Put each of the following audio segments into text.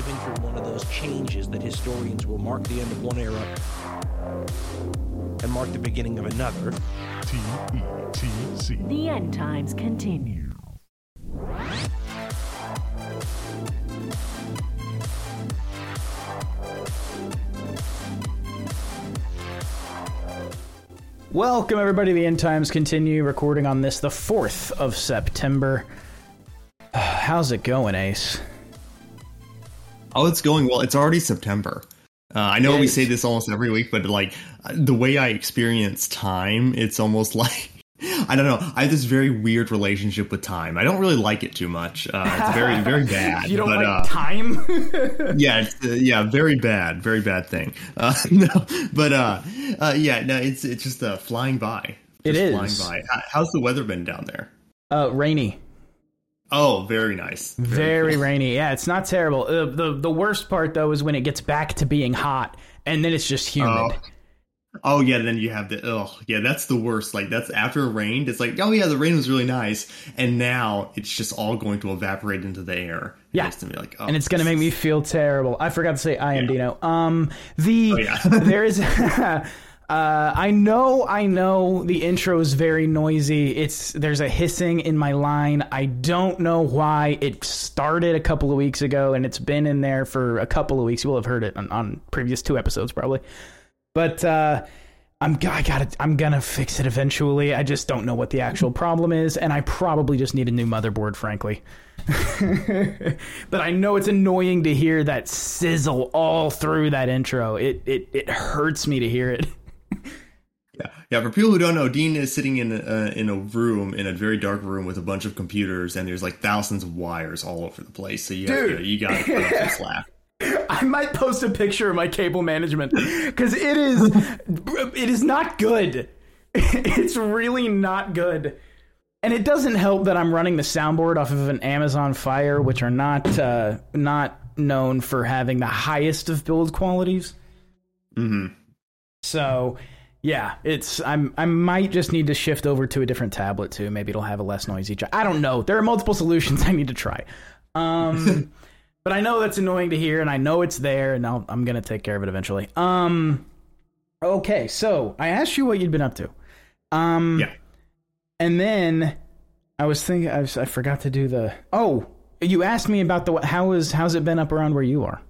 living through one of those changes that historians will mark the end of one era and mark the beginning of another. T E T C. The end times continue. Welcome, everybody. The end times continue. Recording on this, the 4th of September. How's it going, Ace? Oh, it's going well. It's already September. Uh, I know It we say this almost every week, but like the way I experience time, it's almost like I don't know. I have this very weird relationship with time. I don't really like it too much. Uh, it's very, very bad. You don't but, like uh, time? yeah, it's, uh, yeah, very bad, very bad thing. Uh, no, but uh, uh, yeah, no, it's it's just uh, flying by. It Just is. flying by. How's the weather been down there? uh, rainy. Oh, very nice. Very cool. rainy. Yeah, it's not terrible. Uh, the the worst part though is when it gets back to being hot and then it's just humid. Oh. Oh yeah, then you have the oh yeah, that's the worst. Like that's after it rained, it's like oh yeah, the rain was really nice, and now it's just all going to evaporate into the air. Yeah. it's gonna be like oh, and it's gonna make me feel terrible. I forgot to say I am Dean-O. Um, the Oh, yeah. there is. uh, I know, I know. The intro is very noisy. It's there's a hissing in my line. I don't know why. It started a couple of weeks ago, and it's been in there for a couple of weeks. You will have heard it on, on previous two episodes, probably. But uh, I'm I got to I'm gonna fix it eventually. I just don't know what the actual problem is, and I probably just need a new motherboard, frankly. but I know it's annoying to hear that sizzle all through that intro. It it it hurts me to hear it. Yeah yeah. For people who don't know, Dean is sitting in a, in a room in a very dark room with a bunch of computers, and there's like thousands of wires all over the place. So you Dude. Gotta, you got to put up this laugh. I might post a picture of my cable management because it is it is not good. It's really not good. And it doesn't help that I'm running the soundboard off of an Amazon Fire, which are not uh, not known for having the highest of build qualities. hmm So, yeah, it's I'm I might just need to shift over to a different tablet too. Maybe it'll have a less noisy. I don't know. There are multiple solutions I need to try. Um, but I know that's annoying to hear, and I know it's there, and I'll, I'm gonna take care of it eventually. Um, okay, so I asked you what you'd been up to. Um, Yeah. and then I was thinking I, was, I forgot to do the oh. You asked me about the how is how's it been up around where you are?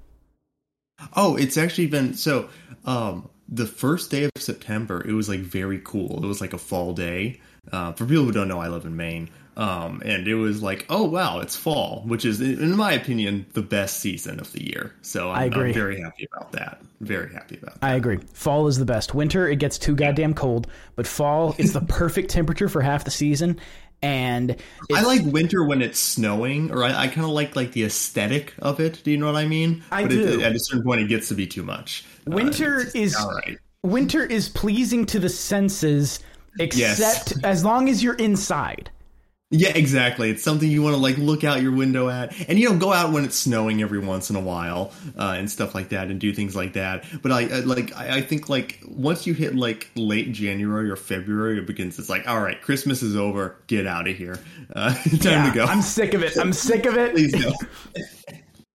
Oh, it's actually been so. Um, the first day of September, it was like very cool. It was like a fall day. Uh, for people who don't know, I live in Maine, um, and it was like, oh wow, it's fall, which is, in my opinion, the best season of the year. So I'm, I agree. I'm very happy about that. Very happy about that. I agree. Fall is the best. Winter, it gets too goddamn cold, but fall, it's the perfect temperature for half the season. And I like winter when it's snowing, or I, I kind of like like the aesthetic of it. Do you know what I mean? I but do. It, at a certain point, it gets to be too much. Uh, winter just- is all right. winter is pleasing to the senses, except as long as you're inside. Yeah, exactly. It's something you want to like look out your window at, and you know, go out when it's snowing every once in a while, uh, and stuff like that, and do things like that. But I, I like, I, I think like once you hit like late January or February, it begins. It's like, all right, Christmas is over. Get out of here. Uh, time Yeah, to go. I'm sick of it. I'm sick of it. Please no.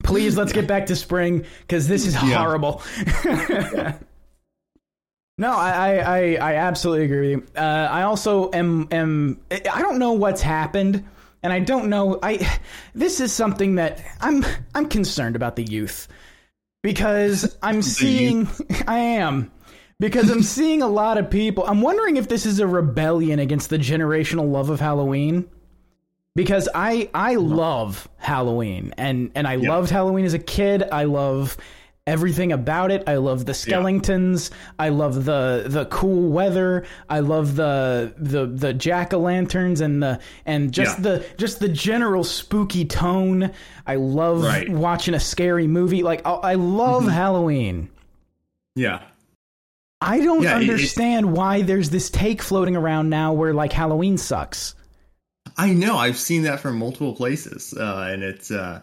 Please, let's get back to spring because this is horrible. Yeah. No, I, I, I, absolutely agree with you. Uh, I also am, am, I don't know what's happened, and I don't know. I, this is something that I'm, I'm concerned about the youth because I'm seeing, I am. Because I'm seeing a lot of people. I'm wondering if this is a rebellion against the generational love of Halloween because I I love Halloween and and I loved Halloween as a kid. I love everything about it. I love the skeletons. I love the the cool weather. I love the the the jack o' lanterns and the and just Yeah. the just the general spooky tone. I love Right. watching a scary movie. Like I, I love Halloween. Yeah. I don't Yeah, it- it- understand why there's this take floating around now where like Halloween sucks. I know. I've seen that from multiple places, uh, and it's uh,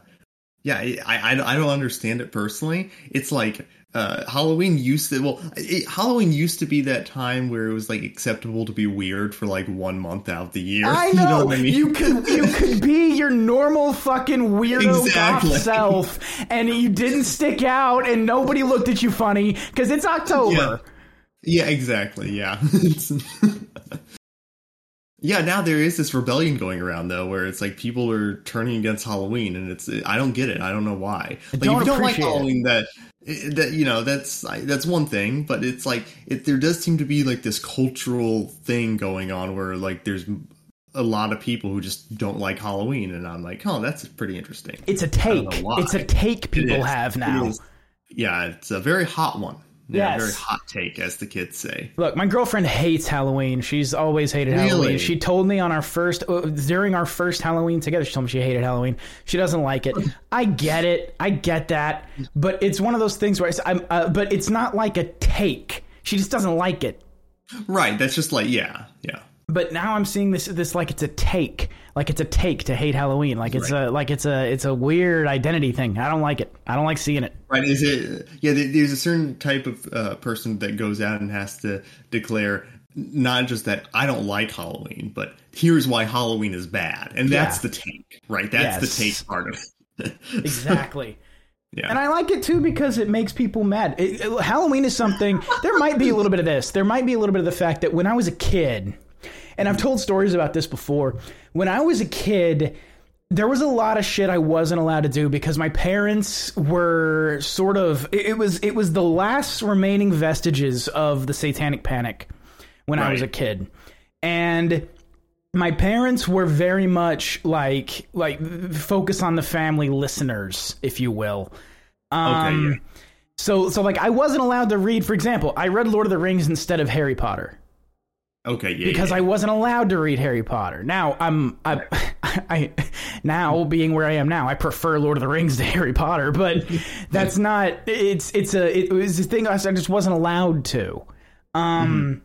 yeah. I, I I don't understand it personally. It's like uh, Halloween used to well, it, Halloween used to be that time where it was like acceptable to be weird for like one month out of the year. I You know. what I mean? You could you could be your normal fucking weirdo Exactly. self, and you didn't stick out, and nobody looked at you funny because it's October. Yeah, exactly. Yeah. yeah, now there is this rebellion going around though, where it's like people are turning against Halloween, and it's I don't get it. I don't know why. Like don't if you don't like appreciate it. Halloween, that that you know that's that's one thing, but it's like it there does seem to be like this cultural thing going on where like there's a lot of people who just don't like Halloween, and I'm like, oh, that's pretty interesting. It's a take. It's a take people have now. Yeah, it's a very hot one. Yeah, Yes. very hot take, as the kids say. Look, my girlfriend hates Halloween. She's always hated Halloween. She told me on our first uh, during our first Halloween together. She told me she hated Halloween. She doesn't like it. I get it. I get that. But it's one of those things where it's, I'm. Uh, but it's not like a take. She just doesn't like it. Right, that's just like yeah, yeah. But now I'm seeing this this like it's a take, like it's a take to hate Halloween, like it's a like it's a it's a weird identity thing. I don't like it. I don't like seeing it. Right? Is it? Yeah. There's a certain type of uh, person that goes out and has to declare not just that I don't like Halloween, but here's why Halloween is bad, and that's Yeah. the take. Right? That's Yes. the take part of it. Exactly. yeah. And I like it too because it makes people mad. It- it- Halloween is something. There might be a little bit of this. There might be a little bit of the fact that when I was a kid, and I've told stories about this before. When I was a kid, there was a lot of shit I wasn't allowed to do because my parents were sort of. It, was it was the last remaining vestiges of the Satanic Panic when I was a kid, and my parents were very much like like focus on the family listeners, if you will. Um, yeah. So so like I wasn't allowed to read. For example, I read Lord of the Rings instead of Harry Potter okay. Yeah. because yeah. I wasn't allowed to read Harry Potter. Now I'm I, I now being where I am now, I prefer Lord of the Rings to Harry Potter, but that's not it's it's a it was a thing I just wasn't allowed to. Um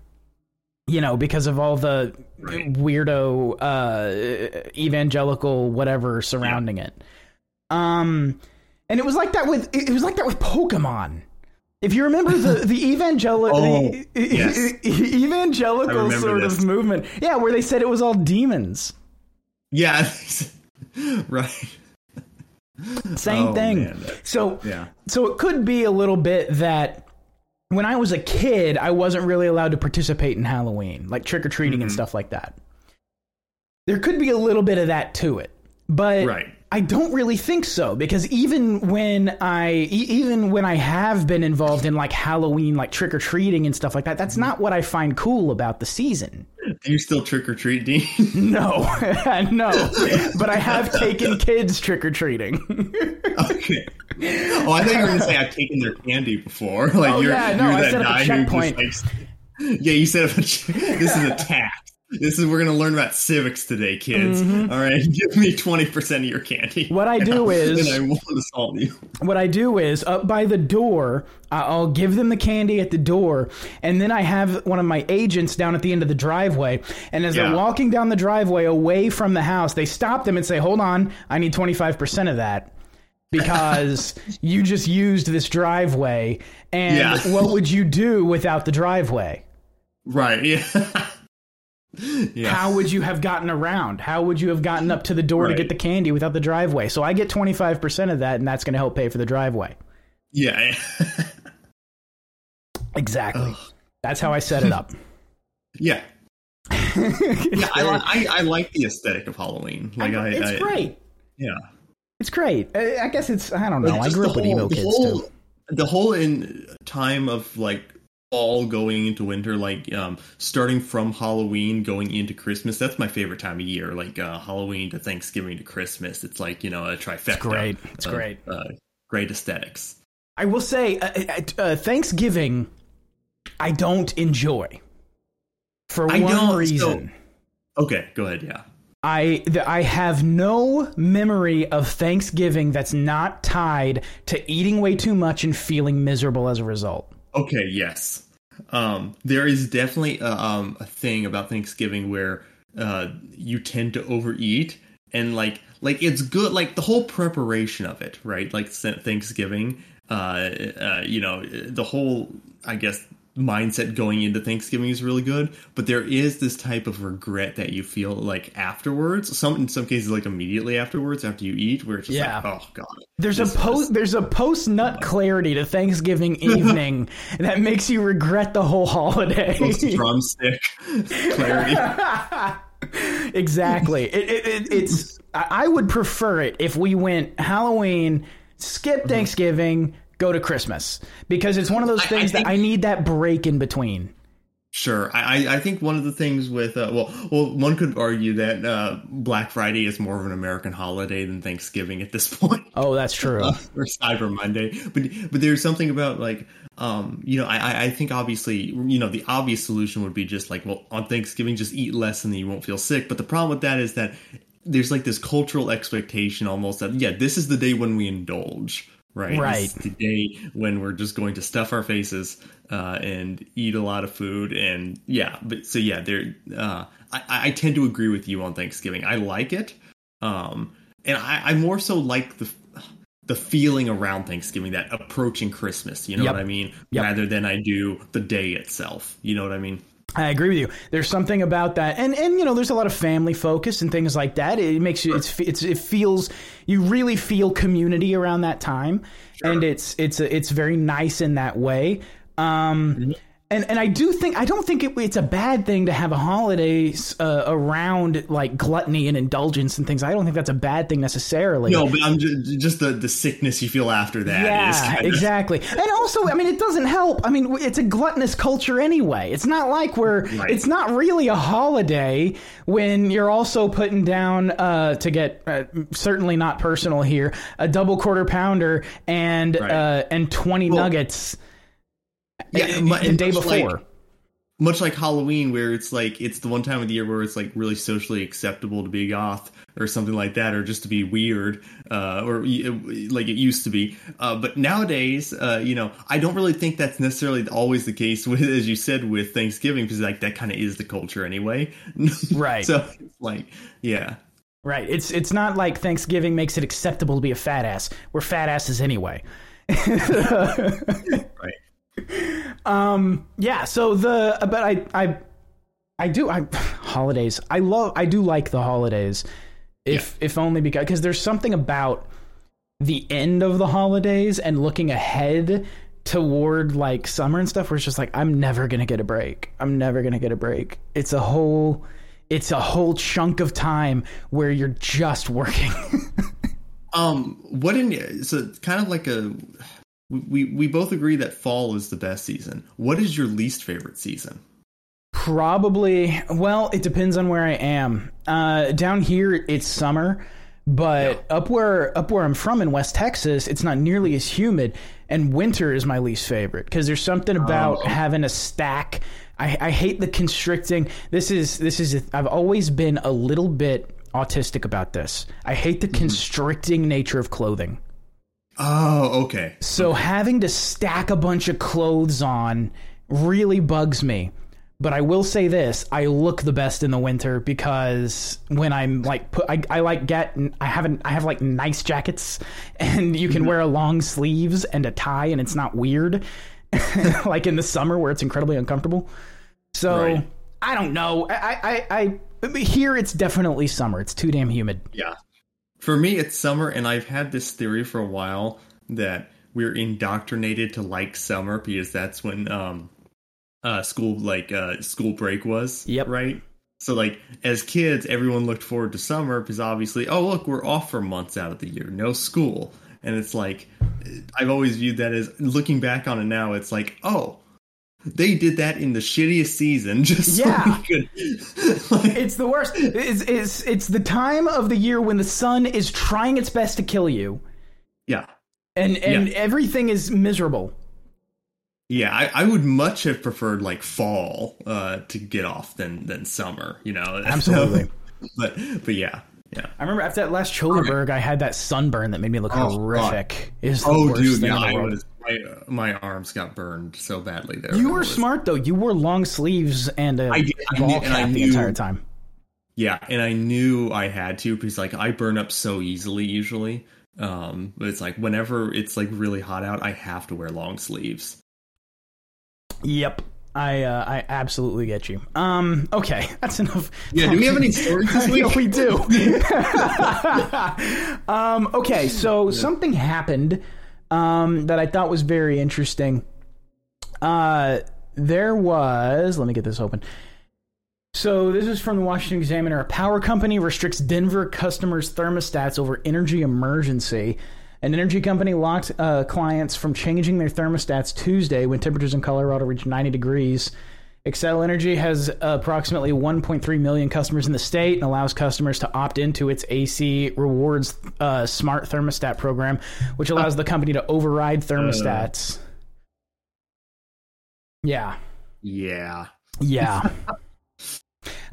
you know, because of all the weirdo uh evangelical whatever surrounding it. Um and it was like that with it was like that with Pokemon. If you remember the the evangelical Oh, yes. I evangelical sort this. of movement, yeah, where they said it was all demons. yeah. right. Same Oh, thing. man. So Yeah. so it could be a little bit that when I was a kid, I wasn't really allowed to participate in Halloween, like trick or treating Mm-hmm. and stuff like that. There could be a little bit of that to it, but Right. I don't really think so because even when I even when I have been involved in like Halloween, like trick or treating and stuff like that, that's not what I find cool about the season. Do you still trick or treat, Dean? No, no, but I have taken kids trick or treating. okay. Oh, I thought you were going to say I've taken their candy before. Like Oh, you're, yeah, no, you're I that set up a guy who just like. Yeah, you a. This is a tax. This is we're going to learn about civics today, kids. All right, give me twenty percent of your candy. Mm-hmm. What I do is- and I won't assault you. what I do is up by the door, I'll give them the candy at the door, and then I have one of my agents down at the end of the driveway. And as they're walking down the driveway away from the house, they stop them and say, "Hold on, I need twenty five percent of that." Because you just used this driveway, and Yeah. what would you do without the driveway? Right. Yeah. yeah. How would you have gotten around? How would you have gotten up to the door to get the candy without the driveway? So I get 25% of that, and that's going to help pay for the driveway. Yeah. Exactly. That's how I set it up. yeah. Yeah. I, I I like the aesthetic of Halloween. Like I, it's I, great. Yeah. It's great. I, guess it's, I don't know. I grew up with whole- emo kids whole, too. The whole in time of like fall going into winter, like um, starting from Halloween going into Christmas. That's my favorite time of year. Like uh, Halloween to Thanksgiving to Christmas. It's like you know a trifecta. It's great. It's of, great. Uh, great aesthetics. I will say, uh, uh, uh, Thanksgiving, I don't enjoy. For I one don't- so- reason. Okay, go ahead. Yeah. I th- I have no memory of Thanksgiving that's not tied to eating way too much and feeling miserable as a result. Okay, yes. Um, there is definitely a, um, a thing about Thanksgiving where uh, you tend to overeat, and like like it's good. Like the whole preparation of it, right? Like Thanksgiving, uh, uh, you know, the whole I guess mindset going into Thanksgiving is really good, but there is this type of regret that you feel like afterwards. Some in some cases, like immediately afterwards, after you eat, where it's just Yeah. like, oh god. There's a post there's a post nut clarity to Thanksgiving evening that makes you regret the whole holiday. drumstick clarity. exactly. It, it, it, it's I would prefer it if we went Halloween, skip Mm-hmm. Go to Christmas because it's one of those I- I things think- that I need that break in between. Sure, I, I- think one of the things with uh, well, well, one could argue that uh, Black Friday is more of an American holiday than Thanksgiving at this point. Oh, that's true. or Cyber Monday. But but there's something about like um you know I I- I think obviously you know the obvious solution would be just like well on Thanksgiving just eat less and then you won't feel sick. But the problem with that is that there's like this cultural expectation almost that yeah this is the day when we indulge. Right, Right. This is the day when we're just going to stuff our faces uh, and eat a lot of food, and yeah, but so yeah, there. Uh, I, I tend to agree with you on Thanksgiving. I like it, um, and I, I more so like the the feeling around Thanksgiving, that approaching Christmas. You know Yep. what I mean? Yep. Rather than I do the day itself. You know what I mean? I agree with you. There's something about that, and and you know, there's a lot of family focus and things like that. It makes you, it's, it's it feels you really feel community around that time, and it's it's it's very nice in that way. Um, and and I do think I don't think it, it's a bad thing to have a holiday uh, around like gluttony and indulgence and things. I don't think that's a bad thing necessarily. No, but I'm just, just the the sickness you feel after that. Yeah, kind of- exactly. And also, I mean, it doesn't help. I mean, it's a gluttonous culture anyway. It's not like we're. Right. It's not really a holiday when you're also putting down uh, to get uh, certainly not personal here a double quarter pounder and Right. uh, and twenty Well, nuggets. Yeah, uh, mu- the and day before. like- much like Halloween, where it's like it's the one time of the year where it's like really socially acceptable to be goth or something like that, or just to be weird, uh, or y- like it used to be. Uh, but nowadays, uh, you know, I don't really think that's necessarily always the case with, as you said, with Thanksgiving, because like that kind of is the culture anyway. Right. so it's like, yeah, Right. It's it's not like Thanksgiving makes it acceptable to be a fat ass. We're fat asses anyway. right. Yeah, so the but I I I do I holidays. I love I do like the holidays. If if only because cuz there's something about the end of the holidays and looking ahead toward like summer and stuff where it's just like I'm never going to get a break. I'm never going to get a break. It's a whole it's a whole chunk of time where you're just working. Um, what in so it's kind of like a we we both agree that fall is the best season. What is your least favorite season? Probably. Well, it depends on where I am. Uh, down here, it's summer, but up where up where I'm from in West Texas, it's not nearly as humid. And winter is my least favorite because there's something about Oh. having a stack. I, I hate the constricting. This is this is. I've always been a little bit autistic about this. I hate the constricting nature of clothing. Oh, okay. So having to stack a bunch of clothes on really bugs me. But I will say this: I look the best in the winter because when I'm like put, I, I like get I haven't I have like nice jackets, and you can mm-hmm. wear a long sleeves and a tie, and it's not weird, like in the summer where it's incredibly uncomfortable. So Right. I don't know. I, I I here it's definitely summer. It's too damn humid. Yeah. For me, it's summer, and I've had this theory for a while that we're indoctrinated to like summer because that's when um uh school like uh school break was. Yep. Right. So like as kids, everyone looked forward to summer because obviously, oh look, we're off for months out of the year, no school, and it's like I've always viewed that as looking back on it now, it's like oh. They did that in the shittiest season, just Yeah. so we could. like, It's the worst. It's, it's it's the time of the year when the sun is trying its best to kill you, yeah, and and Yeah. everything is miserable. Yeah, I, I would much have preferred like fall uh, to get off than than summer. You know, Absolutely. but but yeah, yeah. I remember after that last Cholerberg, I had that sunburn that made me look Oh, horrific. The Oh, dude, yeah, I was my my arms got burned so badly there. You were was- smart though. You wore long sleeves and a I did- I ball knew- I cap the entire time. Yeah, and I knew I had to because like I burn up so easily usually. Um, but it's like whenever it's like really hot out, I have to wear long sleeves. Yep. I uh, I absolutely get you. Um, okay, that's enough. Yeah, do we have any stories this week? we do. um, okay, so something happened um, that I thought was very interesting. Uh, there was. Let me get this open. So this is from the Washington Examiner. A power company restricts Denver customers' thermostats over energy emergency. An energy company locked uh, clients from changing their thermostats Tuesday when temperatures in Colorado reached 90 degrees. Xcel Energy has approximately 1.3 million customers in the state and allows customers to opt into its AC Rewards uh, smart thermostat program, which allows the company to override thermostats. Yeah. Yeah. Yeah.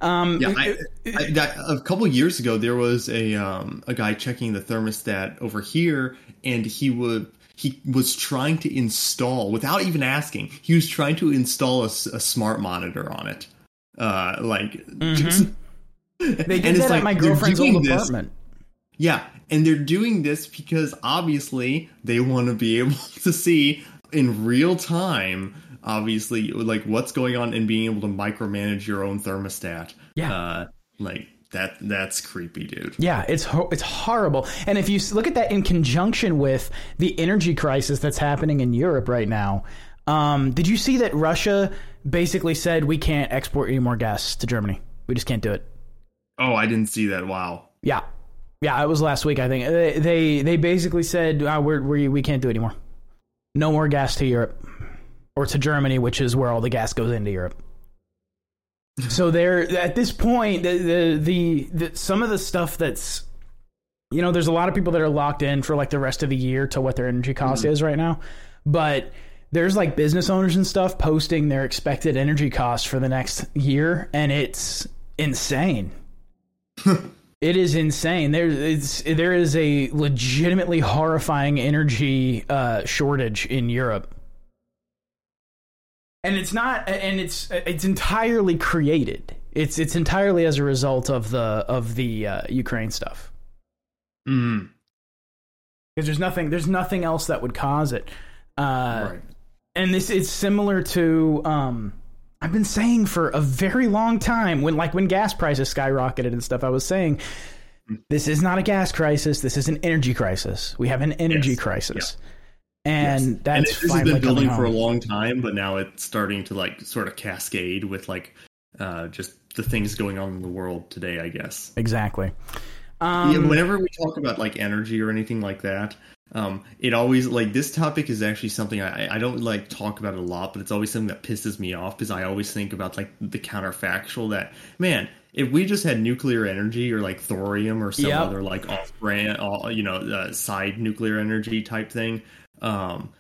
Um, Yeah, I, I, that, a couple years ago, there was a um, a guy checking the thermostat over here, and he would he was trying to install without even asking. He was trying to install a smart monitor on it, uh, like just. they did and it's that like, at my girlfriend's old this- apartment. Yeah, and they're doing this because obviously they want to be able to see in real time, obviously, like what's going on and being able to micromanage your own thermostat. Yeah. uh, like that. That's creepy, dude. Yeah, it's ho- it's horrible. And if you look at that in conjunction with the energy crisis that's happening in Europe right now, um, did you see that Russia basically said we can't export any more gas to Germany? We just can't do it. Oh, I didn't see that. Wow. Yeah, yeah, it was last week I think. They they, they basically said uh, we're, we we can't do it anymore. No more gas to Europe or to Germany, which is where all the gas goes into Europe. so there, at this point, the, the the the some of the stuff that's you know, there's a lot of people that are locked in for like the rest of the year to what their energy cost is right now, but there's like business owners and stuff posting their expected energy costs for the next year, and it's insane. It is insane. There, it's, there is a legitimately horrifying energy uh, shortage in Europe, and it's not. And it's it's entirely created. It's it's entirely as a result of the of the uh, Ukraine stuff. Mm, Because there's nothing there's nothing else that would cause it. Uh, right. and this is similar to um I've been saying for a very long time when like when gas prices skyrocketed and stuff I was saying this is not a gas crisis this is an energy crisis we have an energy Yes. crisis and Yes. that's and this has been building for a long time, but now it's starting to like sort of cascade with like uh, just the things going on in the world today. I guess. exactly yeah, um whenever we talk about like energy or anything like that, um, it always like this topic is actually something I, I don't like talk about a lot, but it's always something that pisses me off because I always think about like the counterfactual that man, if we just had nuclear energy or like thorium or some Yep. other like off-brand, uh, you know, uh, side nuclear energy type thing, um,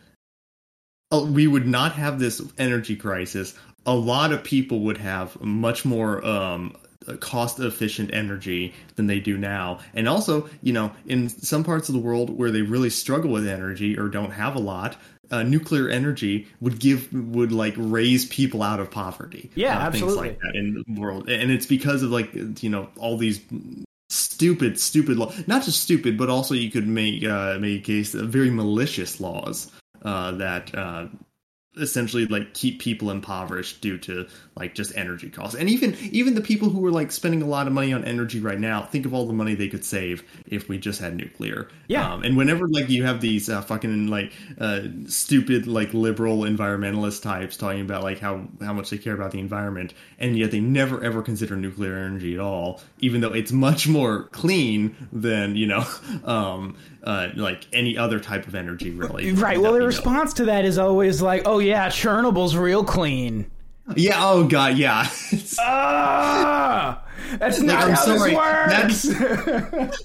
we would not have this energy crisis. A lot of people would have much more um, cost efficient energy than they do now. And also, you know, in some parts of the world where they really struggle with energy or don't have a lot, uh, nuclear energy would give would like raise people out of poverty. Yeah, uh, absolutely. Things like that in the world, and it's because of like you know all these stupid, stupid law. Not just stupid, but also you could make uh, make a case very malicious laws uh, that uh, essentially like keep people impoverished due to like just energy costs. And even even the people who are like spending a lot of money on energy right now, think of all the money they could save if we just had nuclear. Yeah. Um, and whenever like you have these uh, fucking like uh, stupid like liberal environmentalist types talking about like how how much they care about the environment, and yet they never ever consider nuclear energy at all, even though it's much more clean than you know um, uh, like any other type of energy really. right well we the know. response to that is always like oh yeah Chernobyl's real clean Yeah. Oh god. Yeah. Ah that's not I'm how sorry, this works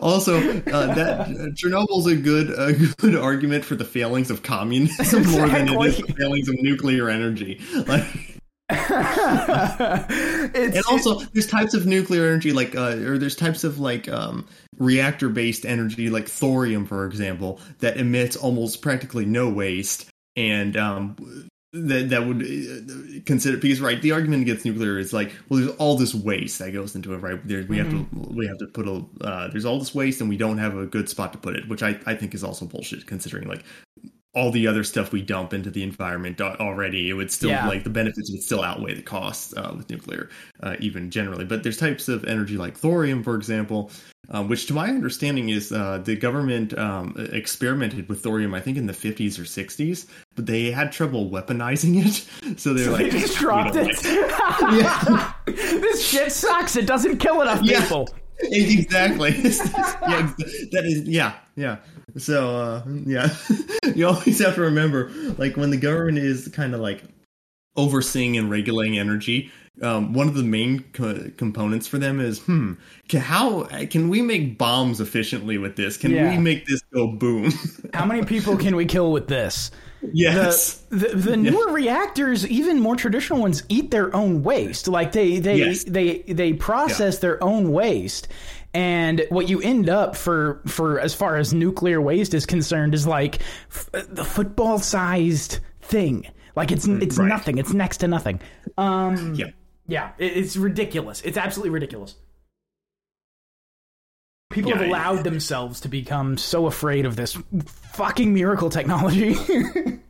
also, uh, that Chernobyl's a good a good argument for the failings of communism more than it is the failings of nuclear energy. Like, it's, and also, there's types of nuclear energy, like, uh, or there's types of like um, reactor-based energy, like thorium, for example, that emits almost practically no waste, and um, that that would uh, consider because right, the argument against nuclear is like, well, there's all this waste that goes into it, right? There, we have to we have to put a uh, there's all this waste, and we don't have a good spot to put it, which I I think is also bullshit, considering like all the other stuff we dump into the environment already, it would still Yeah. like the benefits would still outweigh the costs uh, with nuclear, uh, even generally. But there's types of energy like thorium, for example, um, which to my understanding is uh, the government um, experimented with thorium, I think in the 50s or 60s, but they had trouble weaponizing it. So they're They like, just dropped it. like- yeah. this shit sucks. It doesn't kill enough Yeah. people. exactly. yeah, that is yeah, yeah. So uh, yeah, you always have to remember, like when the government is kind of like overseeing and regulating energy. Um, one of the main co- components for them is, hmm, can, how can we make bombs efficiently with this? Can Yeah. we make this go boom? How many people can we kill with this? Yes. the the, the newer reactors, even more traditional ones, eat their own waste. Like they they Yes. they they process their own waste. And what you end up for for as far as nuclear waste is concerned is like f- the football sized thing. Like it's it's Right. nothing. It's next to nothing. Um, yeah. yeah, it, it's ridiculous. It's absolutely ridiculous. People Yeah, have I- allowed themselves to become so afraid of this fucking miracle technology.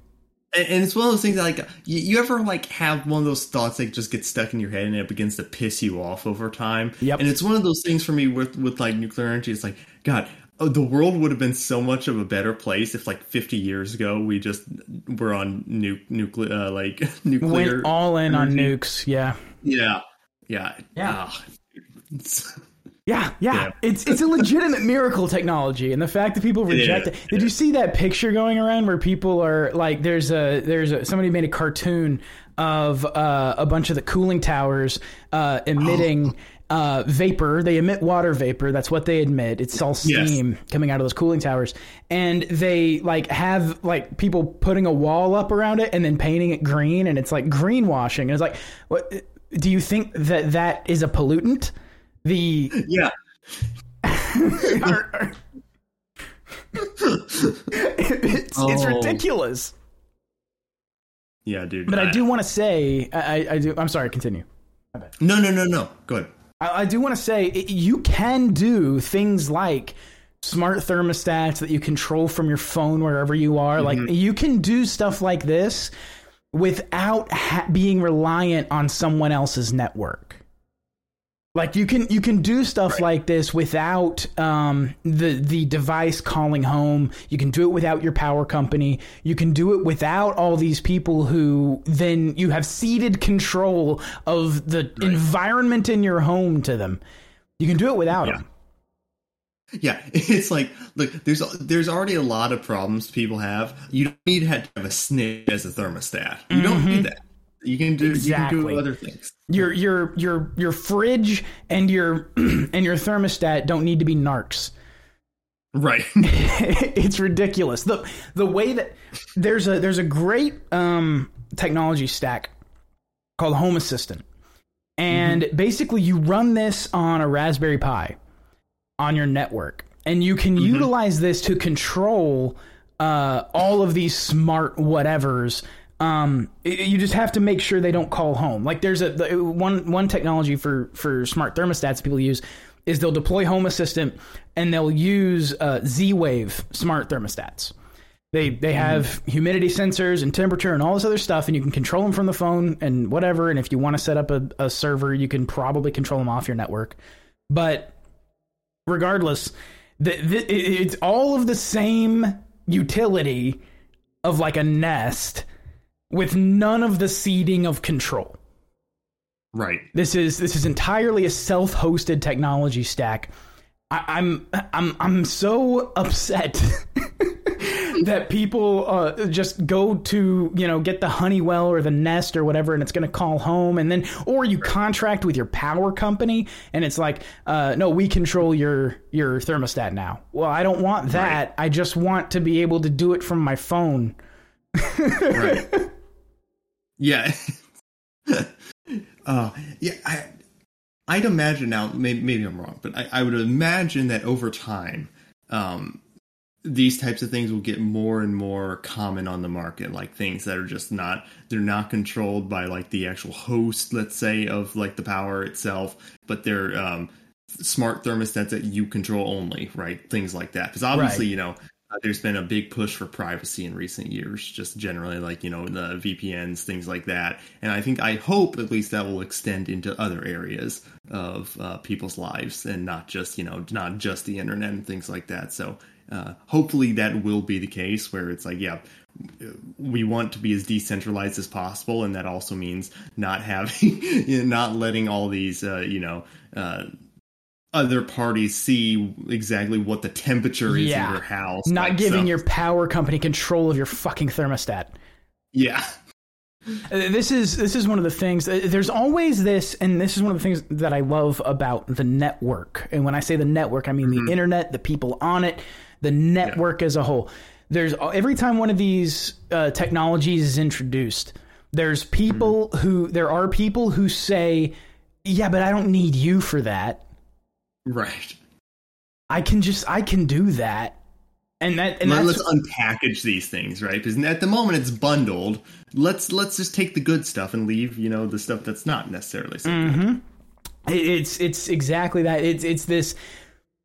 And, and it's one of those things that, like you, you ever like have one of those thoughts that just gets stuck in your head and it begins to piss you off over time. Yep. And it's one of those things for me with with like nuclear energy. It's like God, oh, the world would have been so much of a better place if like 50 years ago we just were on nu- nuclear uh, like nuclear. Went all in on nukes. Yeah. Yeah, yeah, Yeah. Ah, it's- Yeah, yeah, Yeah. It's it's a legitimate miracle technology, and the fact that people reject it. Did you see that picture going around where people are like, there's a there's a somebody made a cartoon of uh, a bunch of the cooling towers uh, emitting. Uh, vapor. They emit water vapor. That's what they emit. It's all Yes. steam coming out of those cooling towers, and they like have like people putting a wall up around it and then painting it green, and it's like greenwashing. And it's like, what? Do you think that that is a pollutant? The yeah. are- are- it's, it's Oh. ridiculous. Yeah, dude. But I do want to say, I, I- I do. I'm sorry. Continue. No, no, no, no. Go ahead. I, I do want to say it, you can do things like smart thermostats that you control from your phone wherever you are. Like mm-hmm. you can do stuff like this without ha- being reliant on someone else's network. Like you can you can do stuff like this without um, the the device calling home. You can do it without your power company. You can do it without all these people who then you have ceded control of the environment in your home to them. You can do it without Yeah. them. Yeah, it's like look, there's there's already a lot of problems people have. You don't need to have a snitch as a thermostat. You don't need that. You can do you can Exactly. do other things. Your your your your fridge and your and your thermostat don't need to be narcs. Right. it's ridiculous. The the way that there's a there's a great um, technology stack called Home Assistant, and basically you run this on a Raspberry Pi on your network, and you can utilize this to control uh, all of these smart whatevers. Um, you just have to make sure they don't call home. Like there's a the, one one technology for for smart thermostats people use is they'll deploy Home Assistant and they'll use uh, Z-Wave smart thermostats. They they have humidity sensors and temperature and all this other stuff, and you can control them from the phone and whatever. And if you want to set up a, a server, you can probably control them off your network. But regardless, the, the, it's all of the same utility of like a Nest with none of the ceding of control. right. This is this is entirely a self-hosted technology stack. I, I'm I'm I'm so upset that people uh, just go to you know get the Honeywell or the Nest or whatever, and it's going to call home, and then or you contract with your power company, and it's like, uh, no, we control your your thermostat now. Well, I don't want that. I just want to be able to do it from my phone. Right. Yeah. uh, yeah. I, I'd imagine now. Maybe, maybe I'm wrong, but I, I would imagine that over time, um, these types of things will get more and more common on the market. Like things that are just not they're not controlled by like the actual host, let's say, of like the power itself, but they're um, smart thermostats that you control only. Right. Things like that. Because obviously, Right. you know. Uh, there's been a big push for privacy in recent years, just generally, like you know the VPNs, things like that. And I think I hope at least that will extend into other areas of uh, people's lives, and not just you know not just the internet and things like that. So uh, hopefully that will be the case, where it's like, yeah, we want to be as decentralized as possible, and that also means not having, not letting all these, uh, you know. Uh, other parties see exactly what the temperature is Yeah. in your house. Not like, giving so- your power company control of your fucking thermostat. yeah, Uh, This is this is one of the things. uh, There's always this, and this is one of the things that I love about the network. And when I say the network, I mean the internet, the people on it, the network as a whole. There's every time one of these uh, technologies is introduced, there's people who there are people who say, "Yeah, but I don't need you for that. Right. I can just I can do that." And that and Let, that's us unpackage these things, right? Because at the moment it's bundled. Let's let's just take the good stuff and leave, you know, the stuff that's not necessarily so. Mm-hmm. It- It's it's exactly that. It's it's this.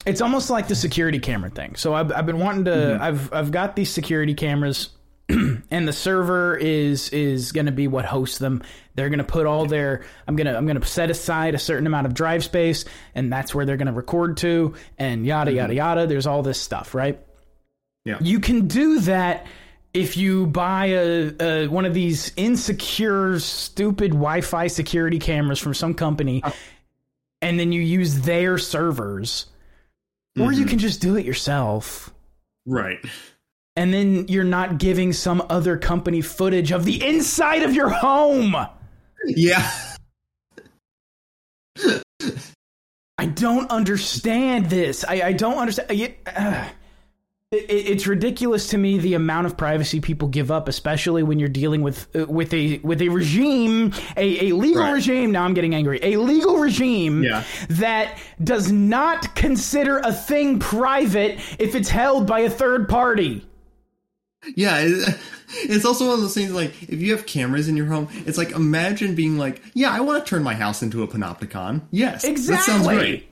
It's almost like the security camera thing. So I've I've been wanting to. Mm-hmm. I've I've got these security cameras, and the server is is going to be what hosts them. They're going to put all their. I'm gonna I'm gonna set aside a certain amount of drive space, and that's where they're going to record to, and yada yada mm-hmm. yada. There's all this stuff, right? Yeah. You can do that if you buy a, a one of these insecure, stupid Wi-Fi security cameras from some company, uh. and then you use their servers, or you mm-hmm. can just do it yourself. Right. And then you're not giving some other company footage of the inside of your home. Yeah. I don't understand this. I, I don't understand. Uh, it, it- it's ridiculous to me the amount of privacy people give up, especially when you're dealing with uh, with a with a regime, a, a legal Right. regime. Now I'm getting angry. A legal regime Yeah. that does not consider a thing private if it's held by a third party. Yeah, it's also one of those things like if you have cameras in your home, it's like imagine being like, yeah, I want to turn my house into a panopticon. Yes, Exactly. That sounds great.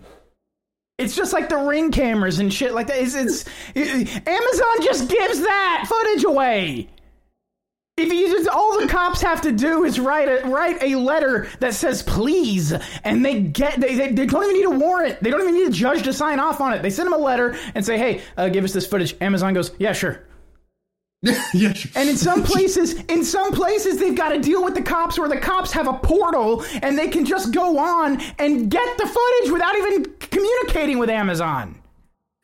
It's just like the ring cameras and shit like that. It's, it's it- Amazon just gives that footage away. If you just, all the cops have to do is write a write a letter that says please, and they get they, they, they don't even need a warrant. They don't even need a judge to sign off on it. They send them a letter and say, hey, uh, give us this footage. Amazon goes, yeah, sure. yeah, sure. And in some places, in some places, they've got to deal with the cops where the cops have a portal and they can just go on and get the footage without even communicating with Amazon.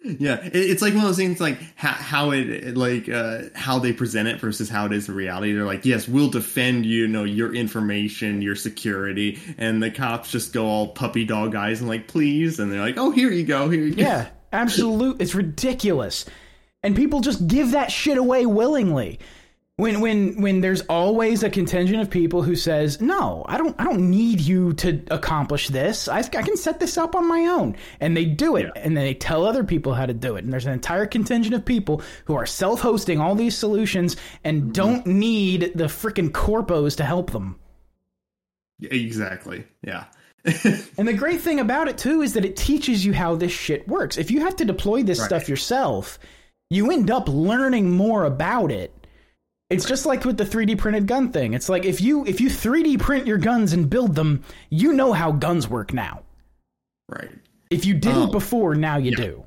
Yeah, it's like one of those things like how, it like uh, how they present it versus how it is in reality. They're like, yes, we'll defend you know your information, your security, and the cops just go all puppy dog eyes and like, please, and they're like, oh, here you go, here you go. Yeah, absolute. It's ridiculous, and people just give that shit away willingly. When when when there's always a contingent of people who says, "No, I don't I don't need you to accomplish this. I, I can set this up on my own." And they do it, Yeah. and then they tell other people how to do it. And there's an entire contingent of people who are self-hosting all these solutions and mm-hmm. don't need the freaking corpos to help them. Exactly. Yeah. And the great thing about it too is that it teaches you how this shit works. If you have to deploy this Right. stuff yourself, you end up learning more about it. It's just like with the 3D printed gun thing. It's like if you if you 3D print your guns and build them, you know how guns work now. right. If you didn't Oh. before, now you Yeah. do.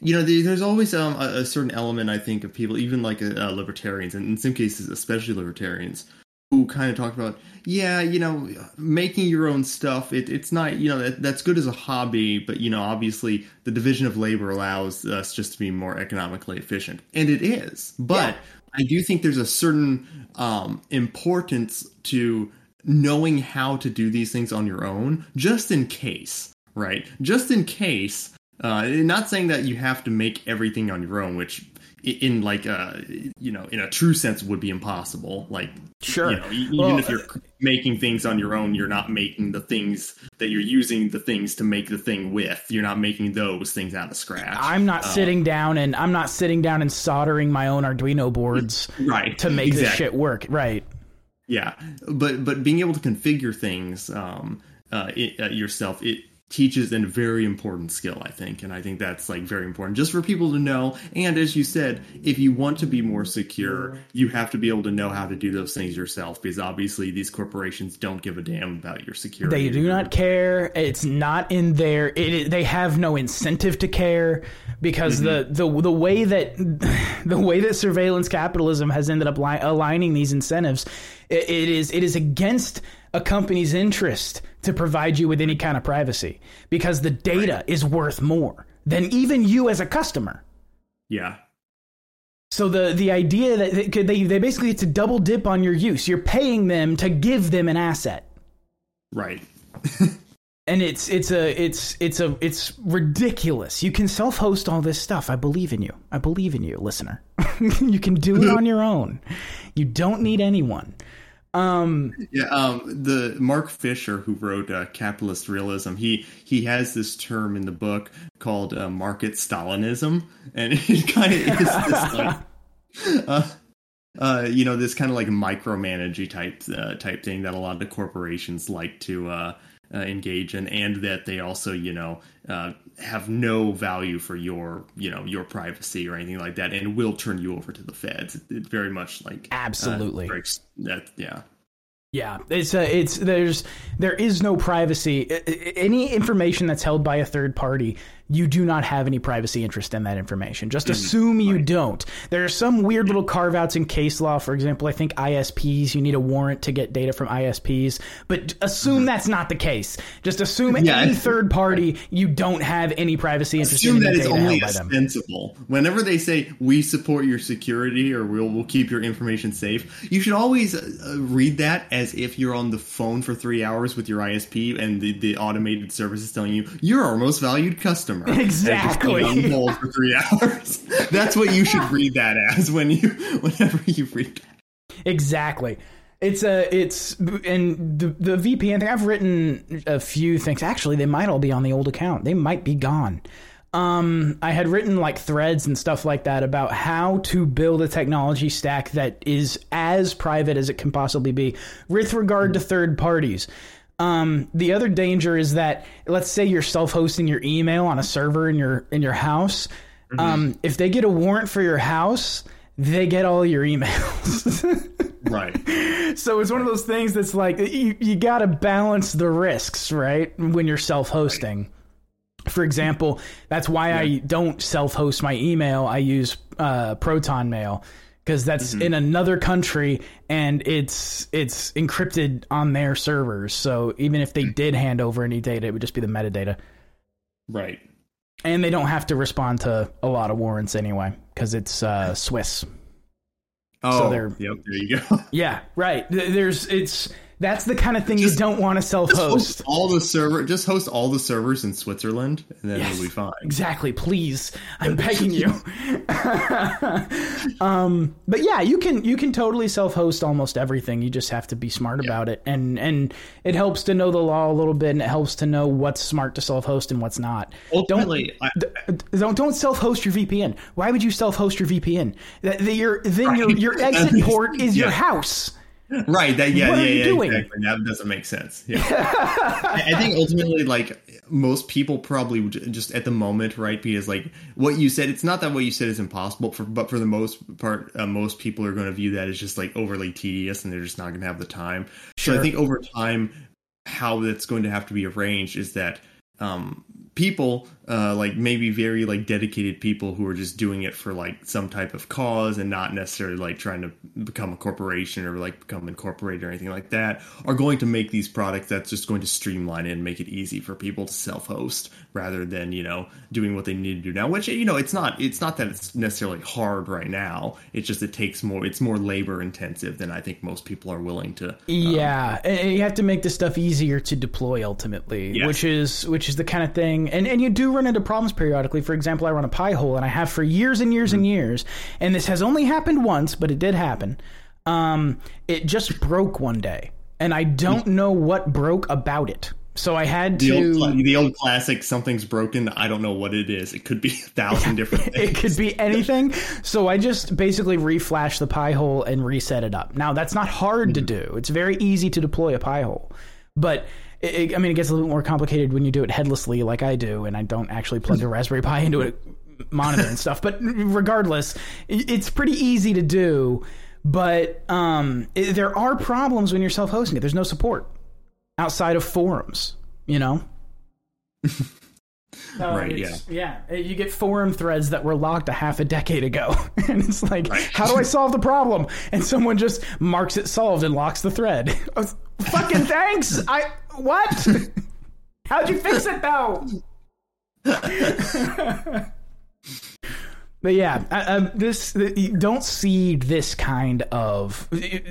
you know there's always um, a, a certain element i think of people even like uh, libertarians and in some cases especially libertarians who kind of talk about yeah you know making your own stuff it, it's not you know that, that's good as a hobby but you know obviously the division of labor allows us just to be more economically efficient. And it is. But i do think there's a certain um, importance to knowing how to do these things on your own just in case right? Just in case uh, not saying that you have to make everything on your own, which in like uh you know in a true sense would be impossible. Like Sure. you know, even Well, if you're making things on your own, you're not making the things that you're using the things to make the thing with. You're not making those things out of scratch. I'm not sitting down and I'm not sitting down and soldering my own Arduino boards right to make this shit work. Right. Yeah, but but being able to configure things um, uh, it, uh, yourself, it teaches a very important skill, I think, and I think that's like very important just for people to know. And as you said, if you want to be more secure, you have to be able to know how to do those things yourself because obviously these corporations don't give a damn about your security. They do not care. It's not in their. It, they have no incentive to care because the, mm-hmm. the the way that the way that surveillance capitalism has ended up li- aligning these incentives, it, it is it is against a company's interest to provide you with any kind of privacy because the data is worth more than even you as a customer. Yeah. So the the idea that they, they they basically it's a double dip on your use. You're paying them to give them an asset. Right. and it's it's a it's it's a it's ridiculous. You can self-host all this stuff. I believe in you. I believe in you, listener. you can do it on your own. You don't need anyone. Um, yeah, um, the Mark Fisher, who wrote uh, Capitalist Realism, he he has this term in the book called uh, market Stalinism, and it kind of is this like, uh, uh, you know, this kind of like micromanagey type uh, type thing that a lot of the corporations like to uh, uh, engage in, and that they also, you know, uh, have no value for your, you know, your privacy or anything like that, and will turn you over to the feds. It, it very much like uh, Absolutely. breaks that. Yeah. Yeah, it's a, it's there's there is no privacy. Any information that's held by a third party, you do not have any privacy interest in that information. Just assume you don't. There are some weird little carve outs in case law. For example, I think ISPs, you need a warrant to get data from ISPs, but assume that's not the case. Just assume Yeah, any third party, you don't have any privacy interest assume in that data only held by them. ostensible. Whenever they say we support your security or we'll we'll keep your information safe, you should always uh, uh, read that as if you're on the phone for three hours with your ISP and the, the automated service is telling you you're our most valued customer. And Exactly. being on hold for three hours. That's what you should read that as when you whenever you read. Exactly. It's a it's and the the VPN thing. I've written a few things. Actually, they might all be on the old account. They might be gone. Um, I had written like threads and stuff like that about how to build a technology stack that is as private as it can possibly be with regard to third parties. Um, the other danger is that let's say you're self-hosting your email on a server in your in your house. Um, if they get a warrant for your house, they get all your emails. Right. So it's one of those things that's like you, you got to balance the risks, right? When you're self-hosting. For example, that's why I don't self-host my email. I use uh, Proton Mail because that's in another country and it's it's encrypted on their servers. So even if they did hand over any data, it would just be the metadata, Right. and they don't have to respond to a lot of warrants anyway because it's uh, Swiss. Oh, they're- yep. There you go. Yeah, right. There's it's that's the kind of thing Just- you don't want to self-host. host all the server. Just host all the servers in Switzerland, and then it'll be fine. Exactly, please. I'm begging you. um, but yeah, you can you can totally self-host almost everything. You just have to be smart about it, and and it helps to know the law a little bit, and it helps to know what's smart to self-host and what's not. Ultimately, don't don't don't self-host your VPN. Why would you self-host your VPN? That, that your then your Right. your exit port is your house. Right. That yeah yeah you yeah doing? exactly. That doesn't make sense. Yeah. I think ultimately, like most people probably would just at the moment, right? Because like what you said, it's not that what you said is impossible, for, but for the most part, uh, most people are going to view that as just like overly tedious, and they're just not going to have the time. So I think over time, how that's going to have to be arranged is that um, people, uh, like maybe very like dedicated people who are just doing it for like some type of cause and not necessarily like trying to become a corporation or like become incorporated or anything like that, are going to make these products that's just going to streamline it and make it easy for people to self-host rather than you know doing what they need to do now. Which you know it's not it's not that it's necessarily hard right now. It's just it takes more it's more labor intensive than I think most people are willing to. Yeah, and you have to make this stuff easier to deploy ultimately, Yes. which is which is the kind of thing, and and you do run into problems periodically. For example, I run a Pi hole, and I have for years and years and mm-hmm. years, and this has only happened once, but it did happen. Um, it just broke one day, and I don't mm. know what broke about it. So I had The to. cla- the old classic, something's broken. I don't know what it is. It could be a thousand different things. it could be anything. So I just basically reflash the Pi hole and reset it up. Now that's not hard to mm-hmm. do. It's very easy to deploy a Pi hole, but It, it- I mean, it gets a little more complicated when you do it headlessly, like I do, and I don't actually plug a Raspberry Pi into a monitor and stuff. But regardless, it's pretty easy to do. But um, it, there are problems when you're self-hosting it. There's no support outside of forums. You know. So Right, it's- Yeah. You get forum threads that were locked a half a decade ago. and it's like, Right. how do I solve the problem? And someone just marks it solved and locks the thread. Fucking thanks. I what? How'd you fix it though? but yeah, uh, um, this don't cede this kind of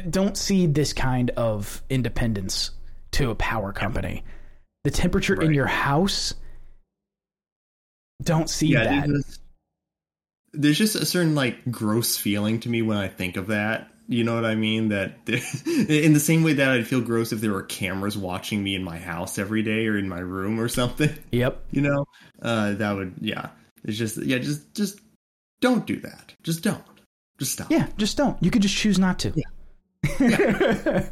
don't cede this kind of independence to a power company. The temperature in your house don't see yeah, that. there's, there's just a certain like gross feeling to me when I think of that. You know what I mean? That in the same way that I'd feel gross if there were cameras watching me in my house every day or in my room or something. Yep. You know, uh, that would yeah. It's just yeah, just just don't do that. Just don't. Just stop. Yeah, just don't. You could just choose not to. Yeah.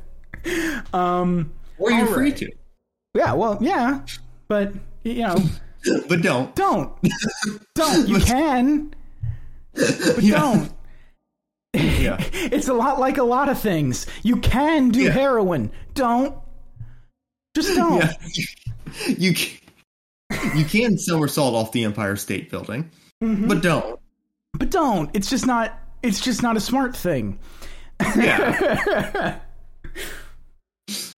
um. or you're free right. to, Yeah. Well. Yeah. But you know, but don't. don't. Don't. You can. But Yeah. don't. Yeah. It's a lot like a lot of things. You can do Yeah. heroin. Don't. Just don't. Yeah. You can, you can somersault off the Empire State Building, Mm-hmm. but don't. But don't. It's just not. It's just not a smart thing. Yeah.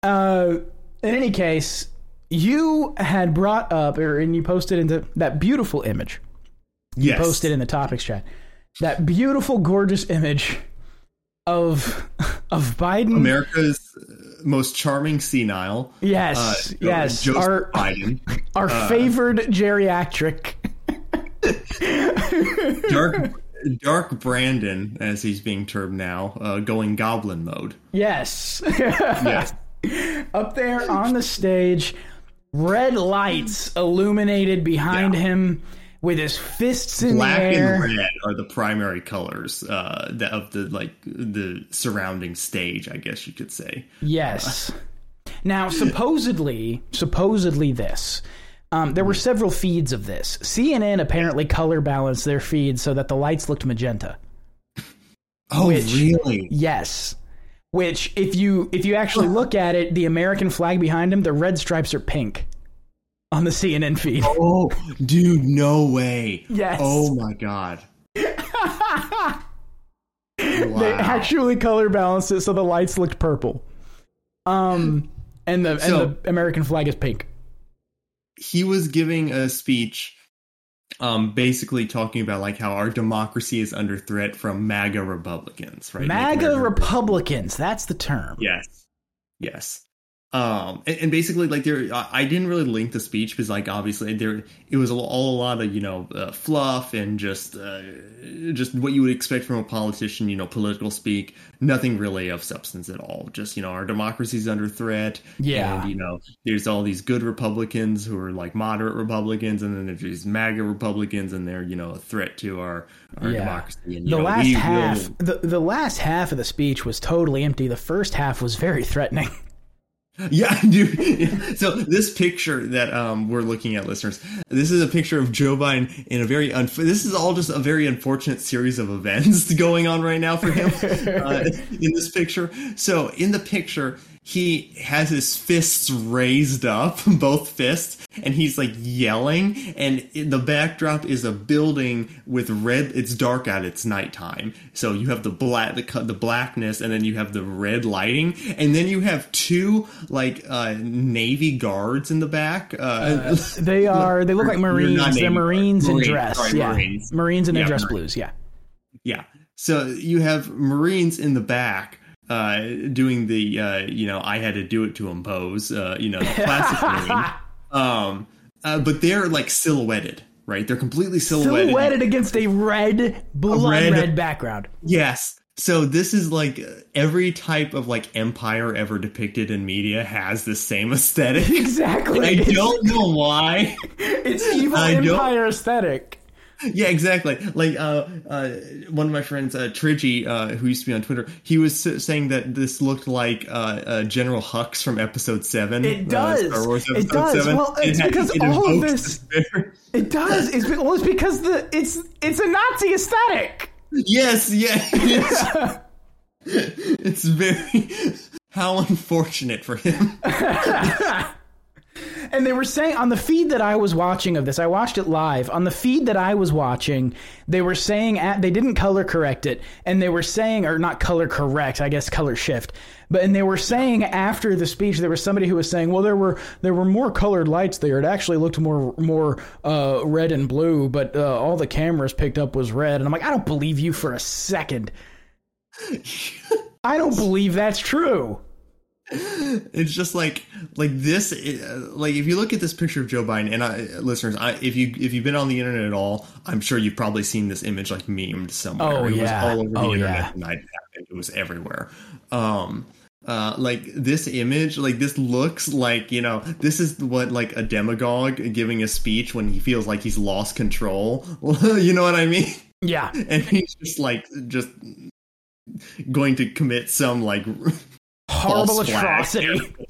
Uh, in any case, you had brought up, or and you posted into that beautiful image. yes. Posted in the topics chat. That beautiful, gorgeous image of of Biden. America's uh, most charming senile. yes, uh, yes. Joseph R. Biden. our favored geriatric. Dark, Dark Brandon, as he's being termed now, uh, going goblin mode. Yes. Yes. Up there on the stage, red lights illuminated behind Yeah. him with his fists in Black the air. and red are the primary colors uh, that of the like the surrounding stage, I guess you could say. Yes. Now, supposedly, supposedly this. Um, there were several feeds of this. CNN apparently color balanced their feed so that the lights looked magenta. Oh, Which- really? Yes. Which, if you if you actually look at it, the American flag behind him, the red stripes are pink on the CNN feed. Oh, dude, no way. Yes. Oh my god. They actually color balanced it so the lights looked purple. Um, and the So- and the American flag is pink. he was giving a speech um basically talking about like how our democracy is under threat from MAGA Republicans, right? MAGA Republicans, that's the term. Yes. Yes. Um, and, and basically, like there, I didn't really link the speech because, like, obviously, there it was all, all a lot of you know uh, fluff and just uh, just what you would expect from a politician, you know, political speak. Nothing really of substance at all. Just you know, our democracy's under threat. Yeah. and you know, there's all these good Republicans who are like moderate Republicans, and then there's these MAGA Republicans, and they're you know a threat to our our Yeah. democracy. And, The know, last half, the, the last half of the speech was totally empty. The first half was very threatening. Yeah, dude. So this picture that um, we're looking at, listeners, this is a picture of Joe Biden in a very. Unf- this is all just a very unfortunate series of events going on right now for him uh, in this picture. So in the picture, he has his fists raised up, both fists, and he's like yelling. And in the backdrop is a building with red. It's dark out. It's nighttime. So you have the black, the the blackness, and then you have the red lighting, and then you have two like uh, navy guards in the back. Uh, They are. They look like Marines. They're Marines in dress. sorry, yeah, Marines. Marines in their Yeah, dress Marines. blues. Yeah. Yeah. So you have Marines in the back uh, doing the, uh, you know, I had to do it to impose, uh, you know, the classic Um, uh, but they're like silhouetted, right? They're completely silhouetted. Silhouetted against a red, blood red- red background. Yes. So this is like every type of like empire ever depicted in media has the same aesthetic. Exactly. I don't know why. It's evil I don't- empire aesthetic. Yeah, exactly. Like uh, uh, one of my friends, uh, Trigi, uh, who used to be on Twitter, he was s- saying that this looked like uh, uh, General Hux from Episode Seven. It uh, does. Star Wars It does. 7. Well, it's had- because it all of this- It does. It's, be- well, it's because the it's it's a Nazi aesthetic. Yes, yeah. It's, it's very. How unfortunate for him. And they were saying on the feed that I was watching of this, I watched it live. On the feed that I was watching, they were saying at, they didn't color correct it, and they were saying, or not color correct, I guess color shift. But and they were saying after the speech, there was somebody who was saying, well, there were there were more colored lights there. It actually looked more more uh, red and blue, but uh, all the cameras picked up was red. And I'm like, I don't believe you for a second. I don't believe that's true. It's just like like this. uh, Like if you look at this picture of Joe Biden, and I, listeners, I, if you if you've been on the internet at all, I'm sure you've probably seen this image like memed somewhere. Oh, it yeah. was all over the Oh, internet yeah. the night it happened. It was everywhere. Um, uh, like this image, like this looks like you know this is what like a demagogue giving a speech when he feels like he's lost control. you know what I mean? Yeah. And he's just like just going to commit some like horrible atrocity.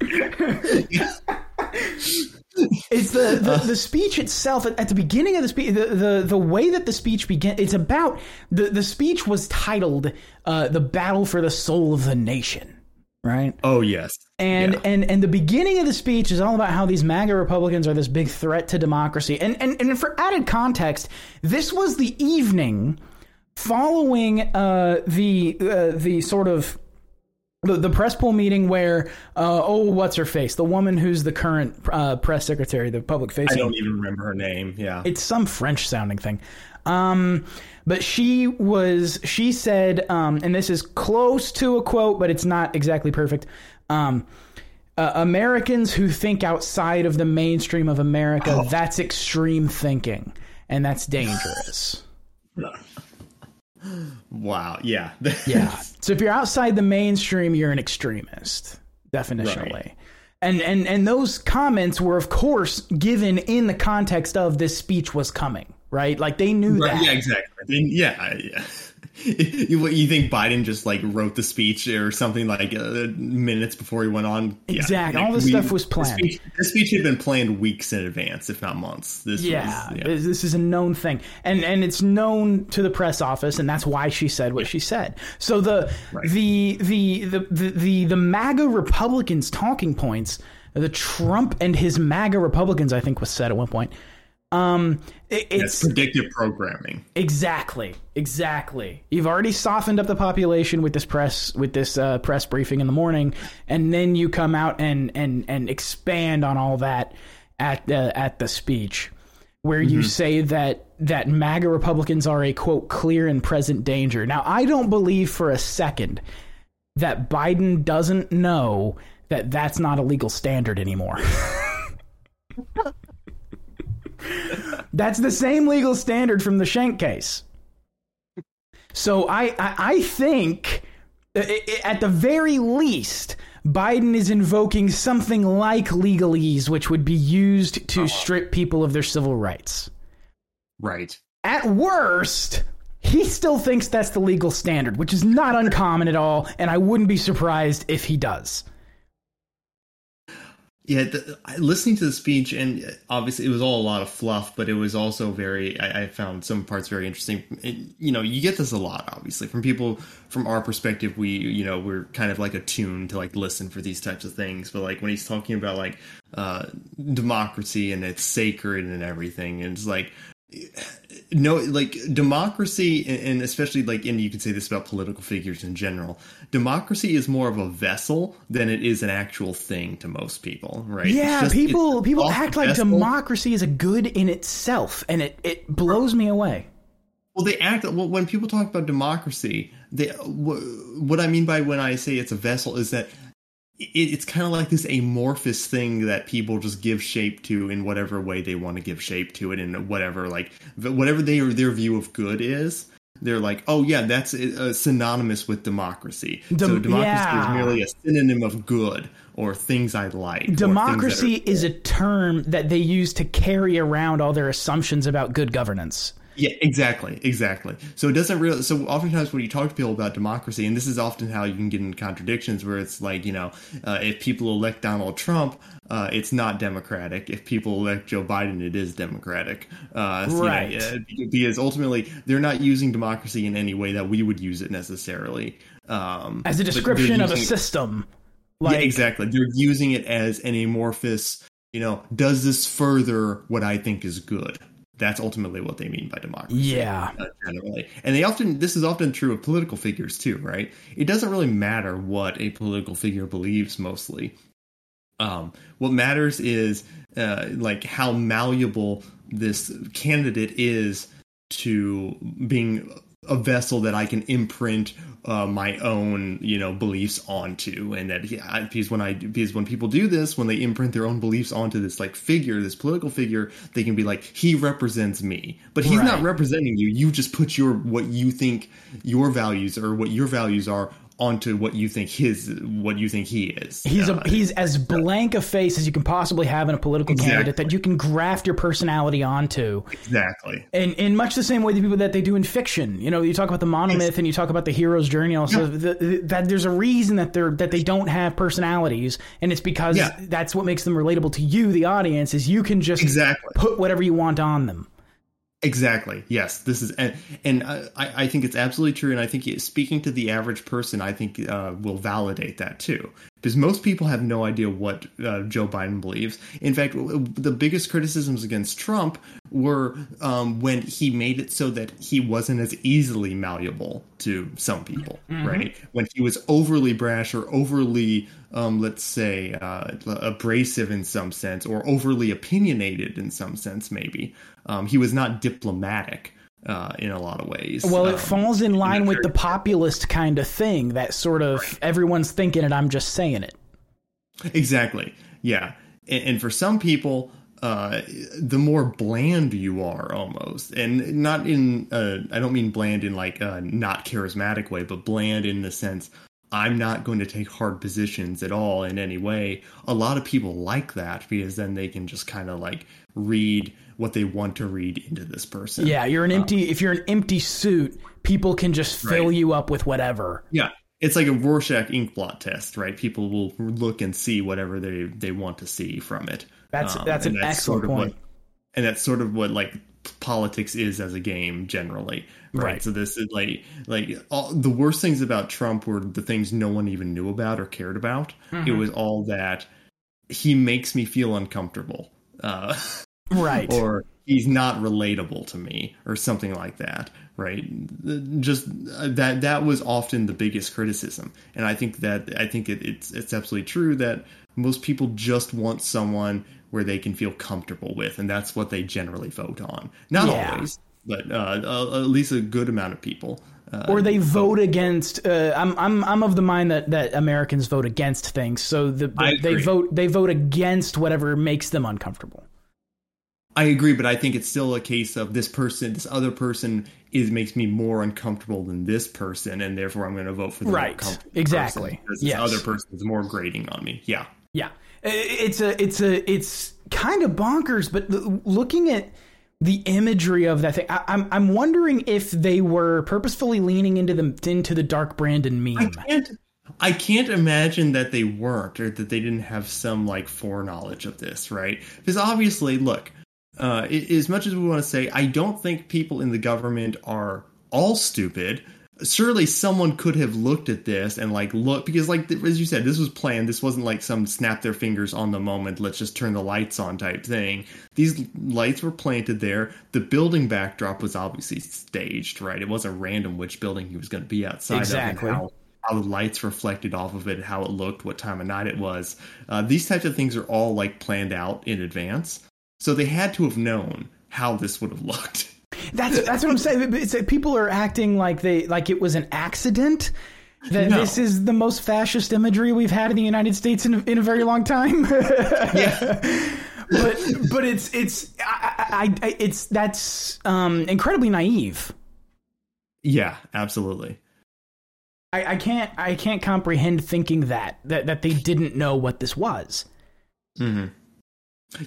it's the the, the speech itself at, at the beginning of the speech. The, the the way that the speech began. It's about the the speech was titled uh, "The Battle for the Soul of the Nation." Right. oh yes, And Yeah. and and the beginning of the speech is all about how these MAGA Republicans are this big threat to democracy. And and and for added context, this was the evening following uh, the uh, the sort of the, the press pool meeting where uh, oh what's her face the woman who's the current uh, press secretary the public face. I don't even remember her name. Yeah. it's some French sounding thing. Um, but she was, she said, um, and this is close to a quote, but it's not exactly perfect. Um, uh, Americans who think outside of the mainstream of America, that's extreme thinking, and that's dangerous. wow. Yeah. Yeah. So if you're outside the mainstream, you're an extremist, definitionally. Right. And and and those comments were, of course, given in the context of this speech was coming, right? Like they knew Right, that. yeah. Exactly. Yeah. yeah. you, you think Biden just like wrote the speech or something like uh, minutes before he went on? Yeah. Exactly. All this stuff was planned. speech, the speech had been planned weeks in advance, if not months. This Yeah, was, this this is a known thing, and and it's known to the press office, and that's why she said what she said. So the Right. the, the the the the the MAGA Republicans talking points, the Trump and his MAGA Republicans, I think was said at one point. Um, it, That's it's predictive programming. exactly, exactly. You've already softened up the population with this press with this uh, press briefing in the morning, and then you come out and and and expand on all that at the at the speech, where you say that that MAGA Republicans are a quote clear and present danger. Now, I don't believe for a second that Biden doesn't know that that's not a legal standard anymore. That's the same legal standard from the Schenck case. So I, I, I think, uh, at the very least, Biden is invoking something like legalese, which would be used to strip people of their civil rights. Right. At worst, he still thinks that's the legal standard, which is not uncommon at all, and I wouldn't be surprised if he does. Yeah, the, listening to the speech, and obviously it was all a lot of fluff, but it was also very. I, I found some parts very interesting. You know, you get this a lot, obviously, from people from our perspective. We, you know, we're kind of like attuned to like listen for these types of things. But like when he's talking about like uh, democracy and it's sacred and everything, and it's like no like democracy and- especially like and you can say this about political figures in general democracy is more of a vessel than it is an actual thing to most people right Yeah, just- people people act like vessel. democracy is a good in itself, and it, it blows me away. well they act well when people talk about democracy they what i mean by when i say it's a vessel is that it's kind of like this amorphous thing that people just give shape to in whatever way they want to give shape to it in whatever like whatever they their view of good is they're like oh yeah that's uh, synonymous with democracy so democracy yeah. is merely a synonym of good or things i like or things that Democracy are- is a term that they use to carry around all their assumptions about good governance. Yeah, exactly, exactly. So it doesn't really. So oftentimes when you talk to people about democracy, and this is often how you can get in contradictions, where it's like you know, uh, if people elect Donald Trump, uh, it's not democratic. If people elect Joe Biden, it is democratic. Uh, so, you know, Right. because ultimately they're not using democracy in any way that we would use it necessarily. Um, As a description of a system. yeah, exactly. They're using it as an amorphous, you know, does this further what I think is good? That's ultimately what they mean by democracy. Yeah. uh, generally. And they often, this is often true of political figures too, right? It doesn't really matter what a political figure believes mostly. Um, what matters is uh, like how malleable this candidate is to being a vessel that I can imprint uh, my own, you know, beliefs onto, and that yeah, because when I because when people do this, when they imprint their own beliefs onto this like figure, this political figure, they can be like, he represents me, but he's not representing you. You just put your what you think your values or what your values are onto what you think his what you think he is. He's Uh, a he's as blank a face as you can possibly have in a political Exactly. candidate that you can graft your personality onto. exactly. And in much the same way the people that they do in fiction, you know, you talk about the monomyth and you talk about the hero's journey. Also, the, the, that there's a reason that they're that they don't have personalities, and it's because Yeah. that's what makes them relatable to you, the audience. Is you can just Exactly. put whatever you want on them. Exactly. Yes, this is, and, and I, I think it's absolutely true. And I think speaking to the average person, I think uh, will validate that too, because most people have no idea what uh, Joe Biden believes. In fact, the biggest criticisms against Trump were um, when he made it so that he wasn't as easily malleable to some people, right? When he was overly brash or overly, um, let's say, uh, abrasive in some sense, or overly opinionated in some sense, maybe. Um, he was not diplomatic uh, in a lot of ways. Well, Um, it falls in line with the populist kind of thing. That sort of everyone's thinking it, I'm just saying it. Exactly. Yeah. And, and for some people, uh, the more bland you are, almost, and not in, uh, I don't mean bland in like a not charismatic way, but bland in the sense I'm not going to take hard positions at all in any way. A lot of people like that because then they can just kind of like read what they want to read into this person. Yeah, you're an empty. if you're an empty suit, people can just fill Right. you up with whatever. Yeah. It's like a Rorschach ink blot test, right? People will look and see whatever they they want to see from it. That's Um, that's an excellent sort of point. What, and that's sort of what like politics is as a game generally, right? Right. So this is like like all, the worst things about Trump were the things no one even knew about or cared about. Mm-hmm. It was all that he makes me feel uncomfortable, uh, right. or he's not relatable to me, or something like that. Right? Just uh, that that was often the biggest criticism, and I think that I think it, it's it's absolutely true that most people just want someone where they can feel comfortable with, and that's what they generally vote on. Not Yeah. always, but uh, at least a good amount of people. Uh, or they vote against. Uh, I'm I'm I'm of the mind that, that Americans vote against things, so the, I they vote they vote against whatever makes them uncomfortable. I agree, but I think it's still a case of this person, this other person is makes me more uncomfortable than this person, and therefore I'm going to vote for the Right. Exactly. person, this Yes. other person is more grating on me. Yeah, Yeah, it's a it's a it's kind of bonkers. But looking at the imagery of that thing, I, I'm I'm wondering if they were purposefully leaning into the into the dark Brandon meme. I can't. I can't imagine that they weren't, or that they didn't have some like foreknowledge of this, right? Because obviously, look, uh, as much as we want to say, I don't think people in the government are all stupid. Surely someone could have looked at this and like look because like as you said, this was planned. This wasn't like some snap their fingers on the moment. Let's just turn the lights on type thing. These lights were planted there. The building backdrop was obviously staged, right? It wasn't random which building he was going to be outside Exactly. of and how how the lights reflected off of it, how it looked, what time of night it was. Uh, these types of things are all like planned out in advance, so they had to have known how this would have looked. That's that's what I'm saying. It's that people are acting like they like it was an accident. That No. this is the most fascist imagery we've had in the United States in, in a very long time. yeah, but but it's it's I, I, I it's that's um, incredibly naive. yeah, absolutely. I, I can't I can't comprehend thinking that that that they didn't know what this was. hmm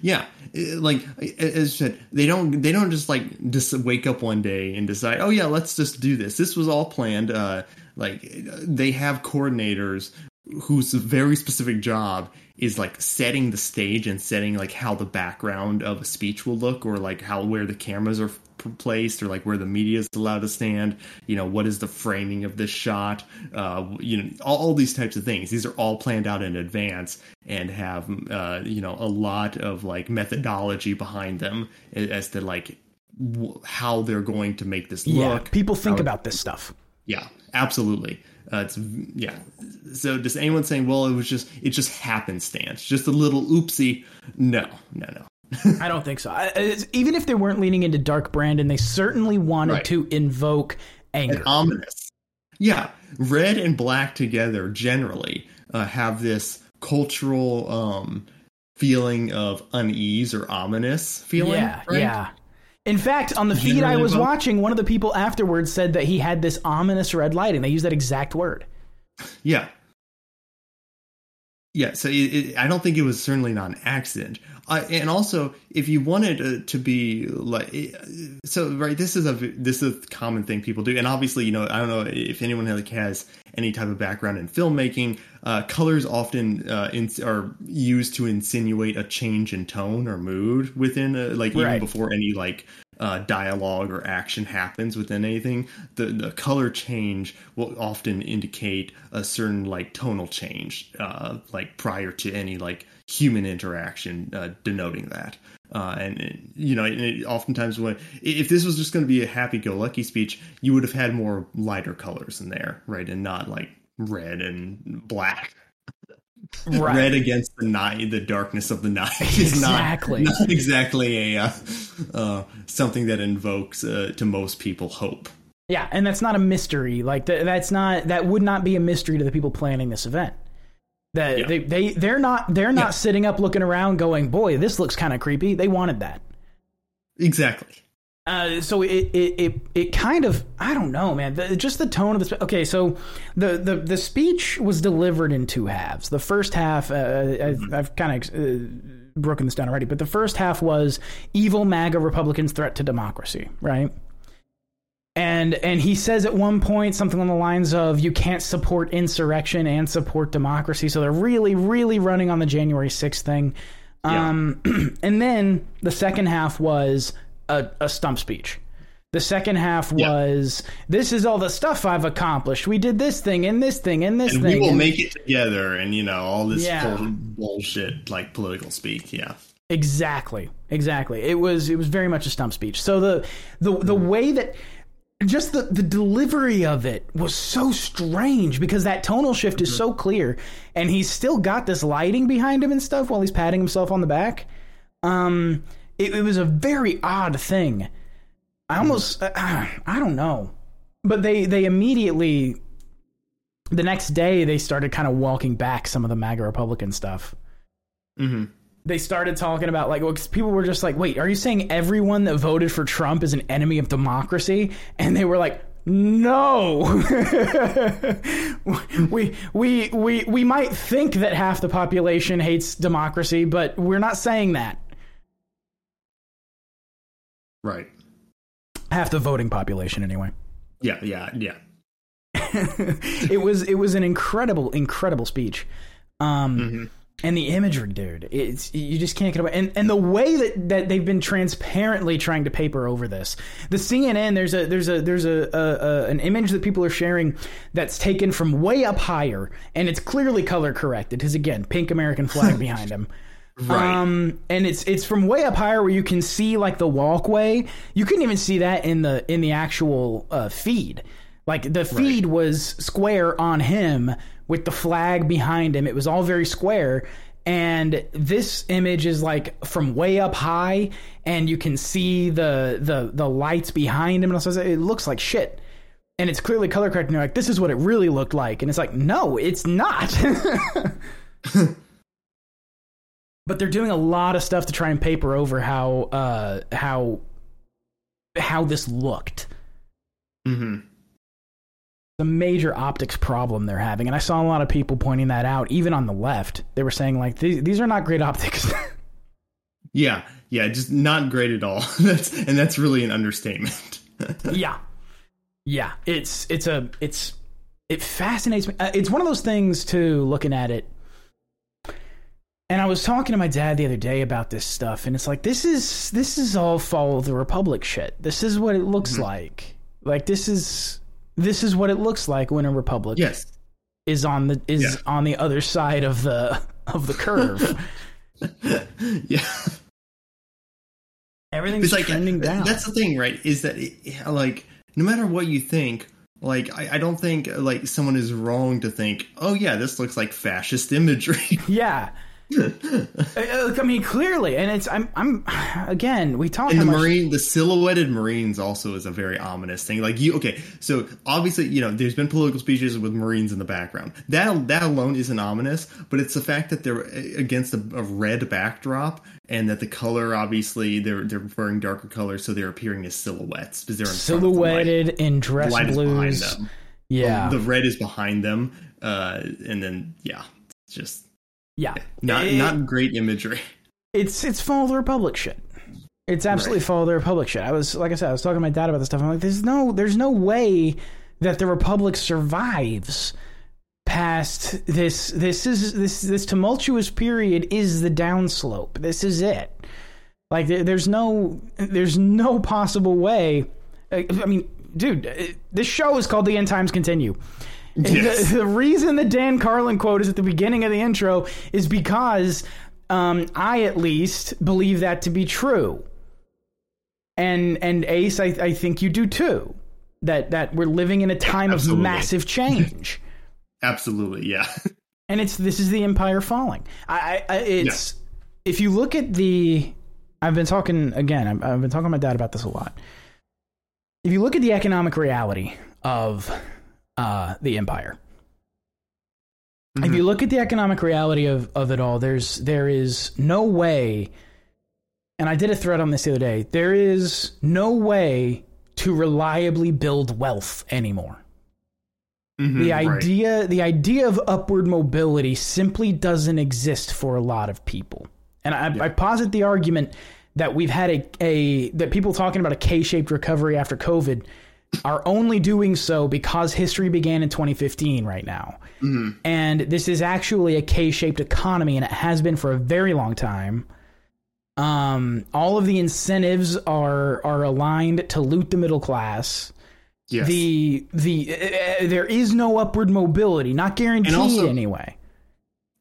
Yeah, eh, like as I said, they don't they don't just like just wake up one day and decide, oh yeah, let's just do this. This was all planned. Uh, like they have coordinators whose very specific job is like setting the stage and setting like how the background of a speech will look or like how where the cameras are placed or like where the media is allowed to stand you know what is the framing of this shot uh, you know all, all these types of things these are all planned out in advance and have uh, you know a lot of like methodology behind them as to like w- how they're going to make this Yeah, look people think about this stuff. yeah, absolutely. Uh, it's yeah. So does anyone saying, "Well, it was just it just happenstance, just a little oopsie." No, no, no. I don't think so. I, even if they weren't leaning into Dark Brandon, they certainly wanted Right. to invoke anger. And ominous. Yeah, red and black together generally uh, have this cultural um, feeling of unease or ominous feeling. yeah, right? yeah. In fact, on the feed I was both. watching, one of the people afterwards said that he had this ominous red lighting. They used that exact word. Yeah. Yeah, so it, it, I don't think it was certainly not an accident. Uh, and also, if you wanted uh, to be like, uh, so right, this is a this is a common thing people do, and obviously, you know, I don't know if anyone like has any type of background in filmmaking. Uh, colors often uh, in, are used to insinuate a change in tone or mood within, a, like even before any like uh, dialogue or action happens within anything, the the color change will often indicate a certain like tonal change, uh, like prior to any like human interaction, uh, denoting that. Uh, and it- you know, and it, oftentimes when if this was just going to be a happy-go-lucky speech, you would have had more lighter colors in there, right, and not like red and black. Right. Red against the night, the darkness of the night is Exactly. not, not exactly a uh, uh, something that invokes uh, to most people hope. Yeah, and that's not a mystery. Like th- that's not that would not be a mystery to the people planning this event. That Yeah. they they they're not they're not Yeah. sitting up looking around going, "Boy, this looks kind of creepy." They wanted that. Exactly. Uh, so it, it it it kind of I don't know, man. The, just the tone of the spe- okay. So the, the the speech was delivered in two halves. The first half, uh, I've, I've kind of uh, broken this down already, but the first half was evil MAGA Republicans' threat to democracy, right? And and he says at one point something on the lines of you can't support insurrection and support democracy. So they're really really running on the January 6th thing. Yeah. Um, and then the second half was a, a stump speech. The second half Yeah. was this is all the stuff I've accomplished. We did this thing and this thing and this And thing. we will and- make it together, and you know all this Yeah. bullshit like political speak. Yeah. Exactly. Exactly. It was it was very much a stump speech. So the the the way that just the the delivery of it was so strange because that tonal shift is so clear and he's still got this lighting behind him and stuff while he's patting himself on the back. Um it, it was a very odd thing. I almost uh, I don't know. But they they immediately the next day they started kind of walking back some of the MAGA Republican stuff. Hmm they started talking about like well, 'cause people were just like wait are you saying everyone that voted for trump is an enemy of democracy? And they were like no. We, we we we might think that half the population hates democracy but we're not saying that Right. half the voting population anyway Yeah. Yeah. Yeah. it was it was an incredible incredible speech um and the imagery dude it's you just can't get away and and the way that that they've been transparently trying to paper over this the CNN there's a there's a there's a, a, a an image that people are sharing that's taken from way up higher and it's clearly color corrected because again pink American flag behind him Right. um, and it's it's from way up higher where you can see like the walkway. You couldn't even see that in the in the actual uh, feed. Like the feed was square on him with the flag behind him. It was all very square. And this image is like from way up high, and you can see the the the lights behind him. And also, it looks like shit. And it's clearly color corrected. And you're like, this is what it really looked like. And it's like, no, it's not. but they're doing a lot of stuff to try and paper over how uh how how this looked hmm the major optics problem they're having and i saw a lot of people pointing that out even on the left they were saying like these, these are not great optics Yeah, yeah, just not great at all. that's and that's really an understatement. yeah, yeah. It's it's a it's it fascinates me. Uh, it's one of those things too. Looking at it, and I was talking to my dad the other day about this stuff, and it's like this is this is all follow the republic shit. This is what it looks Mm-hmm. like. Like this is this is what it looks like when a republic yes. is on the is Yeah. on the other side of the of the curve. Yeah. Everything's It's like trending down. That's the thing, right? Is that it, like no matter what you think, like I, I don't think like someone is wrong to think, oh yeah, this looks like fascist imagery. Yeah. I mean, clearly, and it's I'm I'm again we talk And the much- marine, the silhouetted marines also is a very ominous thing. Like you, okay, so obviously you know there's been political speeches with marines in the background. That that alone isn't ominous, but it's the fact that they're uh, against a, a red backdrop and that the color obviously they're they're wearing darker colors, so they're appearing as silhouettes because they're in front of the light. silhouetted in dress The light is behind blues. Yeah, the red is behind them, uh, and then yeah, it's just yeah. not It- not great imagery. It's it's follow the republic shit. It's absolutely Right. follow the republic shit. I was like I said, I was talking to my dad about this stuff. I'm like, there's no there's no way that the republic survives past this this is this this tumultuous period is the downslope. This is it. Like there, there's no there's no possible way. I I mean, dude, this show is called The End Times Continue. Yes. The, the reason the Dan Carlin quote is at the beginning of the intro is because um, I, at least, believe that to be true. And and Ace, I, I think you do too. That that we're living in a time of massive change, Absolutely, yeah. and it's this is the empire falling. I, I, it's if you look at the, I've been talking again. I've, I've been talking to my dad about this a lot. If you look at the economic reality of uh, the empire, if you look at the economic reality of, of it all, there's there is no way, and I did a thread on this the other day. There is no way to reliably build wealth anymore. Mhm, The right. idea the idea of upward mobility simply doesn't exist for a lot of people. And I, I posit the argument that we've had a, a that people talking about a K-shaped recovery after COVID are only doing so because history began in 2015 right now. And this is actually a K-shaped economy and it has been for a very long time. Um, all of the incentives are are aligned to loot the middle class Yes. the the uh, there is no upward mobility, not guaranteed also- anyway.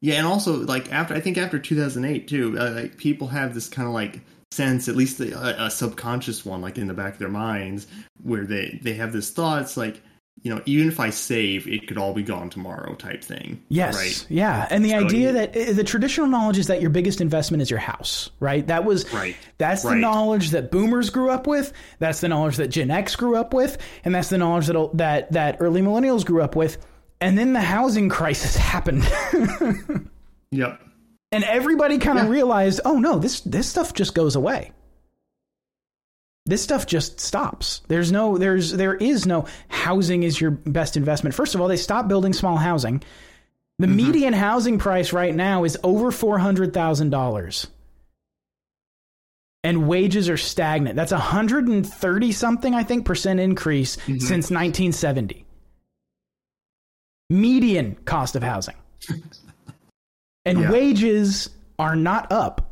Yeah, and also like after I think after 2008 too, uh, like people have this kind of like sense, at least a, a subconscious one, like in the back of their minds, where they they have this thoughts like, you know, even if I save, it could all be gone tomorrow, type thing. Yes, Right. yeah, and the So idea that uh, the traditional knowledge is that your biggest investment is your house, right? That was Right. That's the knowledge that Boomers grew up with. That's the knowledge that Gen X grew up with, and that's the knowledge that that that early Millennials grew up with. And then the housing crisis happened. Yep. And everybody kind of Yeah. realized, oh no, this this stuff just goes away. This stuff just stops. There's no there's there is no housing is your best investment. First of all, they stopped building small housing. The mm-hmm. median housing price right now is over four hundred thousand dollars. And wages are stagnant. That's a hundred and thirty something, I think, percent increase mm-hmm. since nineteen seventy. Median cost of housing. And Yeah. wages are not up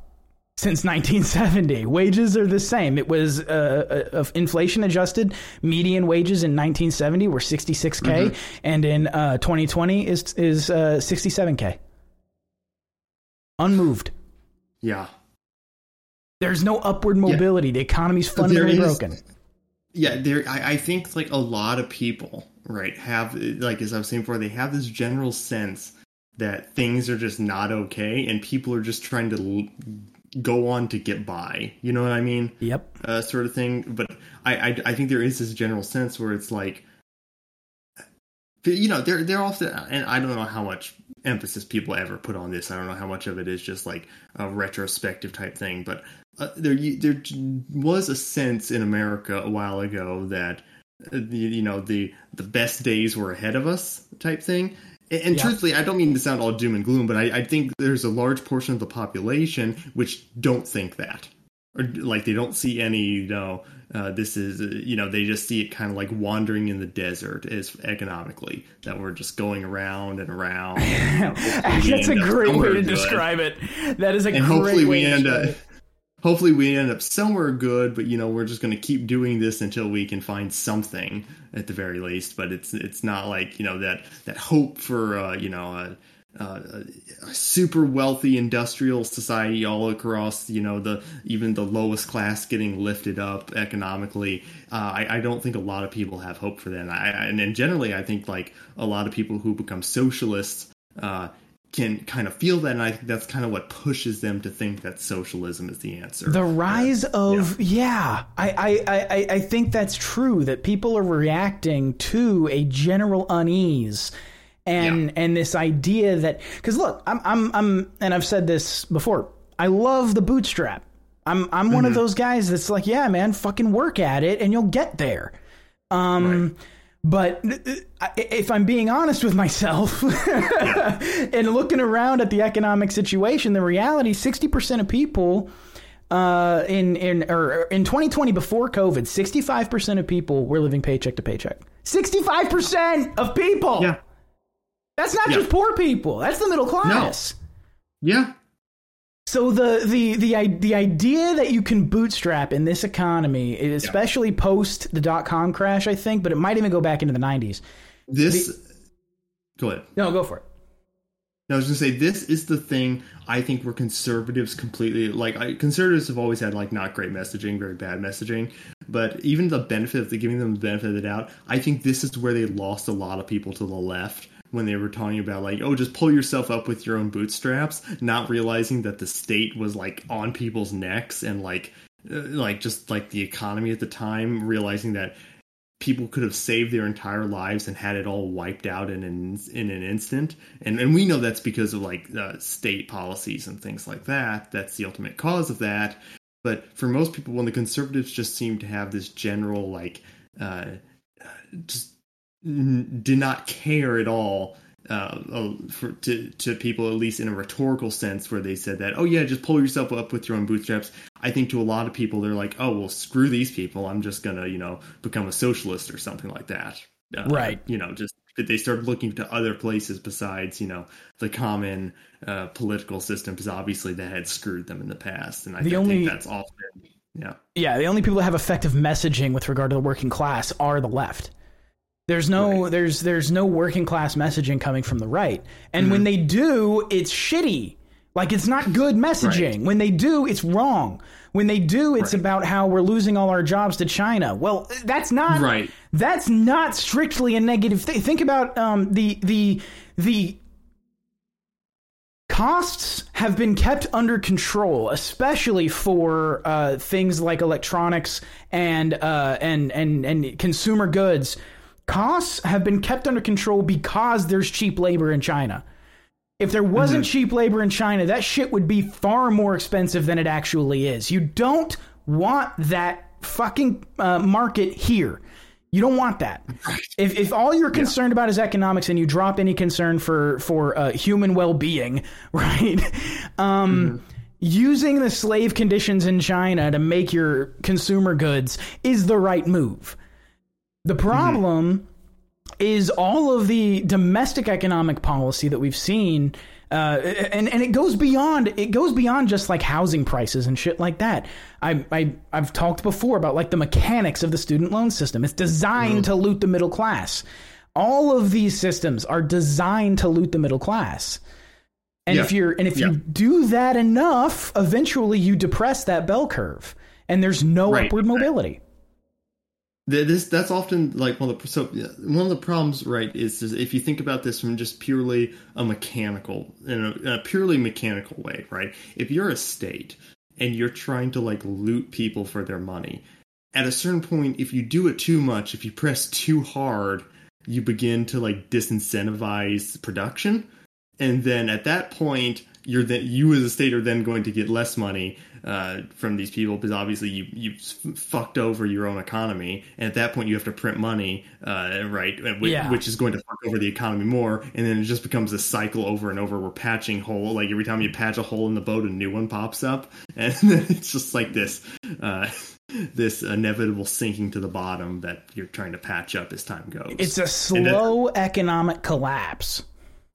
since 1970. Wages are the same. It was uh, uh, inflation adjusted. Median wages in 1970 were 66k, and in uh, 2020 is is uh, 67k. Unmoved. Yeah. There's no upward mobility. The economy's fundamentally is- broken. Yeah, there. I, I think like a lot of people, right, have like as I was saying before, they have this general sense that things are just not okay, and people are just trying to l- go on to get by. You know what I mean? Yep. uh, sort of thing. But I, I I think there is this general sense where it's like, you know, they're they're often, and I don't know how much emphasis people ever put on this. I don't know how much of it is just like a retrospective type thing, but uh, there there was a sense in America a while ago that uh, you know the the best days were ahead of us type thing And, and truthfully, I don't mean to sound all doom and gloom, but I, I think there's a large portion of the population which don't think that, or like they don't see any, you know, uh, this is, uh, you know, they just see it kind of like wandering in the desert as economically that we're just going around and around. And, you know, That's a great way to good. describe it. That is a And great hopefully way we to end up. Hopefully we end up somewhere good, but you know we're just going to keep doing this until we can find something at the very least. But it's it's not like you know that that hope for uh, you know a, a, a super wealthy industrial society all across you know the even the lowest class getting lifted up economically. Uh, I, I don't think a lot of people have hope for that. And, I, and then generally, I think like a lot of people who become socialists. Uh, can kind of feel that, and I think that's kind of what pushes them to think that socialism is the answer. The rise of yeah, I, I, I, I think that's true. That people are reacting to a general unease, and Yeah. and this idea that because look, I'm I'm I'm and I've said this before. I love the bootstrap. I'm I'm one of Mm-hmm. those guys that's like, yeah, man, fucking work at it, and you'll get there. Um, but uh, if I'm being honest with myself and looking around at the economic situation, the reality, 60% of people uh, in in or in 2020 before COVID, 65% of people were living paycheck to paycheck. 65% of people. yeah, That's not Yeah. just poor people. That's the middle class. yeah, So the the the the idea that you can bootstrap in this economy, especially post the dot com crash, I think, but it might even go back into the 90s. this. go ahead. No, go for it. I was going to say this is the thing I think where conservatives completely like I, conservatives have always had like not great messaging, very bad messaging, but even the benefit of the giving them the benefit of the doubt, I think this is where they lost a lot of people to the left when they were talking about like oh just pull yourself up with your own bootstraps, not realizing that the state was like on people's necks and like uh, like just like the economy at the time, realizing that people could have saved their entire lives and had it all wiped out in an in an instant. And and we know that's because of like uh, state policies and things like that. That's the ultimate cause of that. But for most people, when the conservatives just seem to have this general like uh, just n- did not care at all. Uh, for to to people at least in a rhetorical sense, where they said that, oh yeah, just pull yourself up with your own bootstraps. I think to a lot of people, they're like, oh well, screw these people. I'm just gonna you know become a socialist or something like that. Uh, Right. You know, just that they started looking to other places besides you know the common uh, political system, because obviously that had screwed them in the past, and I The think only- that's often yeah. Yeah, the only people that have effective messaging with regard to the working class are the left. There's no Right. there's there's no working class messaging coming from the right. And Mm-hmm. when they do, it's shitty. Like it's not good messaging. When they do, it's wrong. When they do, it's Right. about how we're losing all our jobs to China. Well, that's not Right. That's not strictly a negative thing. Think about um, the the the costs have been kept under control, especially for uh, things like electronics and uh, and and and consumer goods. Costs have been kept under control because there's cheap labor in China. If there wasn't cheap labor in China, that shit would be far more expensive than it actually is. You don't want that fucking uh, market here. You don't want that. If, if all you're concerned about is economics and you drop any concern for for uh, human well being, right? Um, Using the slave conditions in China to make your consumer goods is the right move. The problem is all of the domestic economic policy that we've seen uh, and and it goes beyond it goes beyond just like housing prices and shit like that. I, I I've talked before about like the mechanics of the student loan system. It's designed to loot the middle class. All of these systems are designed to loot the middle class. And Yeah. if you're and if Yeah. you do that enough, eventually you depress that bell curve, and there's no Right. upward mobility. Th- This that's often like one of the so one of the problems, right? Is, is if you think about this from just purely a mechanical in a, a purely mechanical way, right? If you're a state and you're trying to like loot people for their money, at a certain point, if you do it too much, if you press too hard, you begin to like disincentivize production, and then at that point, you're then you as a state are then going to get less money uh, from these people because obviously you you fucked over your own economy, and at that point you have to print money, uh, right? Which, Yeah. which is going to fuck over the economy more, and then it just becomes a cycle over and over. We're patching hole like every time you patch a hole in the boat, a new one pops up, and then it's just like this. Uh, this inevitable sinking to the bottom that you're trying to patch up as time goes. It's a that- slow economic collapse.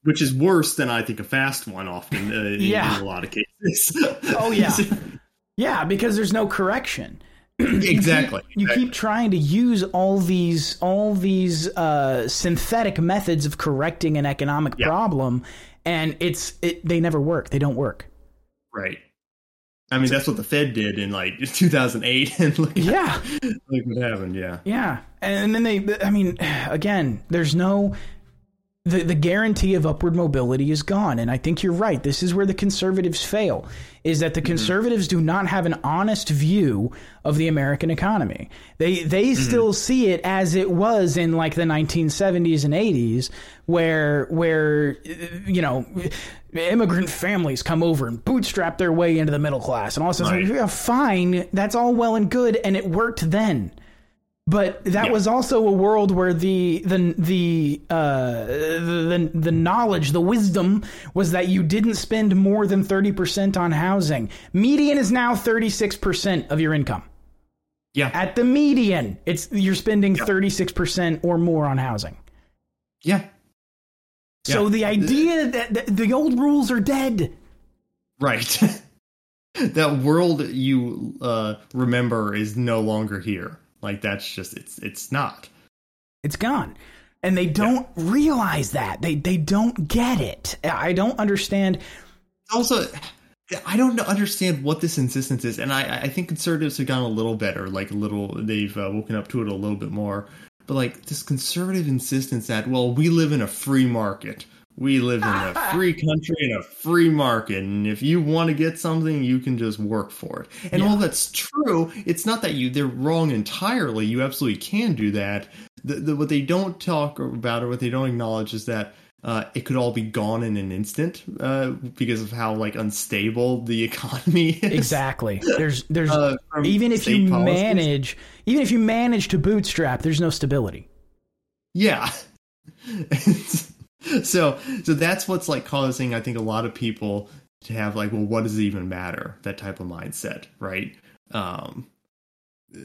which is worse than I think a fast one often uh, in- Yeah. in, a lot of cases. Oh yeah, yeah, because there's no correction. exactly. You keep trying to use all these all these uh, synthetic methods of correcting an economic Yeah. problem, and it's it, they never work. They don't work. right. I mean, that's what the Fed did in like 2008, and look, Yeah, look what happened. Yeah, yeah, and then they. I mean, again, there's no. The, the guarantee of upward mobility is gone. And I think you're right. This is where the conservatives fail, is that the conservatives do not have an honest view of the American economy. They they still see it as it was in like the 1970s and 80s, where where uh, you know immigrant families come over and bootstrap their way into the middle class and all of this. Right. Yeah, fine, that's all well and good, and it worked then. But that Yeah. was also a world where the the the uh, the the knowledge, the wisdom was that you didn't spend more than thirty percent on housing. Median is now thirty six percent of your income. yeah, At the median, it's you're spending thirty six percent or more on housing. yeah. So Yeah. the idea that that the old rules are dead. Right. that world you uh, remember is no longer here. Like that's just it's it's not. It's gone. And they don't realize that. They they don't get it. I don't understand also I don't understand what this insistence is, and I, I think conservatives have gotten a little better, like a little. They've uh, woken up to it a little bit more. But like this conservative insistence that well, we live in a free market, we live in a free country in a free market, and if you want to get something, you can just work for it. And while that's true, it's not that you they're wrong entirely. You absolutely can do that. The, the, what they don't talk about or what they don't acknowledge is that uh, it could all be gone in an instant uh, because of how like unstable the economy is. Exactly. There's there's Uh, even if you policies. manage even if you manage to bootstrap, there's no stability. Yeah. so so that's what's like causing I think a lot of people to have like well what does it even matter? That type of mindset right? Um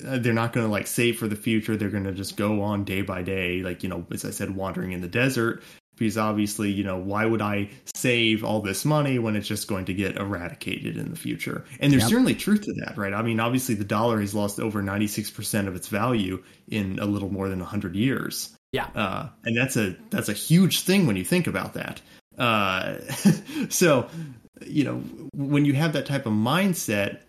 uh, they're not going to like save for the future. They're going to just go on day by day like you know as I said wandering in the desert. Because obviously you know why would I save all this money when it's just going to get eradicated in the future? And there's Yep. certainly truth to that right? I mean obviously the dollar has lost over 96% of its value in a little more than 100 years Yeah. uh, and that's a that's a huge thing when you think about that. Uh, so, you know, when you have that type of mindset,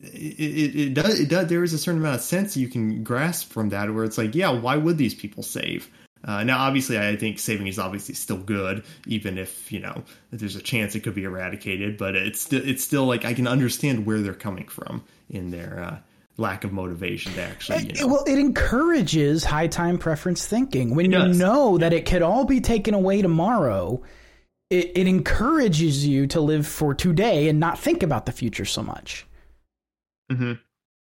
it, it, it does it does there is a certain amount of sense you can grasp from that where it's like, yeah, why would these people save? Uh, now, obviously, I think saving is obviously still good, even if you know there's a chance it could be eradicated. But it's still it's still like I can understand where they're coming from in their uh, lack of motivation to actually. You know, Well, it encourages high time preference thinking. When you does. know that it could all be taken away tomorrow, it, it encourages you to live for today and not think about the future so much. Mhm.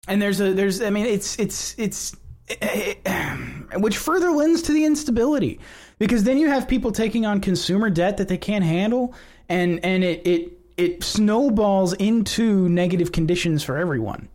And there's a there's I mean it's it's it's eh, eh, eh, which further lends to the instability because then you have people taking on consumer debt that they can't handle and and it it it snowballs into negative conditions for everyone.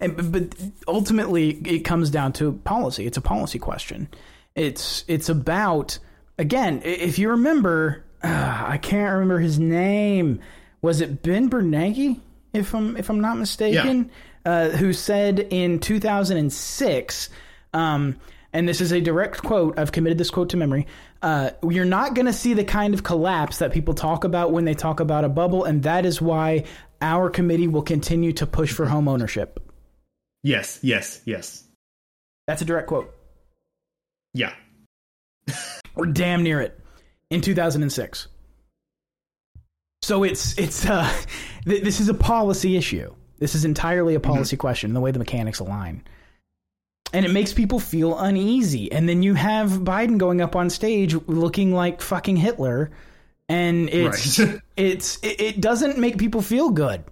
And but- ultimately it comes down to policy. It's a policy question. It's it's about again, if you remember, uh, I can't remember his name. Was it Ben Bernanke? If I'm if I'm not mistaken, uh, who said in 2006, um, and this is a direct quote. I've committed this quote to memory. Uh, you're not going to see the kind of collapse that people talk about when they talk about a bubble, and that is why our committee will continue to push for home ownership. Yes, yes, yes, That's a direct quote. yeah. We're damn near it in 2006. So it's it's uh th- this is a policy issue. This is entirely a policy question, the way the mechanics align. And it makes people feel uneasy. And then you have Biden going up on stage looking like fucking Hitler and it's Right. it's it, it doesn't make people feel good.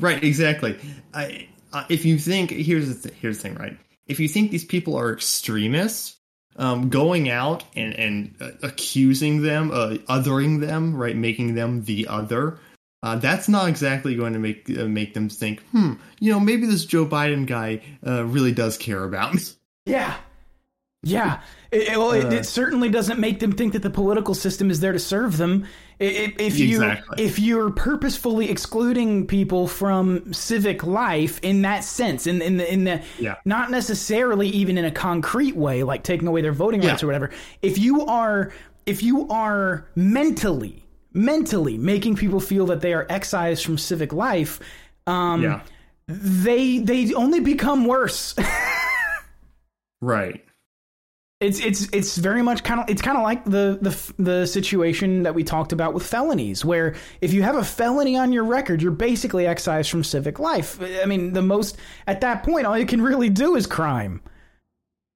Right, exactly. I, uh, if you think here's the th- here's the thing, right? If you think these people are extremists, um, going out and and uh, accusing them, uh, othering them, right, making them the other, uh, that's not exactly going to make uh, make them think, hmm, you know, maybe this Joe Biden guy uh, really does care about me. Yeah. Yeah. It, it- well, it, Uh. it certainly doesn't make them think that the political system is there to serve them. If you Exactly. if you're purposefully excluding people from civic life in that sense, in in the in the Yeah. not necessarily even in a concrete way, like taking away their voting rights Yeah. or whatever. If you are if you are mentally mentally making people feel that they are excised from civic life, um, yeah, they they only become worse. right. It's it's it's very much kind of it's kind of like the the the situation that we talked about with felonies, where if you have a felony on your record, you're basically excised from civic life. I mean, the most at that point, all you can really do is crime.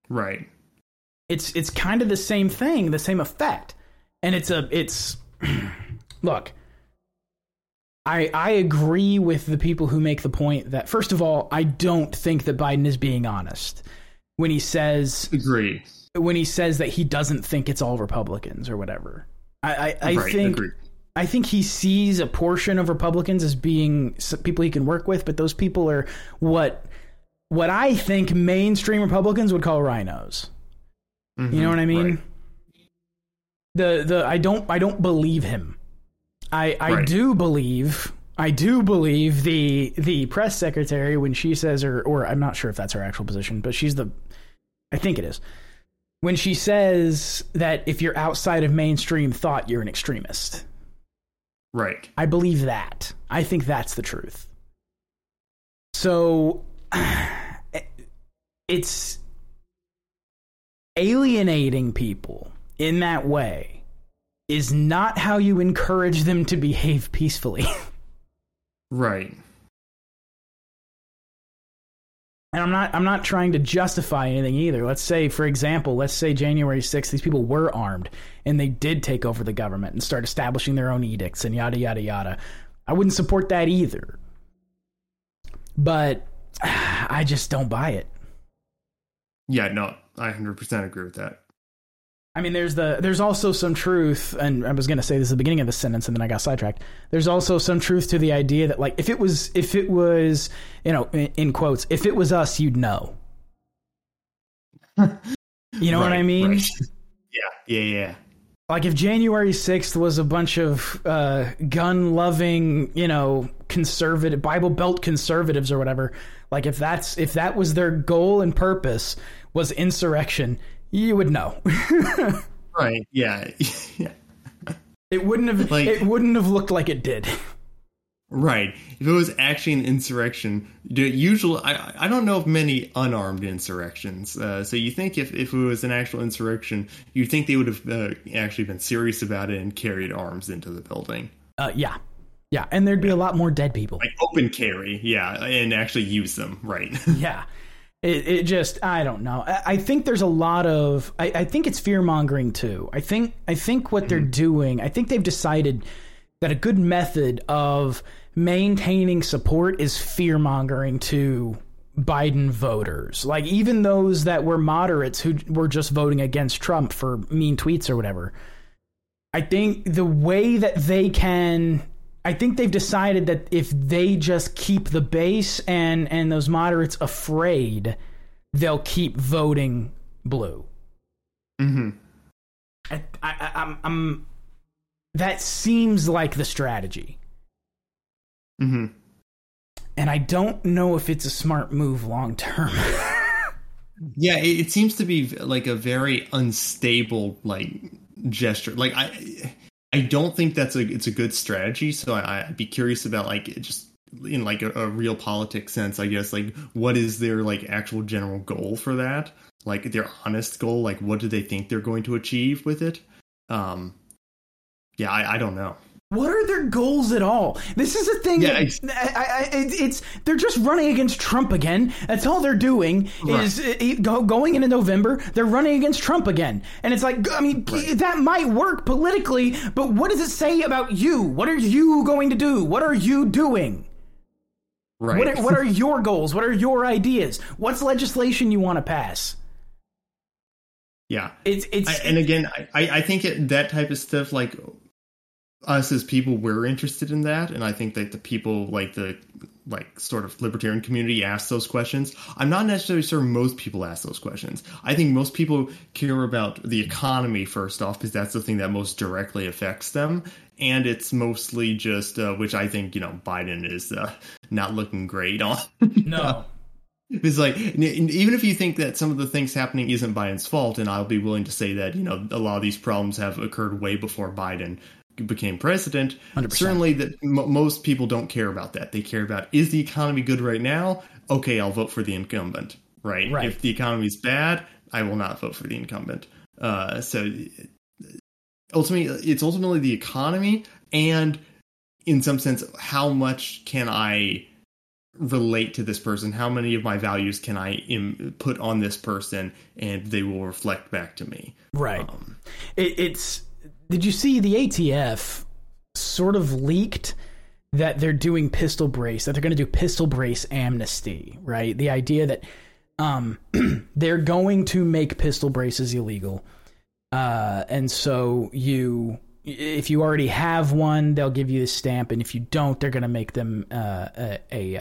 Right. It's it's kind of the same thing, the same effect, and it's a it's look. I I agree with the people who make the point that first of all, I don't think that Biden is being honest when he says Agree. When he says that he doesn't think it's all Republicans or whatever. I I, I right. think Agree. I think he sees a portion of Republicans as being people he can work with, but those people are what what I think mainstream Republicans would call RINOs. You know what I mean? Mm-hmm. Right. The the I don't I don't believe him. I I Right. do believe I do believe the the press secretary when she says or or I'm not sure if that's her actual position, but she's the I think it is. When she says that if you're outside of mainstream thought, you're an extremist. Right. I believe that. I think that's the truth. So it's alienating people in that way is not how you encourage them to behave peacefully. Right. And I'm not I'm not trying to justify anything either. Let's say for example, let's say January 6th these people were armed and they did take over the government and start establishing their own edicts and yada yada yada. I wouldn't support that either. But I just don't buy it. Yeah. No, I hundred percent agree with that. I mean, there's the there's also some truth, and I was going to say this at the beginning of the sentence, and then I got sidetracked. There's also some truth to the idea that, like, if it was if it was you know in, in quotes, if it was us, you'd know. You know what I mean? right. Yeah. Yeah. Yeah. Like if January 6th was a bunch of uh, gun loving, you know, conservative Bible Belt conservatives or whatever, like if that's if that was their goal and purpose was insurrection, you would know. Right. Yeah. yeah. it wouldn't have Like- it wouldn't have looked like it did. Right. If it was actually an insurrection, usually I I don't know of many unarmed insurrections. Uh, so you think if, if it was an actual insurrection, you'd think they would have uh, actually been serious about it and carried arms into the building, Uh, yeah. Yeah, and there'd be a lot more dead people. like open carry, yeah, and actually use them. Right. yeah. It, it just I don't know. I, I think there's a lot of I, I think it's fear mongering too. I think I think what they're mm-hmm. doing, I think they've decided that a good method of maintaining support is fear mongering to Biden voters. Like even those that were moderates who were just voting against Trump for mean tweets or whatever. I think the way that they can I think they've decided that if they just keep the base and and those moderates afraid, they'll keep voting blue. hmm I, I, I'm, I'm that seems like the strategy, hmm and I don't know if it's a smart move long term. Yeah, it, it seems to be like a very unstable like gesture. Like I, I don't think that's a it's a good strategy. So I, I'd be curious about like just in like a, a real politics sense. I guess like what is their like actual general goal for that? Like their honest goal. Like what do they think they're going to achieve with it? Um, yeah, I, I don't know. What are their goals at all? This is a thing. Yeah, that, I, I, it's they're just running against Trump again. That's all they're doing is uh, go, going into November. They're running against Trump again, and it's like I mean that might work politically, but what does it say about you? What are you going to do? What are you doing? Right. What are, what are your goals? What are your ideas? What's legislation you want to pass? yeah. It's it's I, and again, I, I I think it, that type of stuff, like us as people, we're interested in that, and I think that the people, like the like sort of libertarian community, ask those questions. I'm not necessarily sure most people ask those questions. I think most people care about the economy first off, because that's the thing that most directly affects them, and it's mostly just, uh, which I think you know, Biden is uh, not looking great on. no. It's like even if you think that some of the things happening isn't Biden's fault, and I'll be willing to say that you know a lot of these problems have occurred way before Biden became president. 100%. Certainly, that m- most people don't care about that. They care about is the economy good right now? Okay, I'll vote for the incumbent. Right. Right. If the economy is bad, I will not vote for the incumbent. Uh, so ultimately, it's ultimately the economy, and in some sense, how much can I relate to this person how many of my values can i Im- put on this person and they will reflect back to me Right. Um, it, it's. Did you see the ATF sort of leaked that they're doing pistol brace, that they're going to do pistol brace amnesty, right? The idea that um, they're going to make pistol braces illegal. Uh, and so you, if you already have one, they'll give you the stamp, and if you don't, they're going to make them uh, a, a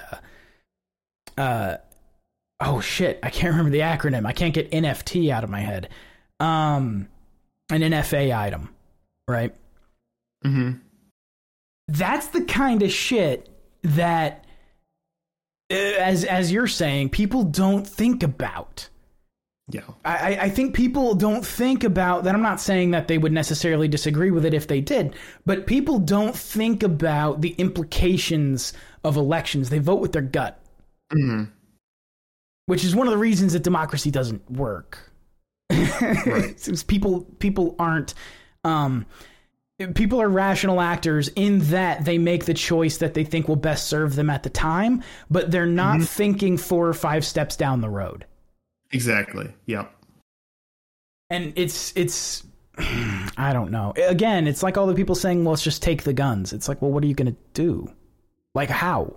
uh, uh, oh shit, I can't remember the acronym. I can't get NFT out of my head. Um, an NFA item, right? mhm. That's the kind of shit that, uh, as as you're saying, people don't think about. yeah I, I- think people don't think about that. I'm not saying that they would necessarily disagree with it if they did, but people don't think about the implications of elections. They vote with their gut, Mhm. which is one of the reasons that democracy doesn't work. It's people people aren't um, people are rational actors in that they make the choice that they think will best serve them at the time, but they're not thinking four or five steps down the road. exactly yep and it's it's I don't know. Again, it's like all the people saying, "Well, let's just take the guns." It's like, well, what are you going to do? Like how?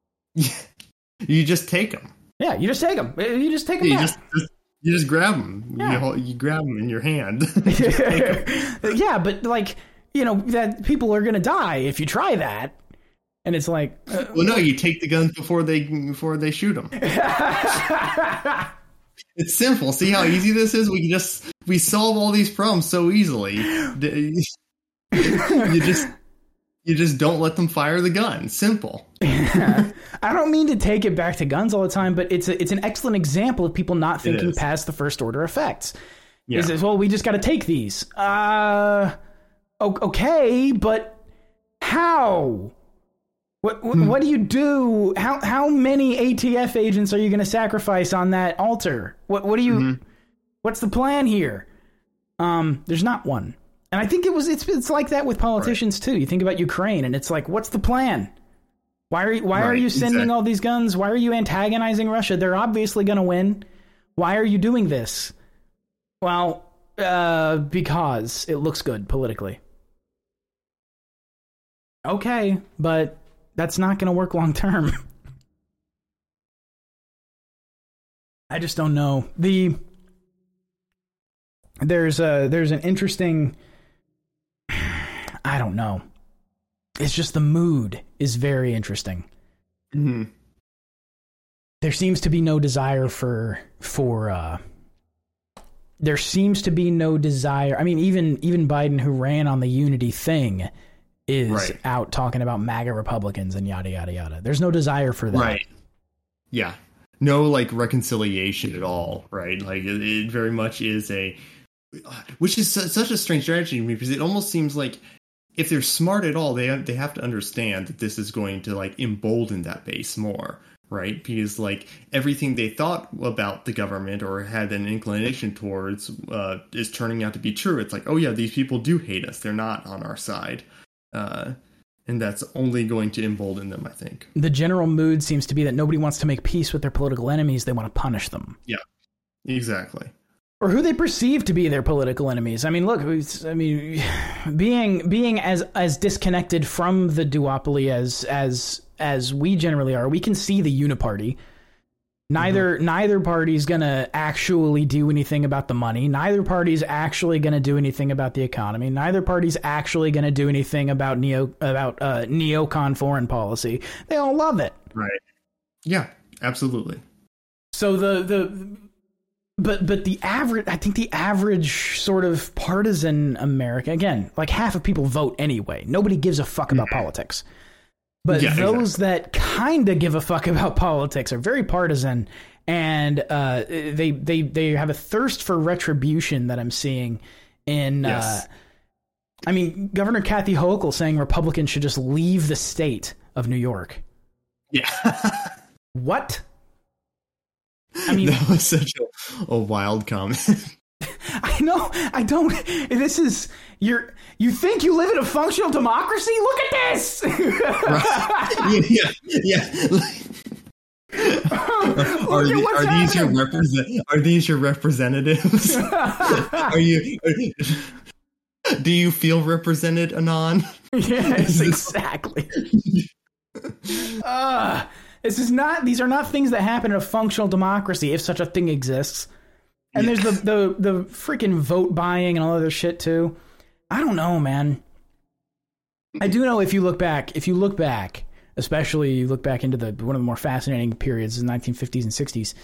you just take them Yeah, you just take them. You just take them you just, just you just grab them Yeah. you, hold, you grab them in your hand. Yeah, but like you know that people are going to die if you try that, and it's like, uh, well no you take the guns before they before they shoot them it's simple. See how easy this is? We can just we solve all these problems so easily. You just you just don't let them fire the gun simple I don't mean to take it back to guns all the time, but it's a, it's an excellent example of people not thinking past the first order effects. Yeah. Is it, well, we just got to take these. Uh, okay, but how? What what, what do you do? How how many ATF agents are you going to sacrifice on that altar? What what do you? What's the plan here? Um, there's not one, and I think it was it's it's like that with politicians too. You think about Ukraine, and it's like, what's the plan? Why are you, why are you sending exactly. all these guns? Why are you antagonizing Russia? They're obviously going to win. Why are you doing this? Well, uh, because it looks good politically. Okay, but that's not going to work long term. I just don't know. The there's a there's an interesting I don't know. It's just the mood is very interesting. hmm There seems to be no desire for for uh there seems to be no desire. I mean even even Biden who ran on the unity thing is Right. out talking about MAGA Republicans and yada yada yada. There's no desire for that. Right. Yeah. No like reconciliation at all, right? Like it, it very much is a which is su- such a strange strategy to me because it almost seems like if they're smart at all, they have, they have to understand that this is going to like embolden that base more, right? Because like everything they thought about the government or had an inclination towards uh, is turning out to be true. It's like, oh yeah, these people do hate us; they're not on our side. uh, and that's only going to embolden them. I think. The general mood seems to be that nobody wants to make peace with their political enemies; they want to punish them. Yeah, exactly. Or who they perceive to be their political enemies. I mean, look, I mean, being being as as disconnected from the duopoly as as as we generally are, we can see the uniparty. Neither neither party's gonna actually do anything about the money. Neither party's actually gonna do anything about the economy. Neither party's actually gonna do anything about neo about uh, neocon foreign policy. They all love it. Right. Yeah, absolutely. So the the but but the average I think the average sort of partisan America again, like half of people vote anyway. Nobody gives a fuck about politics. But Yeah, those that kind of give a fuck about politics are very partisan and uh, they they they have a thirst for retribution that I'm seeing in uh, I mean Governor Kathy Hochul saying Republicans should just leave the state of New York. Yeah. What? I mean that was such a, a wild comment. I know. I don't. This is you're. You think you live in a functional democracy? Look at this. yeah, yeah. are, the- are these your represent? Are these your representatives? are you? do you feel represented, Anon? yes, exactly. uh, this is not. These are not things that happen in a functional democracy, if such a thing exists. And there's the the the freaking vote buying and all other shit too. I don't know, man. I do know if you look back, if you look back, especially you look back into the one of the more fascinating periods in the 1950s and 60s.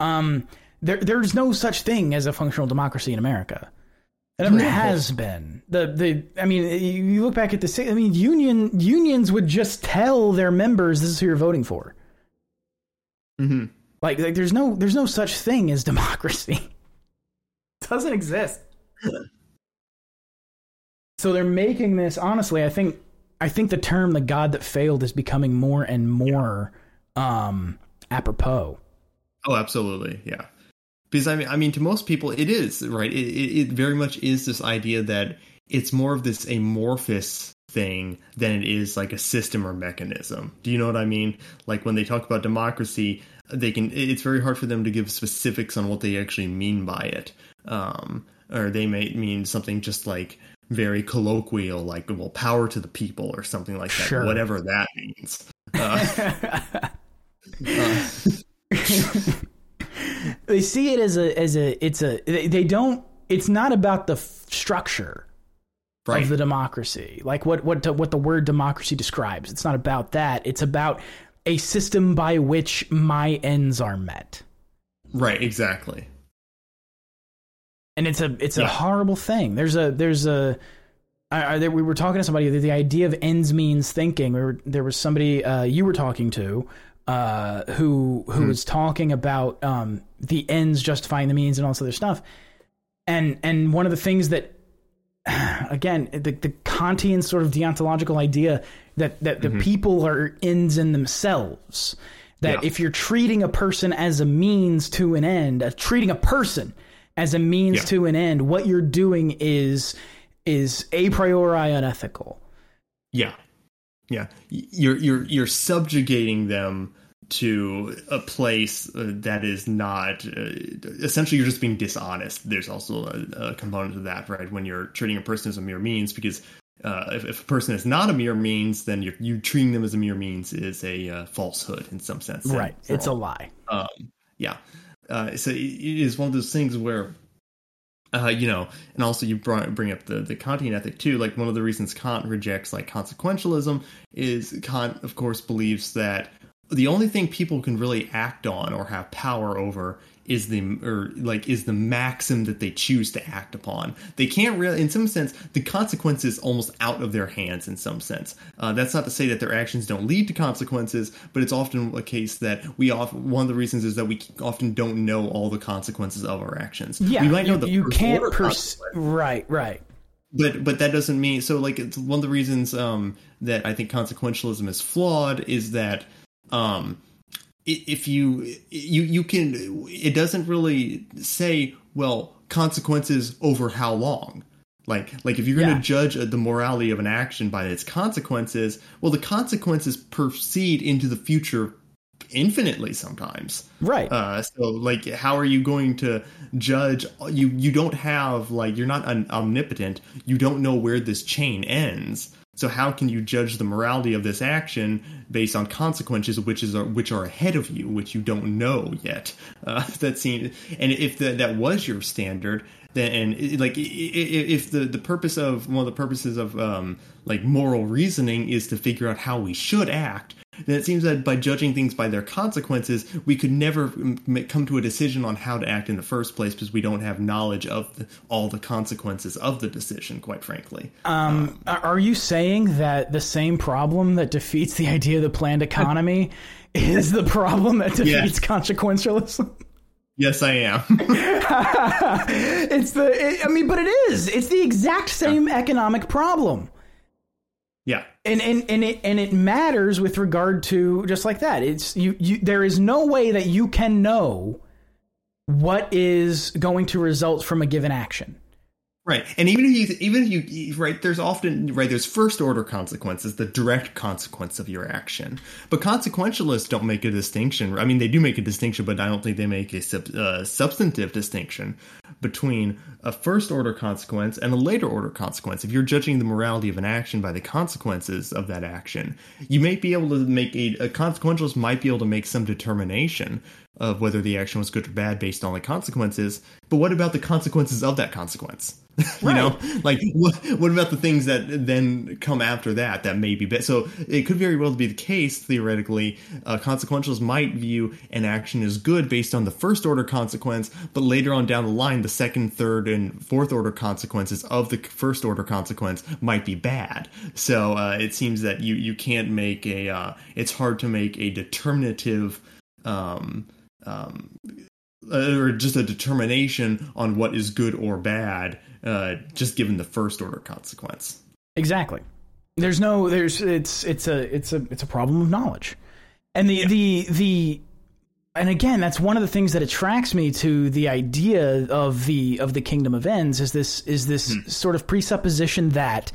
Um, there there's no such thing as a functional democracy in America. It never has been. The the I mean, you look back at the I mean, union unions would just tell their members this is who you're voting for. hmm Like, like there's no there's no such thing as democracy. It Doesn't exist. so they're making this honestly, I think I think the term the god that failed is becoming more and more um apropos. Oh, absolutely, yeah. Because I mean, I mean, to most people, it is right. It, it, it very much is this idea that it's more of this amorphous thing than it is like a system or mechanism. Do you know what I mean? Like when they talk about democracy, they can. It's very hard for them to give specifics on what they actually mean by it. Um, or they may mean something just like very colloquial, like well, power to the people or something like that. Sure. Whatever that means. Uh, uh, they see it as a as a it's a they, don't it's not about the f- structure right. of the democracy like what what what the word democracy describes it's not about that it's about a system by which my ends are met right. Exactly. and it's a it's a horrible thing there's a there's a I, I, we were talking to somebody the, the idea of ends means thinking we were, there was somebody uh, you were talking to uh, who who was talking about um, the ends justifying the means and all this other stuff and and one of the things that again the, the kantian sort of deontological idea that that the people are ends in themselves that Yeah. if you're treating a person as a means to an end uh, treating a person as a means Yeah. to an end what you're doing is is a priori unethical Yeah, yeah. You're you're you're subjugating them to a place uh, that is not. Uh, essentially, you're just being dishonest. There's also a, a component of that, right? When you're treating a person as a mere means, because uh, if, if a person is not a mere means, then you're, you treating them as a mere means is a uh, falsehood in some sense. right it's a lie Um, yeah. Uh, so it it is one of those things where, uh, you know, and also you brought, bring up the the Kantian ethic too. Like one of the reasons Kant rejects like consequentialism is Kant, of course, believes that the only thing people can really act on or have power over is the or like is the maxim that they choose to act upon. They can't really, in some sense, the consequences almost out of their hands. In some sense, uh, that's not to say that their actions don't lead to consequences, but it's often a case that we often one of the reasons is that we often don't know all the consequences of our actions. yeah we might know you, the you can't pers- right right but but that doesn't mean so like it's one of the reasons um that i think consequentialism is flawed is that um if you you you can it doesn't really say well consequences over how long Like, like if you're Yeah. going to judge uh, the morality of an action by its consequences, well, the consequences proceed into the future infinitely sometimes. Right. Uh, so, like, how are you going to judge? You you don't have like you're not un- omnipotent. You don't know where this chain ends. So how can you judge the morality of this action based on consequences which is which are ahead of you, which you don't know yet? Uh, that seems, and if the, that was your standard, then and like if the the purpose of one of the purposes of um, like moral reasoning is to figure out how we should act, then it seems that by judging things by their consequences, we could never m- come to a decision on how to act in the first place because we don't have knowledge of the, all the consequences of the decision. Quite frankly, um, uh, Are are you saying that the same problem that defeats the idea of the planned economy is the problem that defeats consequentialism? yes, I am. It's the, it, I mean, but it is. It's the exact same economic problem. Yeah. and and and it and it matters with regard to just like that. It's you you there is no way that you can know what is going to result from a given action. Right, and even if you, even if you, right, there's often, right, there's first order consequences, the direct consequence of your action. But consequentialists don't make a distinction. I mean, they do make a distinction, but I don't think they make a sub, uh, substantive distinction between a first order consequence and a later order consequence. If you're judging the morality of an action by the consequences of that action, you may be able to make a, a consequentialist might be able to make some determination of whether the action was good or bad based on the consequences. But what about the consequences of that consequence? you know, like what, what about the things that then come after that that may be bad? So it could very well be the case theoretically. Uh, consequentialists might view an action as good based on the first order consequence, but later on down the line, the second, third, and fourth order consequences of the first order consequence might be bad. So uh, it seems that you you can't make a. Uh, it's hard to make a determinative. Um, um, or just a determination on what is good or bad, uh, just given the first order consequence. Exactly. There's no there's it's it's a it's a it's a problem of knowledge. And the the the and again that's one of the things that attracts me to the idea of the of the kingdom of ends is this is this sort of presupposition that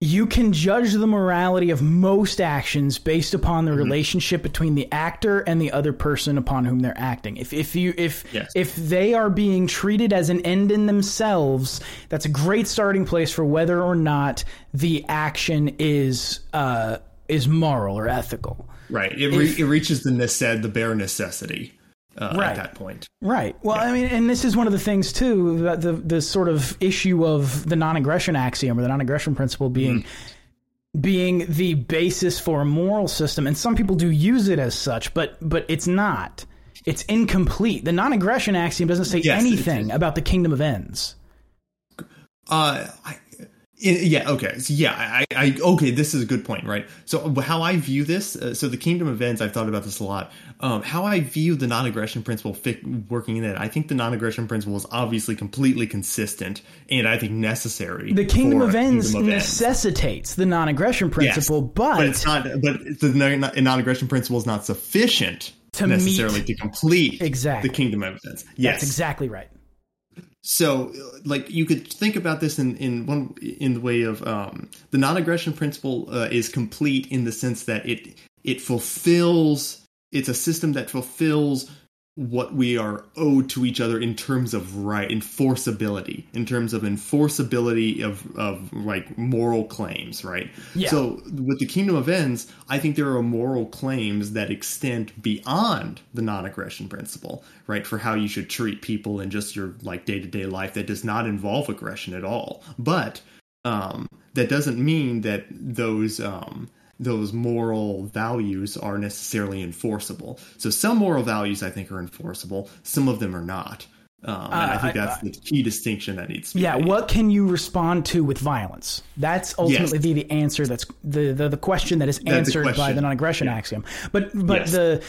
you can judge the morality of most actions based upon the relationship between the actor and the other person upon whom they're acting. If if you if Yes. if they are being treated as an end in themselves, that's a great starting place for whether or not the action is uh, is moral or ethical. Right. It, re- it reaches the necess- the bare necessity uh, Right. at that point. Right. Well, I mean, and this is one of the things too that the the sort of issue of the non-aggression axiom or the non-aggression principle being being the basis for a moral system, and some people do use it as such, but but it's not. It's incomplete. The non-aggression axiom doesn't say Yes, anything about the kingdom of ends. Uh, i- yeah. Okay. So yeah. I, I. Okay. This is a good point, right? So how I view this. Uh, so the kingdom of ends. I've thought about this a lot. Um, how I view the non-aggression principle fi- working in it. I think the non-aggression principle is obviously completely consistent, and I think necessary. The kingdom of ends kingdom of ends. necessitates the non-aggression Yes, principle, but, but it's not. But the non- non-aggression principle is not sufficient To necessarily meet- to complete Exactly. the kingdom of ends. Yes, that's exactly right. So uh, like you could think about this in in one in the way of um, the non-aggression principle uh, is complete in the sense that it it fulfills it's a system that fulfills what we are owed to each other in terms of right enforceability in terms of enforceability of of like moral claims right? Yeah. so with the kingdom of ends i think there are moral claims that extend beyond the non-aggression principle right? For how you should treat people in just your like day-to-day life that does not involve aggression at all. But um that doesn't mean that those um those moral values are necessarily enforceable. So some moral values I think are enforceable, some of them are not. Um, and I think Uh, I- that's the key distinction that needs to be Yeah, made. what can you respond to with violence? That's ultimately the, the answer. That's the, the the question that is answered by the non-aggression Yeah. axiom. But but Yes. the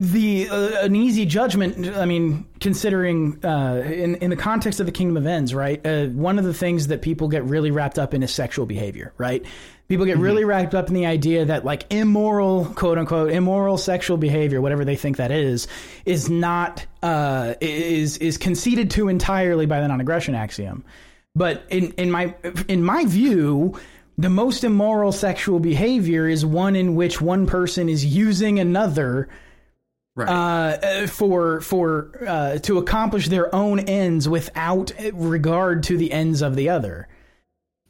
the uh, an easy judgment. I mean, considering uh, in in the context of the kingdom of ends, right? Uh, one of the things that people get really wrapped up in is sexual behavior, right? People Mm-hmm. get really wrapped up in the idea that like immoral, quote unquote, immoral sexual behavior, whatever they think that is, is not uh, is is conceded to entirely by the non-aggression axiom. But in in my in my view, the most immoral sexual behavior is one in which one person is using another Right. uh, for for uh, to accomplish their own ends without regard to the ends of the other.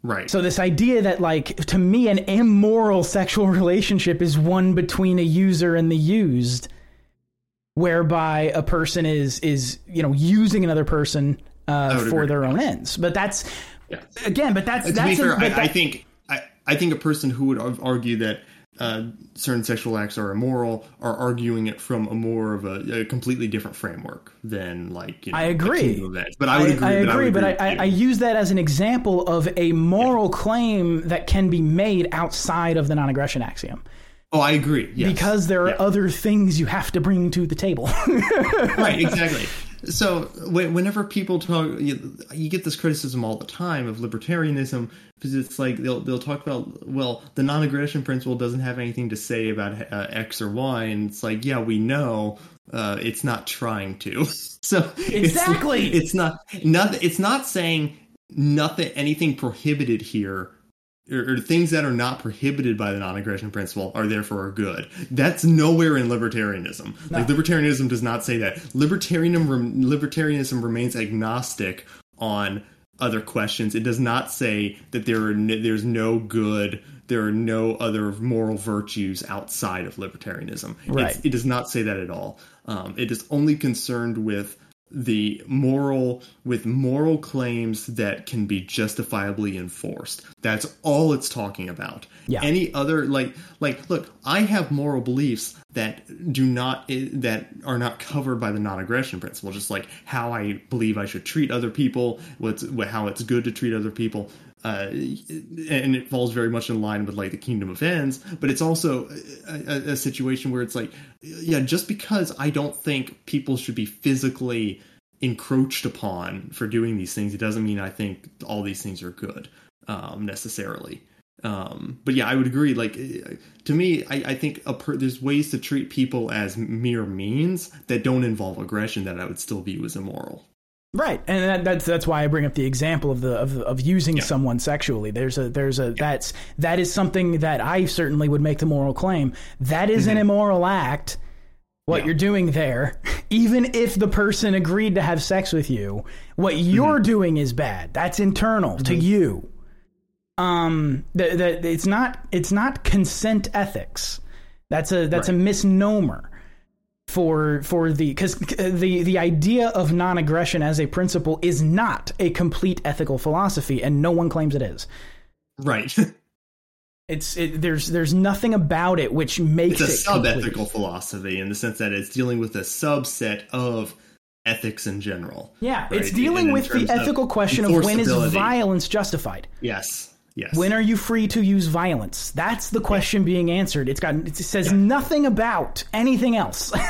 right. So this idea that like to me an immoral sexual relationship is one between a user and the used whereby a person is is you know using another person uh, for agree. their own ends. But that's Yeah. again, but that's to that's fair, a, I, I think I, I think a person who would argue that uh, certain sexual acts are immoral are arguing it from a more of a, a completely different framework than like you know, I agree. kingdom of ends. But I would agree. I, but agree, would but I, with I. I use that as an example of a moral claim that can be made outside of the non-aggression axiom oh, I agree. Yes. because there are Yeah. other things you have to bring to the table. right exactly so whenever people talk you, you get this criticism all the time of libertarianism because it's like they'll they'll talk about well the non-aggression principle doesn't have anything to say about uh, x or y and it's like yeah we know uh, it's not trying to so it's- Exactly. it's, not not it's not saying nothing anything prohibited here or, or things that are not prohibited by the non-aggression principle are therefore good. That's nowhere in libertarianism. Like libertarianism does not say that. Libertarianism rem- libertarianism remains agnostic on other questions. It does not say that there are n- there's no good, there are no other moral virtues outside of libertarianism. Right. It's, it does not say that at all. Um, it is only concerned with the moral with moral claims that can be justifiably enforced. That's all it's talking about. Yeah. any other like like look i have moral beliefs that do not eh, that are not covered by the non-aggression principle just like how i believe i should treat other people what's what, how it's good to treat other people uh, and it falls very much in line with like the kingdom of ends but it's also a, a, situation where it's like yeah just because i don't think people should be physically encroached upon for doing these things it doesn't mean i think all these things are good um, necessarily. Um, but yeah i would agree like to me i, I think per- there's ways to treat people as mere means that don't involve aggression that i would still view as immoral Right, and that, that's that's why I bring up the example of the of, of using someone sexually. There's a there's a that's that is something that I certainly would make the moral claim. That is an mm-hmm. immoral act. What Yeah. you're doing there, even if the person agreed to have sex with you, what mm-hmm. you're doing is bad. That's internal to mm-hmm. you. Um, the, the, it's not it's not consent ethics. That's a that's a misnomer for for the because uh, the the idea of non-aggression as a principle is not a complete ethical philosophy and no one claims it is. Right. It's it, there's there's nothing about it which makes it's a it sub-ethical complete. philosophy in the sense that it's dealing with a subset of ethics in general. Yeah it's dealing And with the terms of ethical question of when is violence justified. Yes yes when are you free to use violence that's the question being answered it's got it says nothing about anything else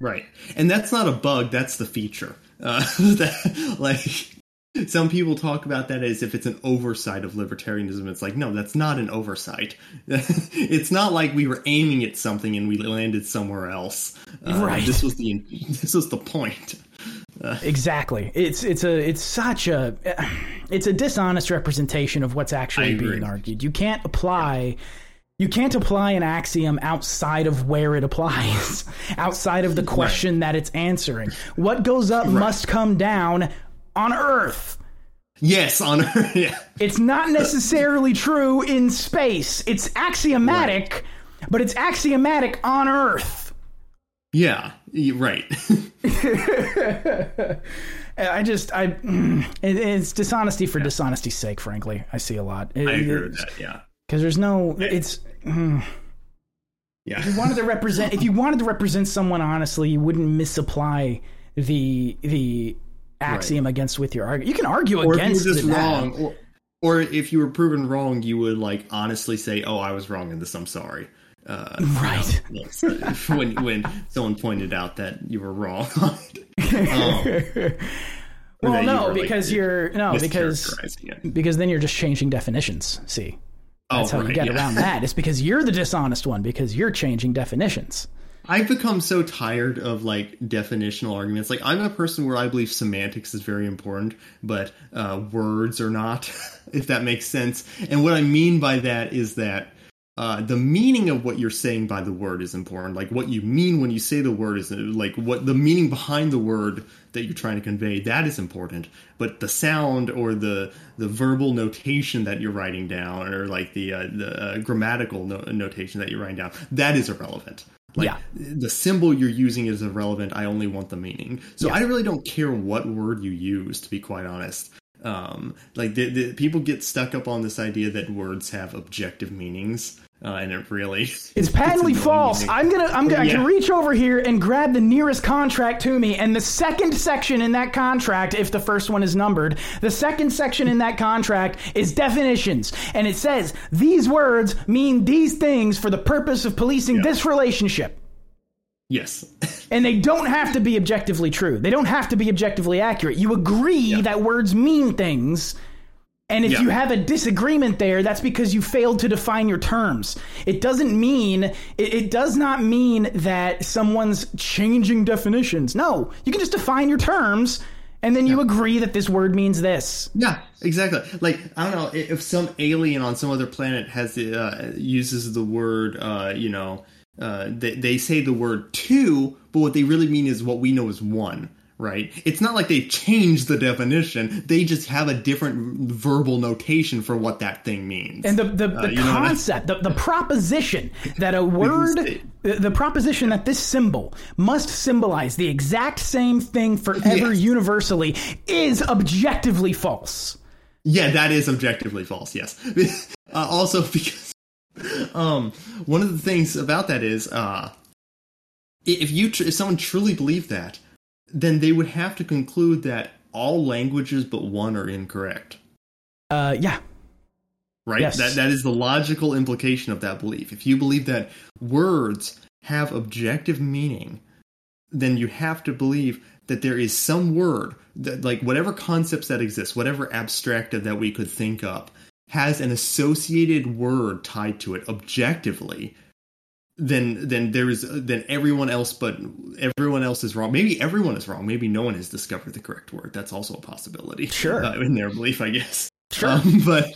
Right. And that's not a bug, that's the feature. Uh, that, like, some people talk about that as if it's an oversight of libertarianism. It's like, no, that's not an oversight. it's not like we were aiming at something and we landed somewhere else. Uh, Right. This was the this was the point. Exactly. It's it's a it's such a it's a dishonest representation of what's actually being argued. You can't apply you can't apply an axiom outside of where it applies, outside of the question that it's answering. What goes up must come down on Earth. Yes, on yeah. It's not necessarily true in space. It's axiomatic, but it's axiomatic on Earth. Yeah, right. I just I mm, it, it's dishonesty for dishonesty's sake. Frankly, I see a lot. I agree with that. Yeah. because there's no it's mm. Yeah. If you wanted to represent if you wanted to represent someone honestly you wouldn't misapply the the axiom against with your argument you can argue or if you against were just wrong, or, or if you were proven wrong, you would like honestly say, "Oh, I was wrong in this. I'm sorry." Uh, right yes, when when someone pointed out that you were wrong. um, well that you no were, like, because you're no because it. because then you're just changing definitions see that's oh, how right, you get yeah. around that it's because you're the dishonest one because you're changing definitions I've become so tired of like definitional arguments. Like I'm a person where I believe semantics is very important, but uh, words are not, if that makes sense. And what I mean by that is that uh, the meaning of what you're saying by the word is important. Like what you mean when you say the word is like what the meaning behind the word that you're trying to convey. That is important. But the sound or the the verbal notation that you're writing down, or like the uh, the uh, grammatical no- notation that you're writing down, that is irrelevant. Like, Yeah. The symbol you're using is irrelevant. I only want the meaning. So I really don't care what word you use, to be quite honest. Um, like the, the people get stuck up on this idea that words have objective meanings, uh, and it really It's patently annoying false. I'm gonna, I'm gonna, I can reach over here and grab the nearest contract to me, and the second section in that contract, if the first one is numbered, the second section in that contract is definitions, and it says these words mean these things for the purpose of policing Yeah. this relationship. yes, And they don't have to be objectively true. They don't have to be objectively accurate. You agree that words mean things. And if Yeah. you have a disagreement there, that's because you failed to define your terms. It doesn't mean, it, it does not mean that someone's changing definitions. No, you can just define your terms and then you agree that this word means this. yeah, exactly. Like I don't know if some alien on some other planet has uh, uses the word, uh, you know, uh, they they say the word two, but what they really mean is what we know is one. Right? It's not like they changed the definition. They just have a different verbal notation for what that thing means. And the the, the Uh, know what I- concept, the, the proposition that a word, the, the proposition that this symbol must symbolize the exact same thing forever Yes. universally is objectively false. Yeah, that is objectively false. Yes. uh, also, because um, one of the things about that is, uh, if you tr- if someone truly believed that, then they would have to conclude that all languages but one are incorrect. Uh, yeah, Right. Yes. That that is the logical implication of that belief. If you believe that words have objective meaning, then you have to believe that there is some word that like whatever concepts that exist, whatever abstractive that we could think up, has an associated word tied to it objectively. Then then there is then everyone else but everyone else is wrong. Maybe everyone is wrong. Maybe no one has discovered the correct word. That's also a possibility. Sure. Uh, in their belief, I guess. Sure. Um, but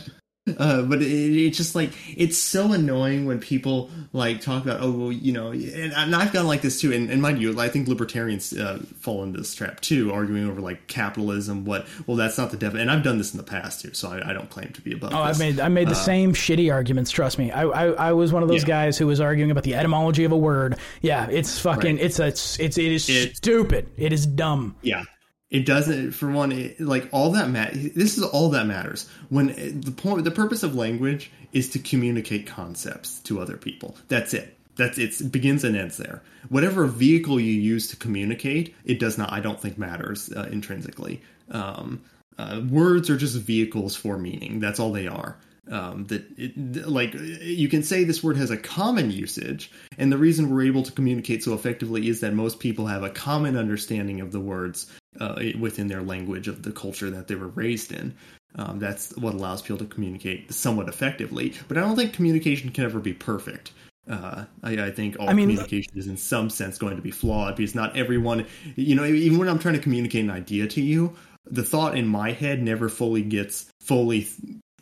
uh, but it, it's just like it's so annoying when people like talk about oh well you know and, and I've gone like this too and, and mind you I think libertarians uh, fall into this trap too arguing over like capitalism what well that's not the devil and I've done this in the past too so I, I don't claim to be above Oh, this. I've made I made the same shitty arguments. Trust me, I, I I was one of those Uh, Yeah. guys who was arguing about the etymology of a word. Yeah, it's fucking Right. it's a it's, it's it is It- stupid. It is dumb. Yeah. It doesn't, for one, it, like all that matters. This is all that matters. When it- the point, the purpose of language is to communicate concepts to other people. That's it. That's it begins and ends there. Whatever vehicle you use to communicate, it does not. I don't think matters uh, intrinsically. Um, uh, words are just vehicles for meaning. That's all they are. Um, that it, like you can say this word has a common usage, and the reason we're able to communicate so effectively is that most people have a common understanding of the words uh, within their language of the culture that they were raised in. Um, that's what allows people to communicate somewhat effectively. But I don't think communication can ever be perfect. Uh, I, I think all I mean- communication is in some sense going to be flawed because not everyone, you know, even when I'm trying to communicate an idea to you, the thought in my head never fully gets fully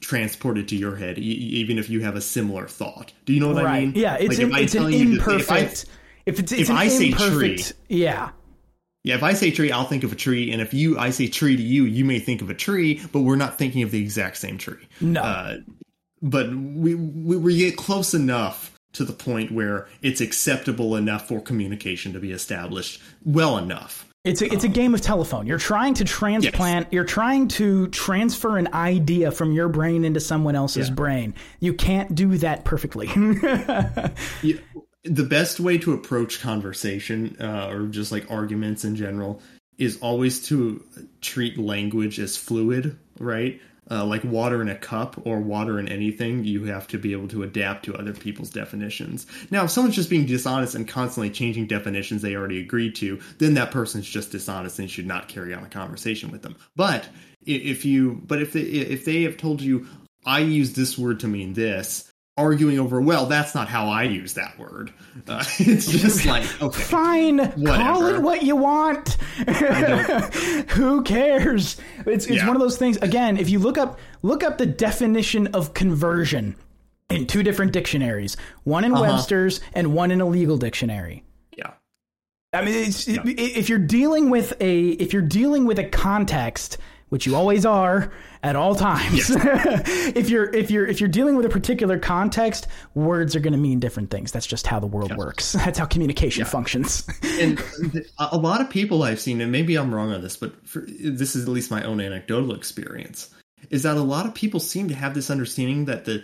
transported to your head, e- even if you have a similar thought. Do you know what I mean? Yeah, it's Like, an, it's an you that- if I- imperfect. If it's it's if an I say imperfect. Yeah. Yeah, if I say tree, I'll think of a tree, and if you I say tree to you, you may think of a tree, but we're not thinking of the exact same tree. No. Uh, but we, we we get close enough to the point where it's acceptable enough for communication to be established well enough. It's a, it's a game of telephone. You're trying to transplant, you're trying to transfer an idea from your brain into someone else's Yeah. brain. You can't do that perfectly. Yeah, the best way to approach conversation uh, or just like arguments in general is always to treat language as fluid, right? Uh, like water in a cup or water in anything, you have to be able to adapt to other people's definitions. Now, if someone's just being dishonest and constantly changing definitions they already agreed to, then that person's just dishonest and you should not carry on a conversation with them. But if you, but if they, if they have told you, I use this word to mean this, arguing over. Well, that's not how I use that word. Uh, it's just like okay, Fine, call it what you want. Who cares? It's it's Yeah. one of those things. Again, if you look up look up the definition of conversion in two different dictionaries, one in Uh-huh. Webster's and one in a legal dictionary. yeah, I mean, it's, i if you're dealing with a if you're dealing with a context, which you always are at all times, if you're if you're if you're dealing with a particular context, words are going to mean different things. That's just how the world works. That's how communication functions. and a lot of people I've seen, and maybe I'm wrong on this, but for, this is at least my own anecdotal experience, is that a lot of people seem to have this understanding that the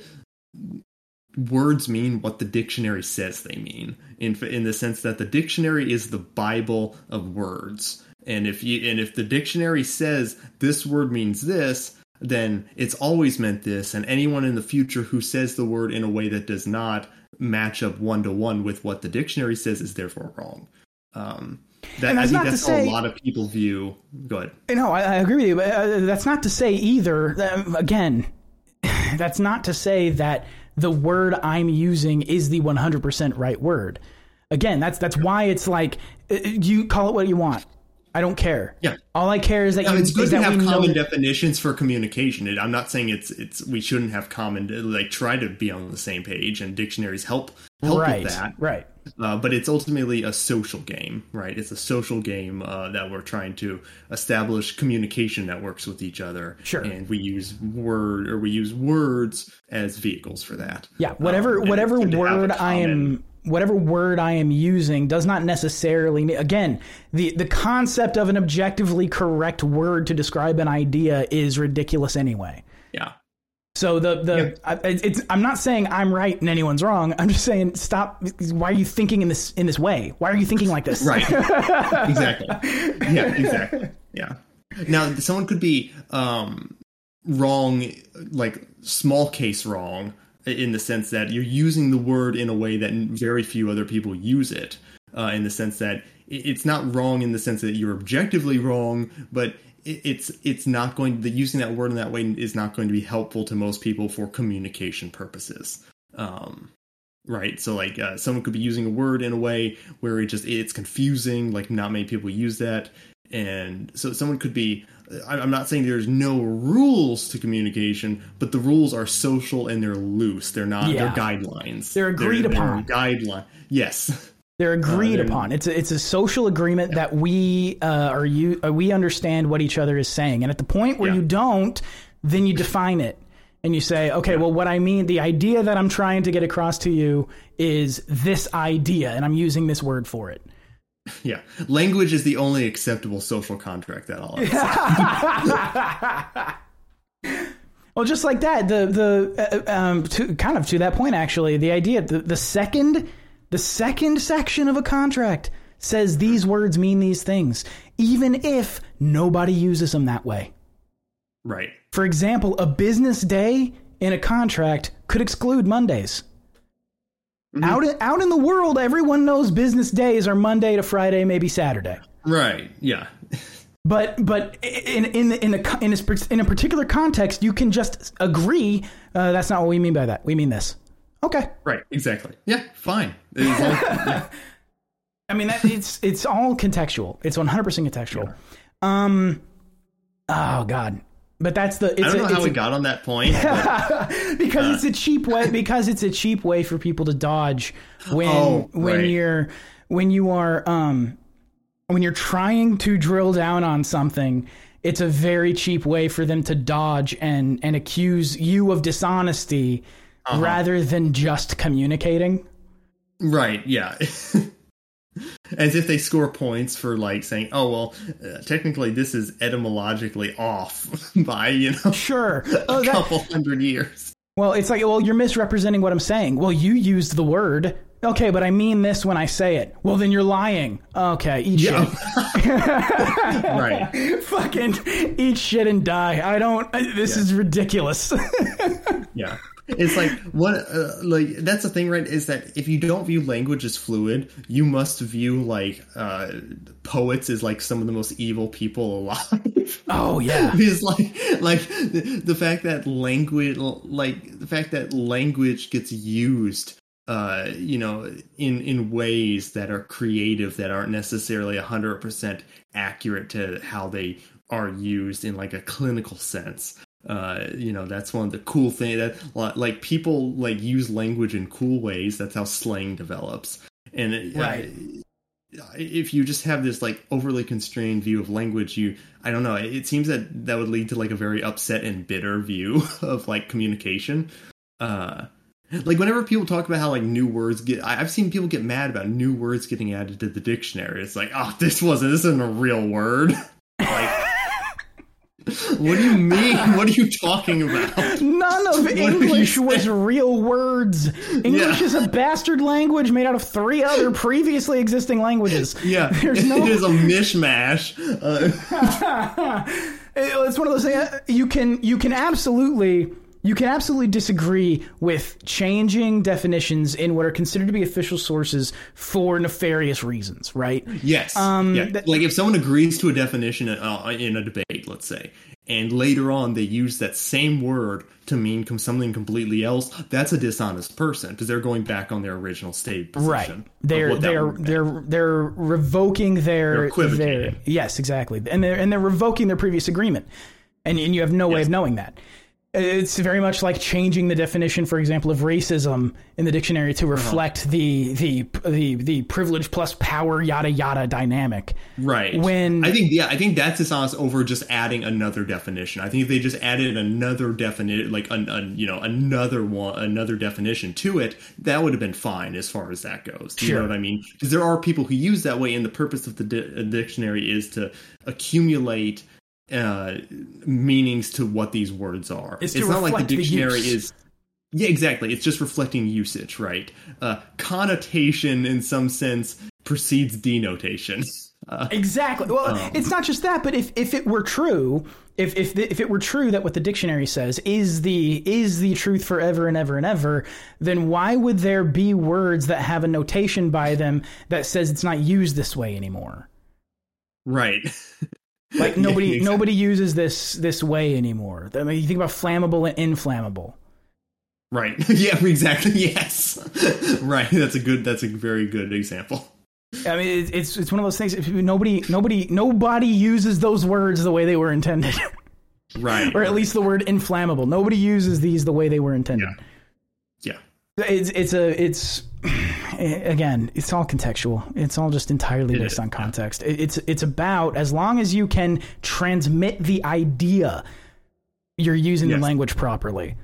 words mean what the dictionary says they mean, in in the sense that the dictionary is the Bible of words, and if you and if the dictionary says this word means this. Then it's always meant this, and anyone in the future who says the word in a way that does not match up one to one with what the dictionary says is therefore wrong. Um, that, I think that's say- how a lot of people view. Go ahead. No, I, I agree with you. But uh, that's not to say either. Uh, again, that's not to say that the word I'm using is the 100% right word. Again, that's that's why it's like uh, you call it what you want. I don't care. Yeah. All I care is that Now, you it's good to that have common definitions for communication. It, I'm not saying it's it's we shouldn't have common like try to be on the same page, and dictionaries help help right. with that. Right. Uh, but it's ultimately a social game, right? It's a social game uh, that we're trying to establish communication networks with each other. Sure. And we use word or we use words as vehicles for that. Yeah, whatever Um, whatever it's good to have a word I am whatever word I am using does not necessarily mean again, the the concept of an objectively correct word to describe an idea is ridiculous anyway. Yeah. So the the I, it's I'm not saying I'm right and anyone's wrong. I'm just saying stop why are you thinking in this in this way? Why are you thinking like this? Right. exactly. Yeah, exactly. Yeah. Now, someone could be um, wrong, like small case wrong, in the sense that you're using the word in a way that very few other people use it. Uh, in the sense that it's not wrong in the sense that you're objectively wrong, but it's it's not going the using that word in that way is not going to be helpful to most people for communication purposes. Um, right so like uh, someone could be using a word in a way where it just it's confusing like not many people use that and so someone could be i'm not saying there's no rules to communication but the rules are social and they're loose they're not Yeah. they're guidelines They're agreed upon. guideline yes They're agreed they're- upon. It's a, it's a social agreement that we uh, are you uh, we understand what each other is saying, and at the point where Yeah. you don't, then you define it and you say, okay, well, what I mean, the idea that I'm trying to get across to you is this idea, and I'm using this word for it. yeah language is the only acceptable social contract that all Well, just like that, the the uh, um, to, kind of to that point, actually, the idea the, the second the second section of a contract says these words mean these things, even if nobody uses them that way. right For example, a business day in a contract could exclude Mondays. Out in, out in the world, everyone knows business days are Monday to Friday, maybe Saturday. right yeah But but in in the, in a in a, in a particular context, you can just agree uh, that's not what we mean by that. We mean this. Okay. right exactly yeah fine yeah. I mean that it's it's all contextual. It's one hundred percent contextual. Um. Oh God. But that's the. It's i don't a, know how we a- got on that point but because it's a cheap way because it's a cheap way for people to dodge when Oh, when right. you're when you are um when you're trying to drill down on something it's a very cheap way for them to dodge and and accuse you of dishonesty Uh-huh. rather than just communicating Right, yeah. As if they score points for like saying, "Oh well, uh, technically this is etymologically off by you know sure a oh, that, couple hundred years." well it's like well you're misrepresenting what i'm saying well you used the word okay but i mean this when i say it well then you're lying okay eat shit right, fucking eat shit and die. I don't. This is ridiculous. yeah. It's like what, uh, like that's the thing, right? Is that if you don't view language as fluid, you must view like uh, poets as like some of the most evil people alive. oh yeah, because like like the, the fact that language like the fact that language gets used uh, you know, in in ways that are creative that aren't necessarily hundred percent accurate to how they are used in like a clinical sense. Uh, you know, that's one of the cool things that like people like use language in cool ways. That's how slang develops. And uh, Right. if you just have this like overly constrained view of language, you I don't know. It seems that that would lead to like a very upset and bitter view of like communication. Uh, like whenever people talk about how like new words get, I- I've seen people get mad about new words getting added to the dictionary. It's like, oh, this wasn't, this isn't a real word. What do you mean? What are you talking about? None of you English was real words. English Yeah. is a bastard language made out of three other previously existing languages. Yeah, There's no it is a mishmash. Uh, it's one of those things you can you can absolutely you can absolutely disagree with changing definitions in what are considered to be official sources for nefarious reasons, right? yes, Um, yeah. that- like if someone agrees to a definition uh, in a debate, let's say, and later on they use that same word to mean something completely else, that's a dishonest person because they're going back on their original position. Right. They're they're they're they're revoking their their yes exactly, and they're and they're revoking their previous agreement, and and you have no way of knowing that. It's very much like changing the definition, for example, of racism in the dictionary to uh-huh. reflect the, the the the privilege plus power yada yada dynamic. Right. When- I think yeah, I think that's dishonest over just adding another definition. I think if they just added another definition, like an, an you know another one, another definition to it, that would have been fine as far as that goes. You Sure. know what I mean? Because there are people who use that way, and the purpose of the di- dictionary is to accumulate uh meanings to what these words are. It's to not like the reflect the dictionary is yeah, exactly. It's just reflecting usage, right? Uh, connotation, in some sense, precedes denotation. Uh, Exactly. Well, Um, it's not just that, but if, if it were true, if if the, if it were true that what the dictionary says is the is the truth forever and ever and ever, then why would there be words that have a notation by them that says it's not used this way anymore? right. Like Yeah, nobody exactly. nobody uses this this way anymore. I mean, you think about flammable and inflammable. Right. Yeah, exactly. Yes. right. That's a good that's a very good example. I mean, it- it's it's one of those things. If nobody nobody nobody uses those words the way they were intended, Right. or at least the word inflammable. Nobody uses these the way they were intended. Yeah. It's it's a it's again it's all contextual. It's all just entirely based on context. It- It's it's about as long as you can transmit the idea, you're using the language properly.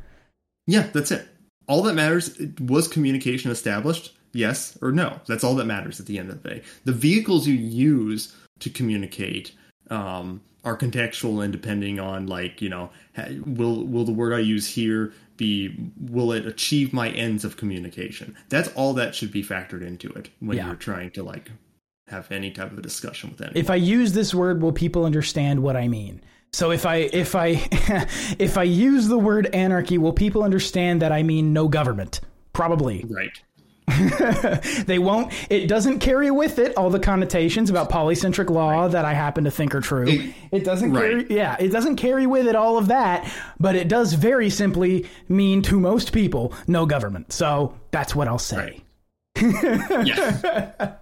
Yeah, that's it. All that matters was communication established? Yes or no. That's all that matters at the end of the day. The vehicles you use to communicate um, are contextual and depending on like you know will will the word I use here be will it achieve my ends of communication? That's all that should be factored into it when Yeah. you're trying to like have any type of a discussion with anyone. If I use this word, will people understand what I mean? So if I if I if I use the word anarchy, will people understand that I mean no government? Probably. right. They won't. It doesn't carry with it all the connotations about polycentric law that I happen to think are true. It- It doesn't right. carry. Yeah, it doesn't carry with it all of that, but it does very simply mean to most people no government. So that's what I'll say. Right. yeah.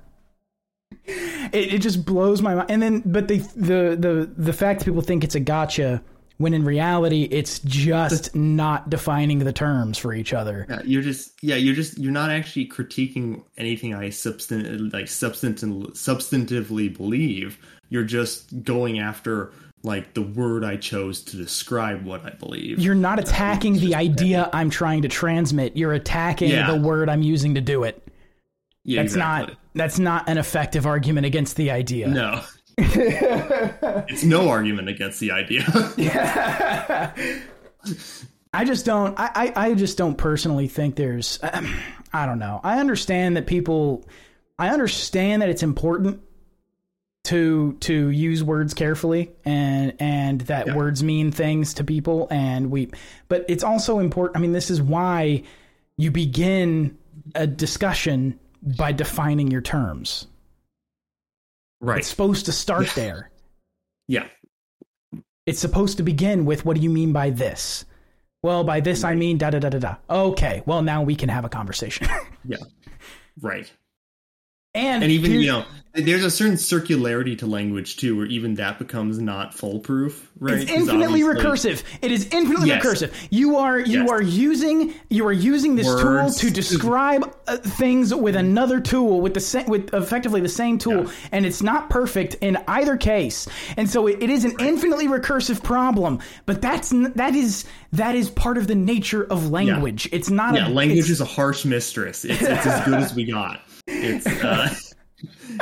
It, it just blows my mind. And then, but the the the the fact that people think it's a gotcha when in reality it's just not defining the terms for each other. Yeah, you're just yeah, you're just you're not actually critiquing anything I substan like substantive substantively believe. You're just going after like the word I chose to describe what I believe. You're not attacking the idea I'm trying to transmit. You're attacking Yeah. the word I'm using to do it. yeah, That's exactly. not that's not an effective argument against the idea. no. it's no argument against the idea. yeah. I just don't. I, I, I just don't personally think there's. I don't know. I understand that people. I understand that it's important to to use words carefully and and that Yeah. words mean things to people and we. But it's also important. I mean, this is why you begin a discussion by defining your terms. Right. It's supposed to start there. Yeah. It's supposed to begin with what do you mean by this? Well, by this I mean da da da da da. Okay, well now we can have a conversation. Yeah. Right. and And even you know, there's a certain circularity to language too, where even that becomes not foolproof, right? It's infinitely recursive. It is infinitely Yes. recursive. You are you Yes. are using you are using this tool to describe uh, things with another tool with the with effectively the same tool, Yeah. and it's not perfect in either case. And so it, it is an infinitely recursive problem. But that's that is that is part of the nature of language. It's not Yeah, a language is a harsh mistress. It's, it's as good as we got. It's uh,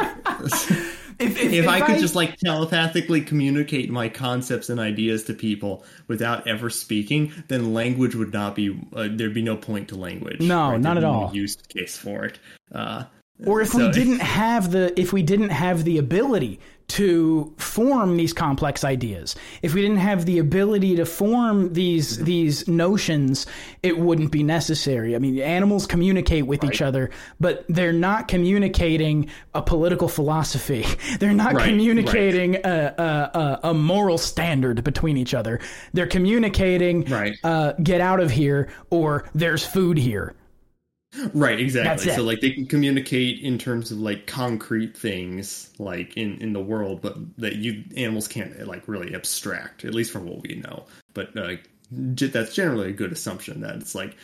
if, if, if I could just like telepathically communicate my concepts and ideas to people without ever speaking, then language would not be. Uh, there'd be no point to language. No, right? not There'd at all. Use case for it. Uh, or if we didn't have the if we didn't have the ability to form these complex ideas. If we didn't have the ability to form these these notions it wouldn't be necessary. I mean animals communicate with each other but they're not communicating a political philosophy. They're not Right, communicating a, a, a, a moral standard between each other. They're communicating Right. uh, get out of here or there's food here Right, exactly. So like they can communicate in terms of like concrete things like in in the world, but that you animals can't like really abstract, at least from what we know. But uh, that's generally a good assumption that it's like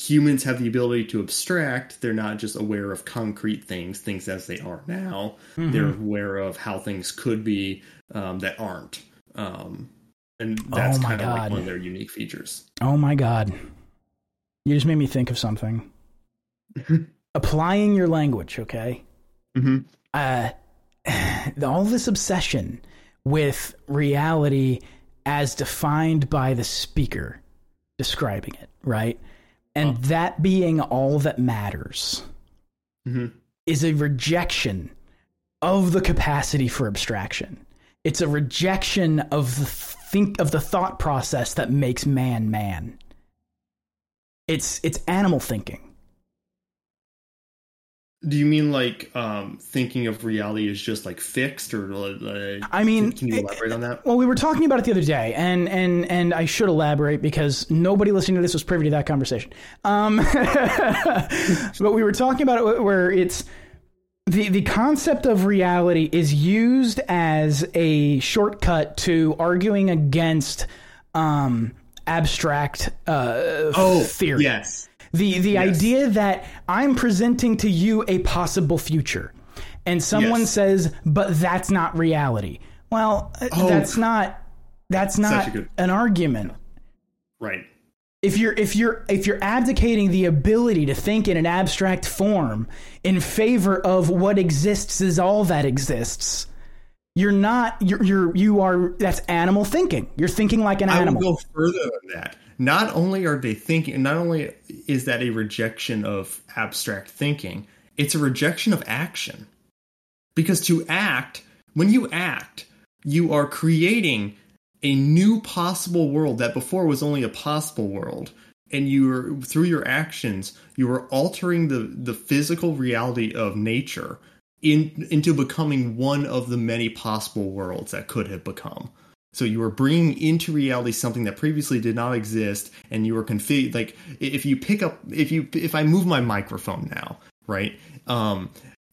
humans have the ability to abstract. They're not just aware of concrete things, things as they are now. Mm-hmm. They're aware of how things could be um, that aren't. Um, and that's Oh kind of like one of their unique features. Oh my god. You just made me think of something. Applying your language, okay? hmm Uh, all this obsession with reality as defined by the speaker describing it, right? And that being all that matters hmm is a rejection of the capacity for abstraction. It's a rejection of the think of the thought process that makes man man. It's it's animal thinking. Do you mean like um, thinking of reality as just like fixed, or uh, I mean, can you it- elaborate on that? Well, we were talking about it the other day, and and and I should elaborate because nobody listening to this was privy to that conversation. Um, but we were talking about it where it's the the concept of reality is used as a shortcut to arguing against um, abstract uh, theory. Oh, yes, The the idea that I'm presenting to you a possible future, and someone Yes. says, "But that's not reality." Well, uh, Oh. that's not that's not good- an argument. right. If you're if you're if you're abdicating the ability to think in an abstract form in favor of what exists is all that exists, you're not you're you're you are that's animal thinking. You're thinking like an I animal. will go further than that. Not only are they thinking, not only is that a rejection of abstract thinking, it's a rejection of action. Because to act, when you act, you are creating a new possible world that before was only a possible world. And you are through your actions, you are altering the, the physical reality of nature in, into becoming one of the many possible worlds that could have become. So you are bringing into reality something that previously did not exist, and you are config like if you pick up if you if I move my microphone now, right? Um,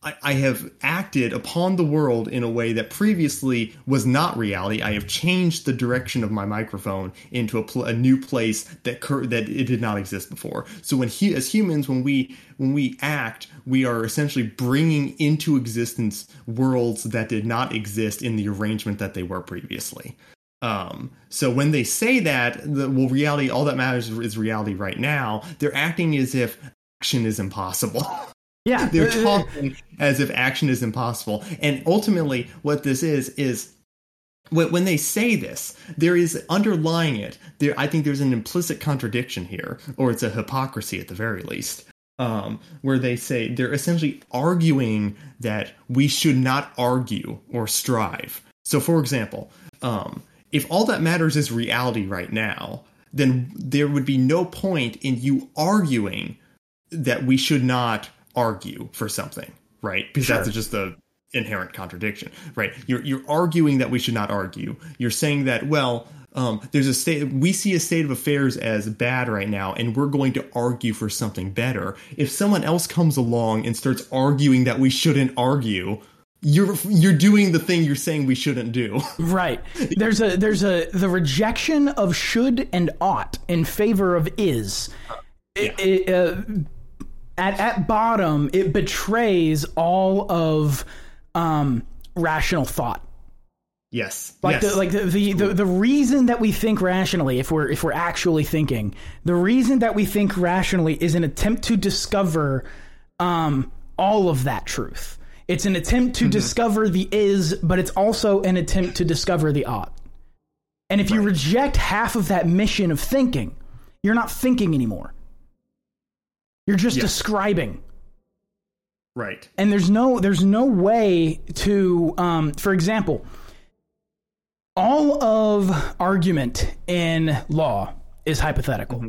I, I have acted upon the world in a way that previously was not reality. I have changed the direction of my microphone into a, pl- a new place that cur- that it did not exist before. So when he, as humans, when we when we act, we are essentially bringing into existence worlds that did not exist in the arrangement that they were previously. Um, so when they say that, the, well, reality, all that matters is reality right now. They're acting as if action is impossible. yeah, They're talking as if action is impossible. And ultimately, what this is, is when when they say this, there is underlying it. There, I think there's an implicit contradiction here, or it's a hypocrisy at the very least, um, where they say they're essentially arguing that we should not argue or strive. So, for example, um, if all that matters is reality right now, then there would be no point in you arguing that we should not argue for something, right? Because that's just a inherent contradiction, right? You're you're arguing that we should not argue. You're saying that well, um, there's a state we see a state of affairs as bad right now, and we're going to argue for something better. If someone else comes along and starts arguing that we shouldn't argue, you're you're doing the thing you're saying we shouldn't do. Right. There's a there's a the rejection of should and ought in favor of is. It, it, uh, at at bottom, it betrays all of um, rational thought. Yes. Like yes. the like the, the, the the reason that we think rationally, if we're if we're actually thinking, the reason that we think rationally is an attempt to discover um, all of that truth. It's an attempt to Mm-hmm. discover the is, but it's also an attempt to discover the ought. And if you reject half of that mission of thinking, you're not thinking anymore. You're just Yes. describing. Right. and there's no there's no way to um, for example all of argument in law is hypothetical.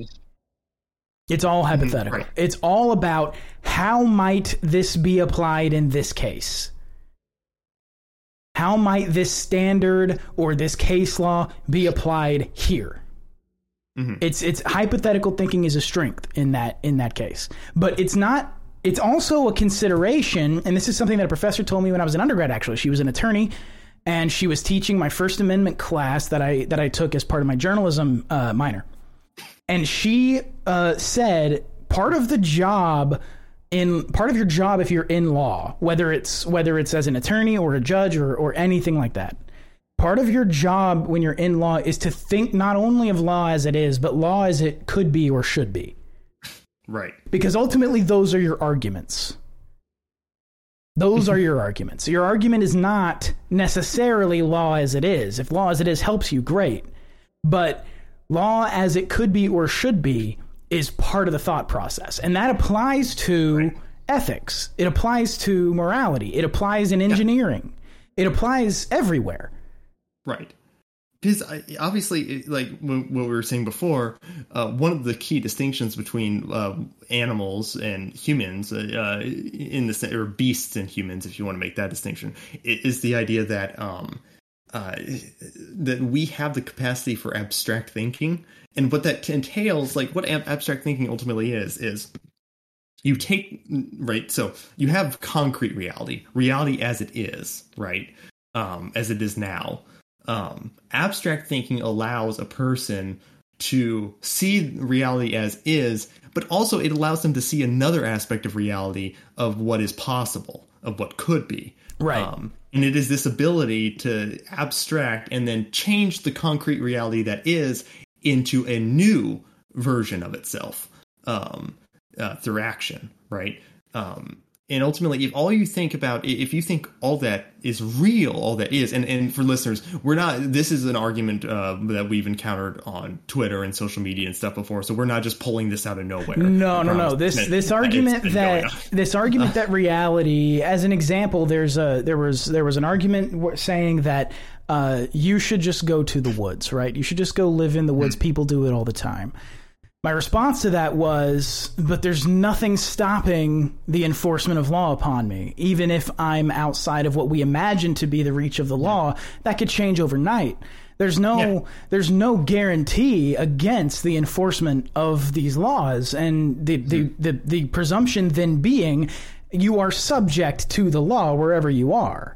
It's all hypothetical. Right. it's all about how might this be applied in this case? How might this standard or this case law be applied here it's it's hypothetical thinking is a strength in that in that case. But it's not it's also a consideration and this is something that a professor told me when I was an undergrad actually. She was an attorney and she was teaching my first amendment class that I that I took as part of my journalism uh, minor. And she uh, said part of the job in part of your job if you're in law whether it's whether it's as an attorney or a judge or, or anything like that part of your job when you're in law is to think not only of law as it is but law as it could be or should be. Right. because ultimately those are your arguments. Those are your arguments. Your argument is not necessarily law as it is. If law as it is helps you great. But law as it could be or should be is part of the thought process. And that applies to ethics. It applies to morality. It applies in engineering. It applies everywhere Right. Because obviously, like what we were saying before, uh, one of the key distinctions between uh, animals and humans, uh, in the or beasts and humans, if you want to make that distinction, is the idea that um, uh, that we have the capacity for abstract thinking, and what that entails, like what ab- abstract thinking ultimately is, is you take right so you have concrete reality reality as it is right um as it is now um abstract thinking allows a person to see reality as is but also it allows them to see another aspect of reality of what is possible of what could be Right. um, and it is this ability to abstract and then change the concrete reality that is into a new version of itself um, uh, through action, right? Um, and ultimately, if all you think about, if you think all that is real, all that is, and, and for listeners, we're not, this is an argument uh, that we've encountered on Twitter and social media and stuff before, so we're not just pulling this out of nowhere. No, no, no. This this argument that this argument that reality, as an example, there's a there was there was an argument saying that uh, you should just go to the woods, right? You should just go live in the woods. Hmm. People do it all the time. My response to that was, but there's nothing stopping the enforcement of law upon me. Even if I'm outside of what we imagine to be the reach of the law, that could change overnight. There's no Yeah. there's no guarantee against the enforcement of these laws and the, the, the, the presumption then being you are subject to the law wherever you are.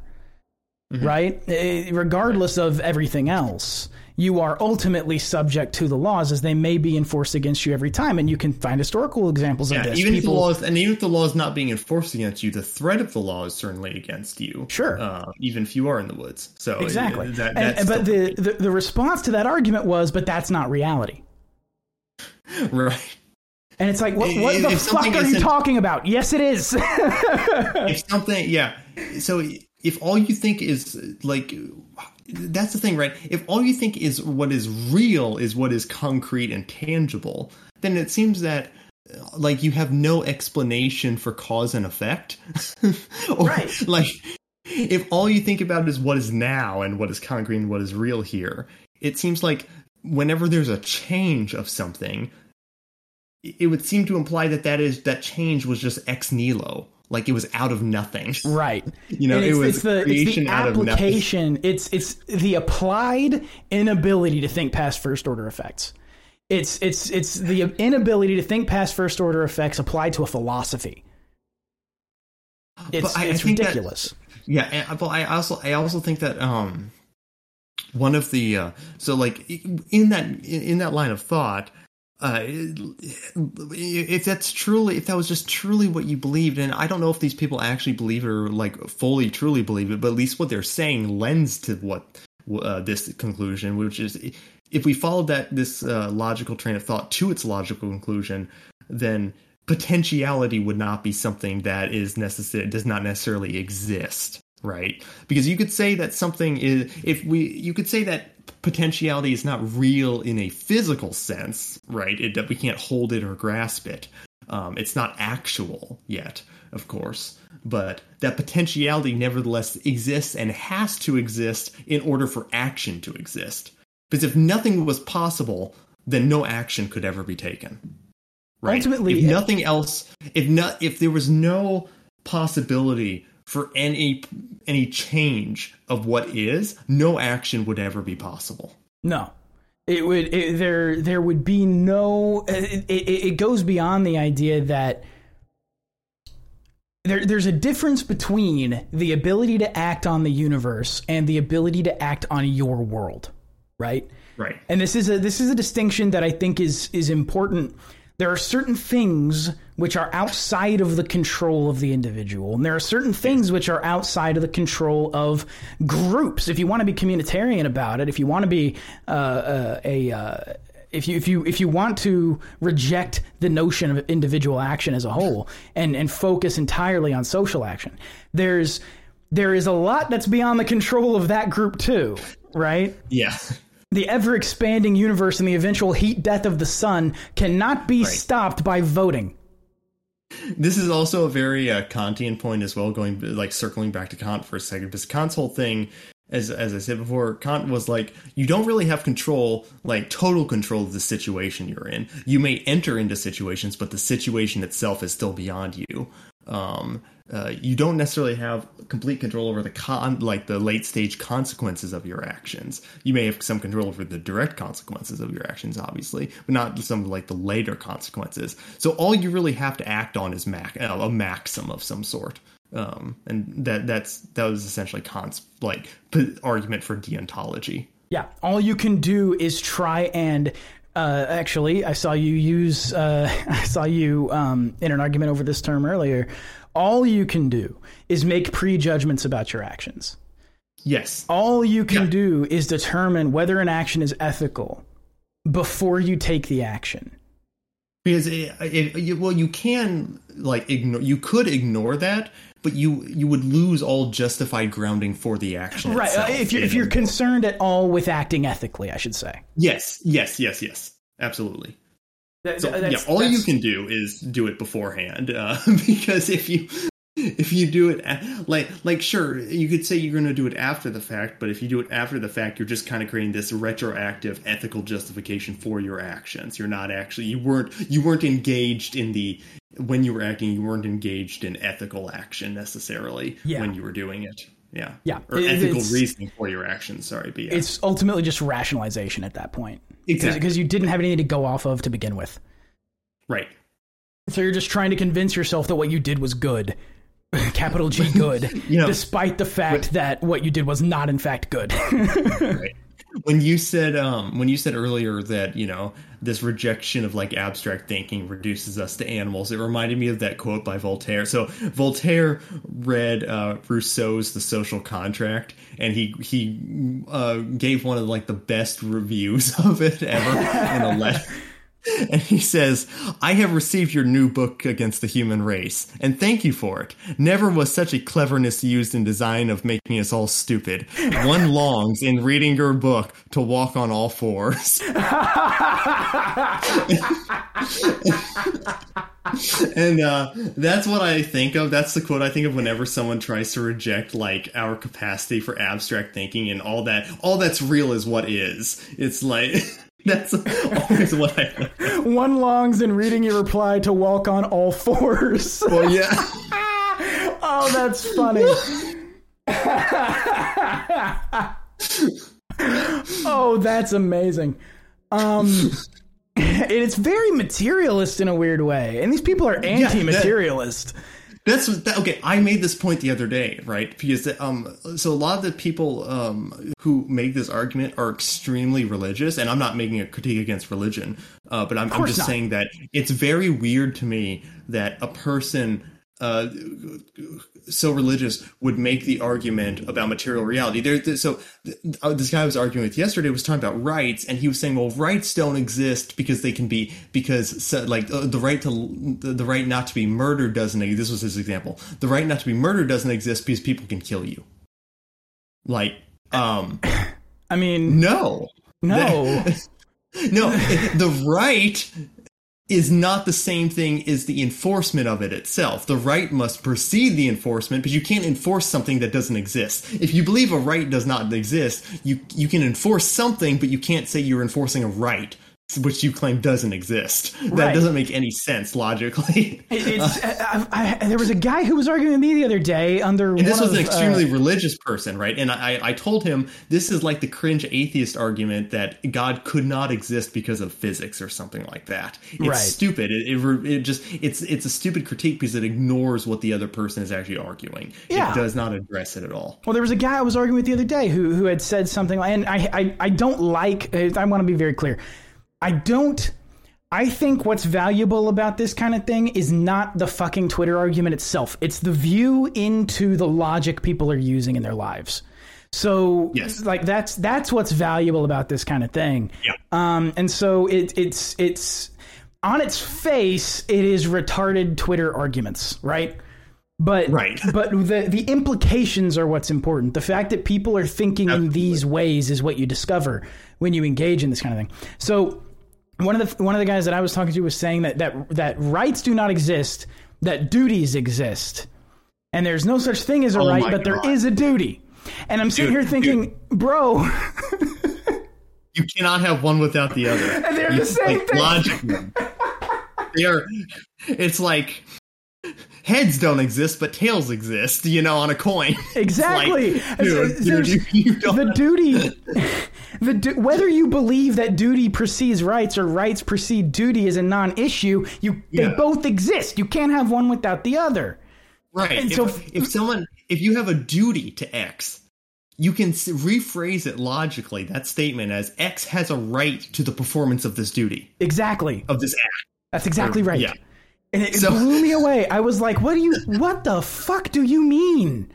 Right? Eh, Regardless of everything else. You are ultimately subject to the laws as they may be enforced against you every time. And you can find historical examples of Yeah, this. even if the laws, and even if the law is not being enforced against you, the threat of the law is certainly against you. Sure. uh, even if you are in the woods. So uh, Exactly. that, And- but the, the, the response to that argument was, but that's not reality. right. And it's like, what, what If- the if fuck are you talking about? Yes, it is. if something yeah so if all you think is like that's the thing right? If all you think is what is real is what is concrete and tangible then it seems that like you have no explanation for cause and effect. Or Right. like if all you think about is what is now and what is concrete and what is real here it seems like whenever there's a change of something it would seem to imply that that is that change was just ex nihilo like it was out of nothing. Right. You know, it was it's the, it's the creation out of nothing. application. It's it's the applied inability to think past first order effects. It's it's it's the inability to think past first order effects applied to a philosophy. It's I- I it's that- ridiculous. Yeah, and, but I also I also think that um one of the uh, so like in that in that line of thought uh if that's truly if that was just truly what you believed and I don't know if these people actually believe it or like fully truly believe it but at least what they're saying lends to what uh, this conclusion which is if we followed that this uh, logical train of thought to its logical conclusion then potentiality would not be something that is necessary does not necessarily exist right? Because you could say that something is if we you could say that potentiality is not real in a physical sense right? It, that we can't hold it or grasp it. Um, it's not actual yet of course. But that potentiality nevertheless exists and has to exist in order for action to exist. Because if nothing was possible then no action could ever be taken. Right? Ultimately, if nothing else if not if there was no possibility for any any change of what is no action would ever be possible No, it would it, there there would be no. It, it, it goes beyond the idea that there there's a difference between the ability to act on the universe and the ability to act on your world, right? right And this is a this is a distinction that I think is is important. There are certain things which are outside of the control of the individual, and there are certain things which are outside of the control of groups. If you want to be communitarian about it, if you want to be uh, uh, a uh, if you if you if you want to reject the notion of individual action as a whole and and focus entirely on social action, there's there is a lot that's beyond the control of that group too, right? yeah the ever expanding universe and the eventual heat death of the sun cannot be stopped by voting. this is also a very uh, kantian point as well going like circling back to kant for a second because kant's whole thing as as i said before kant was like you don't really have control like total control of the situation you're in. You may enter into situations but the situation itself is still beyond you. Um uh, you don't necessarily have complete control over the con like the late stage consequences of your actions you may have some control over the direct consequences of your actions obviously but not some like the later consequences so all you really have to act on is mac- uh, a maxim of some sort um and that that's that was essentially kant's like p- argument for deontology Yeah, all you can do is try and. Uh, actually, I saw you use. Uh, I saw you um, in an argument over this term earlier. All you can do is make prejudgments about your actions. yes All you can Yeah. do is determine whether an action is ethical before you take the action. because it, it, you, well you can like ignore you could ignore that but you you would lose all justified grounding for the action Right. uh, itself. if you're if you're concerned at all with acting ethically, I should say. yes yes yes yes absolutely That- so yeah all you can do is do it beforehand uh, because if you if you do it like like sure you could say you're going to do it after the fact but if you do it after the fact you're just kind of creating this retroactive ethical justification for your actions you're not actually you weren't you weren't engaged in the when you were acting you weren't engaged in ethical action necessarily Yeah. when you were doing it yeah Yeah. or It- ethical reasoning for your actions sorry but yeah It's ultimately just rationalization at that point. Exactly. Because you didn't have anything to go off of to begin with. right So you're just trying to convince yourself that what you did was good. Capital G good. You know, despite the fact that what you did was not in fact good. right when you said um when you said earlier that you know this rejection of like abstract thinking reduces us to animals it reminded me of that quote by voltaire. So voltaire read uh rousseau's the social contract and he he uh gave one of like the best reviews of it ever in a letter and he says, I have received your new book against the human race, and thank you for it. Never was such a cleverness used in design of making us all stupid. One longs in reading your book to walk on all fours. and uh, that's what I think of. That's the quote I think of whenever someone tries to reject like our capacity for abstract thinking and all that. All that's real is what is. It's like that's always what I. One longs in reading your reply to walk on all fours. Well, yeah. Oh, that's funny. oh, that's amazing. Um, it's very materialist in a weird way, and these people are anti-materialist. That's that, okay. I made this point the other day, right? Because um, so a lot of the people um who make this argument are extremely religious, and I'm not making a critique against religion, uh, but I'm, I'm just not. saying that it's very weird to me that a person uh so religious would make the argument about material reality. There, so th- uh, this guy I was arguing with yesterday was talking about rights, and he was saying, "Well, rights don't exist because they can be because like uh, the right to the, the right not to be murdered doesn't. exist. This was his example. The right not to be murdered doesn't exist because people can kill you. Like, um, I mean, no, no. no, the right is not the same thing as the enforcement of it itself. The right must precede the enforcement, but you can't enforce something that doesn't exist. If you believe a right does not exist, you you can enforce something, but you can't say you're enforcing a right which you claim doesn't exist. That Right. doesn't make any sense logically. It- It's, I, I, there was a guy who was arguing with me the other day under And this was an of, uh, extremely religious person, right? And I, I told him this is like the cringe atheist argument that God could not exist because of physics or something like that. It's Right. stupid. It, it, it just it's it's a stupid critique because it ignores what the other person is actually arguing. Yeah. It does not address it at all. Well, there was a guy I was arguing with the other day who who had said something, like, and I I, I don't like. I want to be very clear. I don't. I think what's valuable about this kind of thing is not the fucking Twitter argument itself. It's the view into the logic people are using in their lives. So, Yes. like that's that's what's valuable about this kind of thing. Yeah. Um, and so it, it's it's on its face, it is retarded Twitter arguments, right? But Right. but the the implications are what's important. The fact that people are thinking in these ways is what you discover when you engage in this kind of thing. So one of the one of the guys that I was talking to was saying that that that rights do not exist, that duties exist, and there's no such thing as a Oh right, but there God. is a duty. And I'm sitting Dude, here thinking, bro, You cannot have one without the other. And they're You- the same like, thing. Logically. they are. It's like heads don't exist, but tails exist. You know, on a coin. Exactly. like, dude, dude, you, you the duty the du- whether you believe that duty precedes rights or rights precede duty is a non-issue you they both exist you can't have one without the other Right. And if, so- if someone, if you have a duty to X, you can rephrase it logically, that statement as X has a right to the performance of this duty, exactly of this act. that's exactly right yeah. And it, So- blew me away i was like what do you what the fuck do you mean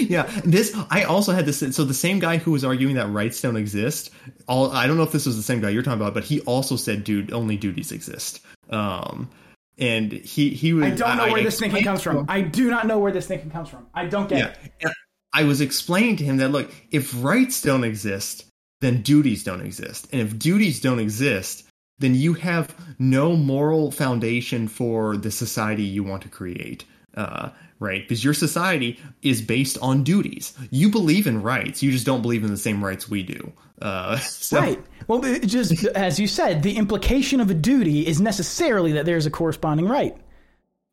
Yeah. This, I also had this, so the same guy who was arguing that rights don't exist, all, I don't know if this was the same guy you're talking about, but he also said, dude, only duties exist. Um, and he, he was, i don't know where I this thinking comes from i do not know where this thinking comes from i don't get Yeah. it I was explaining to him that look, if rights don't exist, then duties don't exist. And if duties don't exist, then you have no moral foundation for the society you want to create. Uh, right? Because your society is based on duties. You believe in rights, you just don't believe in the same rights we do. Uh, so, Right. Well, just as you said, the implication of a duty is necessarily that there's a corresponding right.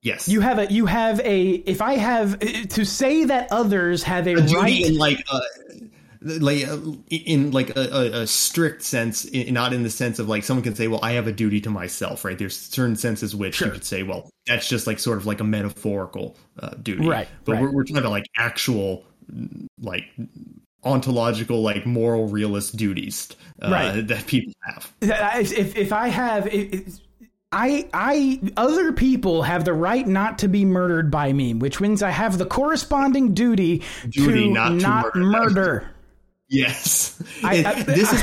Yes. You have a you have a if I have to say that others have a, a duty right in like uh like uh, in like a, a, strict sense not in the sense of like someone can say well i have a duty to myself right there's certain senses which you could say well that's just like sort of like a metaphorical uh, duty Right, but right. We're, we're talking about like actual like ontological like moral realist duties uh, Right. that people have if if I have if, I I other people have the right not to be murdered by me, which means I have the corresponding duty, Duty to not to murder. murder. Yes, I- I- this is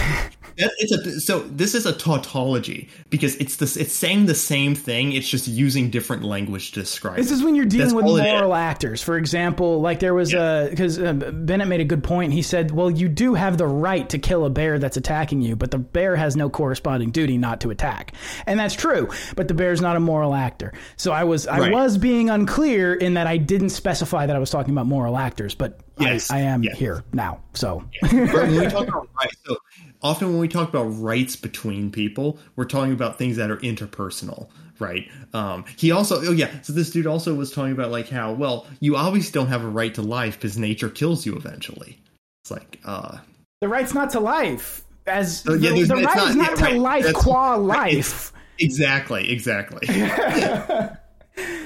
that, it's a so this is a tautology because it's this it's saying the same thing. It's just using different language to describe. This it. is when you're dealing That's with all it is. moral actors. For example, like there was a because uh, Bennett made a good point. He said, "Well, you do have the right to kill a bear that's attacking you, but the bear has no corresponding duty not to attack." And that's true. But the bear's not a moral actor. So I was I Right. was being unclear in that I didn't specify that I was talking about moral actors, but Yes, I, I am yes. here now. So Right, when we talk about rights, so often when we talk about rights between people, we're talking about things that are interpersonal, right? Um, he also, oh yeah, so this dude also was talking about like how, well, you obviously don't have a right to life because nature kills you eventually. It's like, uh, the right's not to life. As Oh, yeah, the, the right not- is not yeah, to right, life qua right, life. exactly, exactly.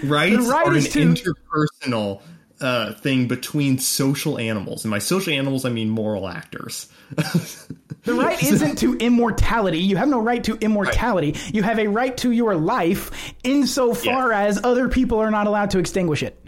rights right are an to- interpersonal uh, thing between social animals, and by social animals I mean moral actors. The right isn't to immortality. You have no right to immortality. You have a right to your life insofar Yeah. as other people are not allowed to extinguish it.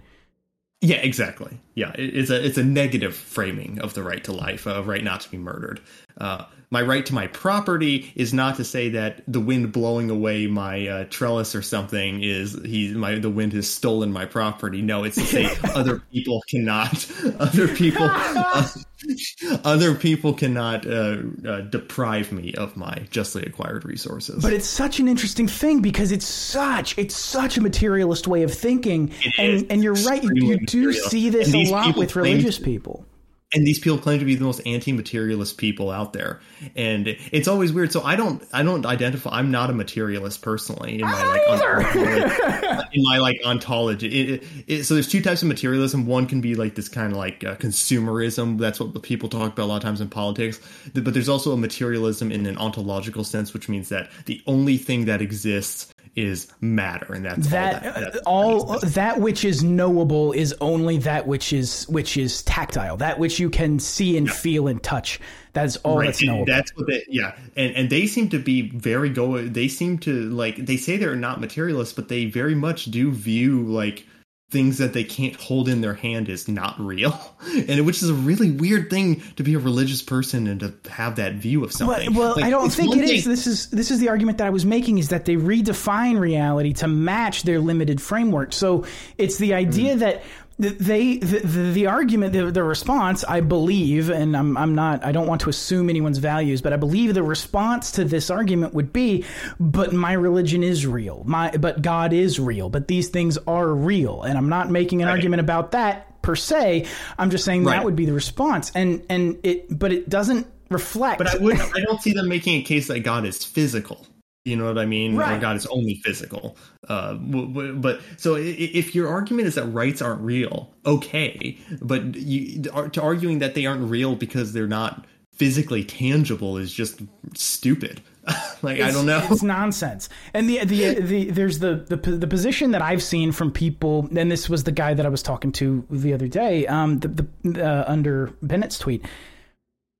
Yeah, exactly. Yeah, it's a it's a negative framing of the right to life, a right not to be murdered. Uh, my right to my property is not to say that the wind blowing away my uh, trellis or something is he my the wind has stolen my property. No, it's to say other people cannot other people uh, other people cannot uh, uh, deprive me of my justly acquired resources. But it's such an interesting thing because it's such it's such a materialist way of thinking, and and you're right. You, you do see this And a lot with religious people. And these people claim to be the most anti-materialist people out there. And it's always weird. So i don't i don't identify i'm not a materialist personally in my like ontology, in my like ontology. It, it, it, so there's two types of materialism. One can be like this kind of like uh, consumerism. That's what the people talk about a lot of times in politics. But there's also a materialism in an ontological sense which means that the only thing that exists is matter and that's uh, That all that, that's, all that which is knowable is only that which is which is tactile. That which you can see and feel and touch. That's all right that's and knowable. that's what they yeah and and they seem to be very go they seem to like they say they're not materialists but they very much do view like things that they can't hold in their hand is not real and which is a really weird thing to be a religious person and to have that view of something well Like, I don't think it is. This is this is the argument that I was making is that they redefine reality to match their limited framework. So it's the idea Hmm. that th- they the, the, the argument the, the response I believe and I'm I'm not I don't want to assume anyone's values but I believe the response to this argument would be but my religion is real. My but God is real. But these things are real. And I'm not making an Right. argument about that per se. I'm just saying Right. that would be the response. And and it but it doesn't reflect but i would i don't see them making a case that god is physical you know what I mean? Or God is only physical. Uh, but so if your argument is that rights aren't real, okay. But you to arguing that they aren't real because they're not physically tangible is just stupid. like I don't know. It's nonsense. And the the the there's the the the position that I've seen from people, and this was the guy that I was talking to the other day, um, the, the uh, under Bennett's tweet.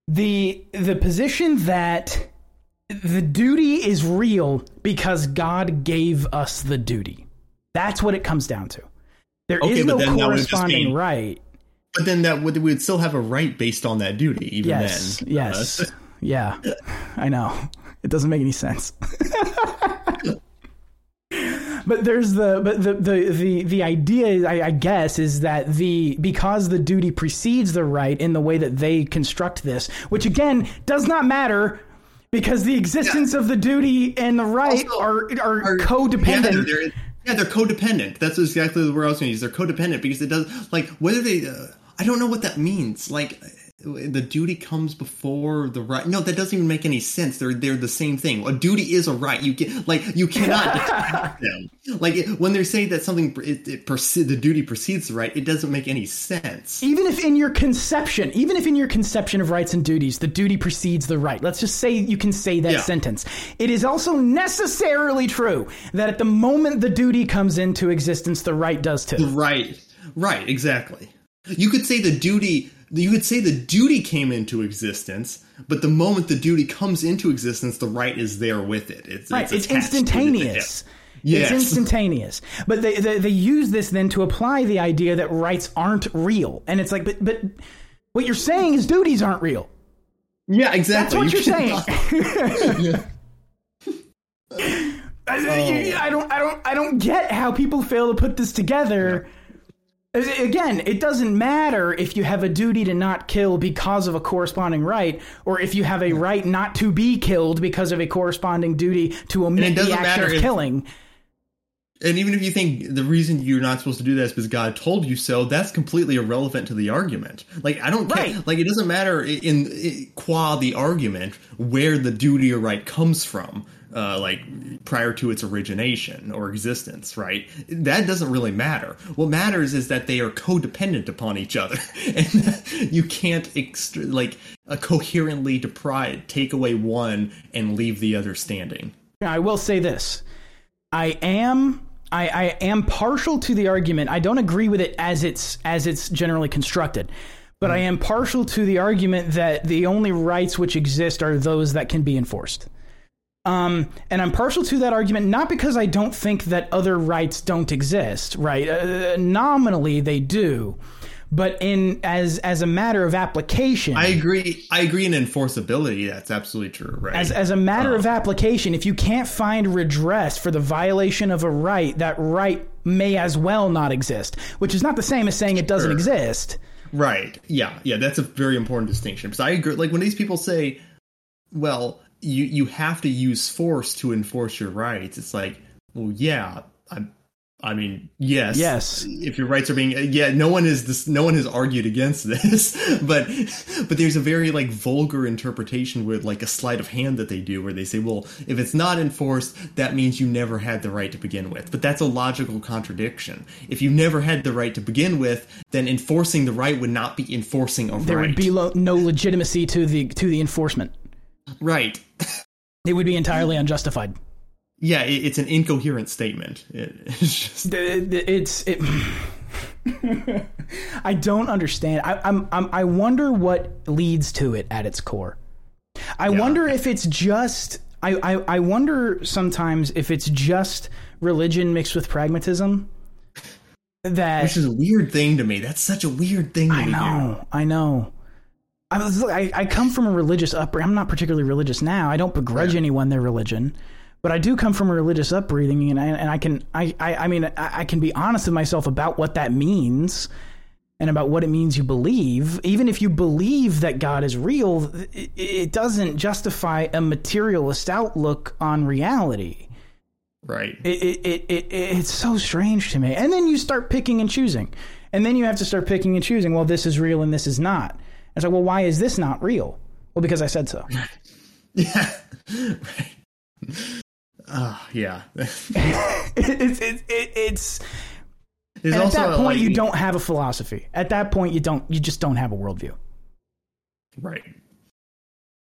The the position that the duty is real because God gave us the duty. That's what it comes down to. There is Okay, but no then that would just corresponding mean- right. But then that would we would still have a right based on that duty, even Yes. then. Yes. Uh, yeah. I know. It doesn't make any sense. but there's the but the the the, the idea I, I guess is that the because the duty precedes the right in the way that they construct this, which again does not matter because the existence of the duty and the right Also, are are, are- codependent. Yeah, they're, they're- yeah, they're codependent. That's exactly the word I was going to use. They're codependent because it does like whether they. Uh, I don't know what that means. Like the duty comes before the right. No, that doesn't even make any sense. They're they're the same thing. A duty is a right. You can like you cannot them. Like it, when they say that something it, it perce- the duty precedes the right, it doesn't make any sense. even if in your conception, even if in your conception of rights and duties, the duty precedes the right. Let's just say you can say that Yeah. sentence. It is also necessarily true that at the moment the duty comes into existence, the right does too. Right. Right, exactly. You could say the duty you could say the duty came into existence, but the moment the duty comes into existence, the right is there with it. It's Right, it's, attached to it. instantaneous. Yes. It's instantaneous. But they, they they use this then to apply the idea that rights aren't real. And it's like, but but what you're saying is duties aren't real. Yeah, exactly. That's what You you're saying. I, I don't, I don't, I don't get how people fail to put this together. Again, it doesn't matter if you have a duty to not kill because of a corresponding right, or if you have a right not to be killed because of a corresponding duty to omit the action of if- killing. and even if you think the reason you're not supposed to do that is because God told you so, that's completely irrelevant to the argument. Like I don't care. Right. Like it doesn't matter in, in qua the argument where the duty or right comes from. Uh, like prior to its origination or existence, right? That doesn't really matter. What matters is that they are codependent upon each other, and you can't extra, like uh, coherently deprive, take away one and leave the other standing. I will say this. I am I, I am partial to the argument. I don't agree with it as it's as it's generally constructed. But I am partial to the argument that the only rights which exist are those that can be enforced. Um, and I'm partial to that argument not because I don't think that other rights don't exist, right? Uh, nominally they do, but in as as a matter of application, I agree. I agree in enforceability. That's absolutely true. Right. as, as a matter of application, if you can't find redress for the violation of a right, that right may as well not exist, which is not the same as saying it doesn't Sure. exist. Right. Yeah. Yeah. That's a very important distinction. Because I agree. Like when these people say, "Well, you you have to use force to enforce your rights," it's like, well, yeah. I'm. I mean, yes, Yes. If your rights are being, yeah, no one is this. No one has argued against this, but but there's a very like vulgar interpretation with like a sleight of hand that they do, where they say, well, if it's not enforced, that means you never had the right to begin with. But that's a logical contradiction. If you never had the right to begin with, then enforcing the right would not be enforcing a There right. would be lo- no legitimacy to the to the enforcement. right. It would be entirely unjustified. Yeah, it, it's an incoherent statement. It, it's just the- It's it. I don't understand. I, I'm, I'm I wonder what leads to it at its core. I Yeah. wonder if it's just. I, I I wonder sometimes if it's just religion mixed with pragmatism. That which is a weird thing to me. That's such a weird thing to I know, I know. I was I, I come from a religious upbringing. I'm not particularly religious now. I don't begrudge Yeah. anyone their religion, but I do come from a religious upbringing, and I and I can I I, I mean I, I can be honest with myself about what that means. And about what it means you believe, even if you believe that God is real, it, it doesn't justify a materialist outlook on reality. Right. It, it, it, it, it's so strange to me. And then you start picking and choosing. And then you have to start picking and choosing. Well, this is real and this is not. It's like, well, why is this not real? Well, because I said so. Yeah. right. Ah, yeah. it's, it's, it, it's, There's and at that point, like, you don't have a philosophy. At that point, you don't, you just don't have a worldview. right.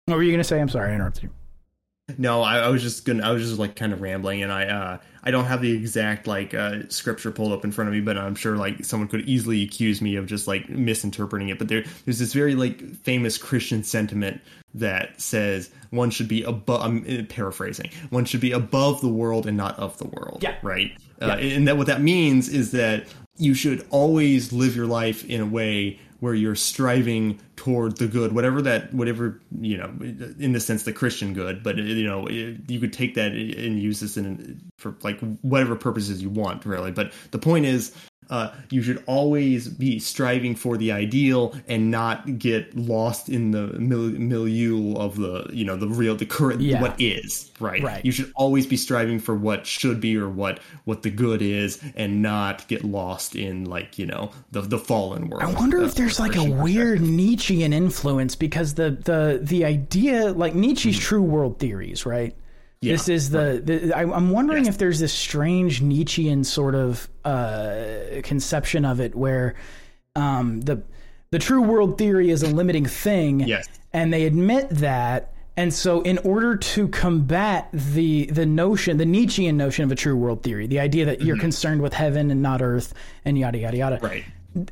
What were you going to say? I'm sorry, I interrupted you. No, I, I was just gonna. I was just like kind of rambling, and I uh, I don't have the exact like uh, scripture pulled up in front of me, but I'm sure like someone could easily accuse me of just like misinterpreting it. But there, there's this very like famous Christian sentiment that says one should be above. I'm uh, paraphrasing. One should be above the world and not of the world. Yeah. Right. Uh, and that what that means is that you should always live your life in a way where you're striving toward the good, whatever that, whatever you know, in the sense the Christian good. But you know, you could take that and use this in for like whatever purposes you want, really. But the point is. Uh, you should always be striving for the ideal and not get lost in the mil- milieu of the you know the real the current Yeah. what is right Right. you should always be striving for what should be or what what the good is and not get lost in like you know the the fallen world I wonder if there's like a weird Nietzschean influence because the, the, the idea, like Nietzsche's true world theories, right? Yeah, this is the, the I, I'm wondering Yes. if there's this strange Nietzschean sort of uh, conception of it where um, the the true world theory is a limiting thing, Yes. and they admit that. And so, in order to combat the the notion, the Nietzschean notion of a true world theory, the idea that you're concerned with heaven and not earth, and yada yada yada, Mm-hmm. right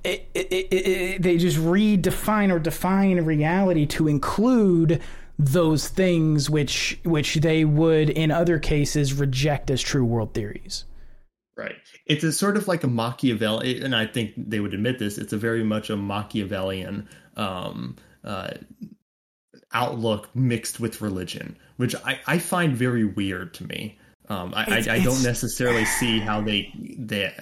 it, it, it, they just redefine or define reality to include those things which which they would in other cases reject as true world theories. right it's a sort of like a machiavelli and i think they would admit this it's a very much a machiavellian um uh outlook mixed with religion which i i find very weird to me um i I, I don't necessarily see how they they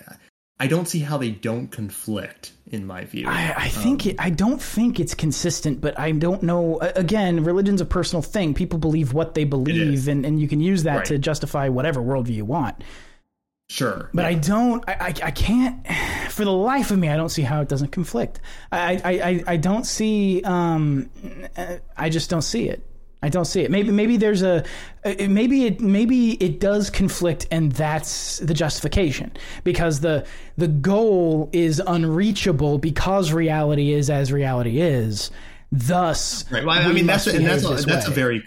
i don't see how they don't conflict in my view I, I think it, I don't think it's consistent, but I don't know. Again, religion's a personal thing. People believe what they believe, and, and you can use that Right. to justify whatever worldview you want. Sure. But I don't, I, I, I can't, for the life of me, I don't see how it doesn't conflict. I, I, I, I don't see, um, I just don't see it. I don't see it. Maybe, maybe there's a, uh, maybe it, maybe it does conflict, and that's the justification because the the goal is unreachable because reality is as reality is. Thus, Right. Well, I mean, that's and that's a, that's a very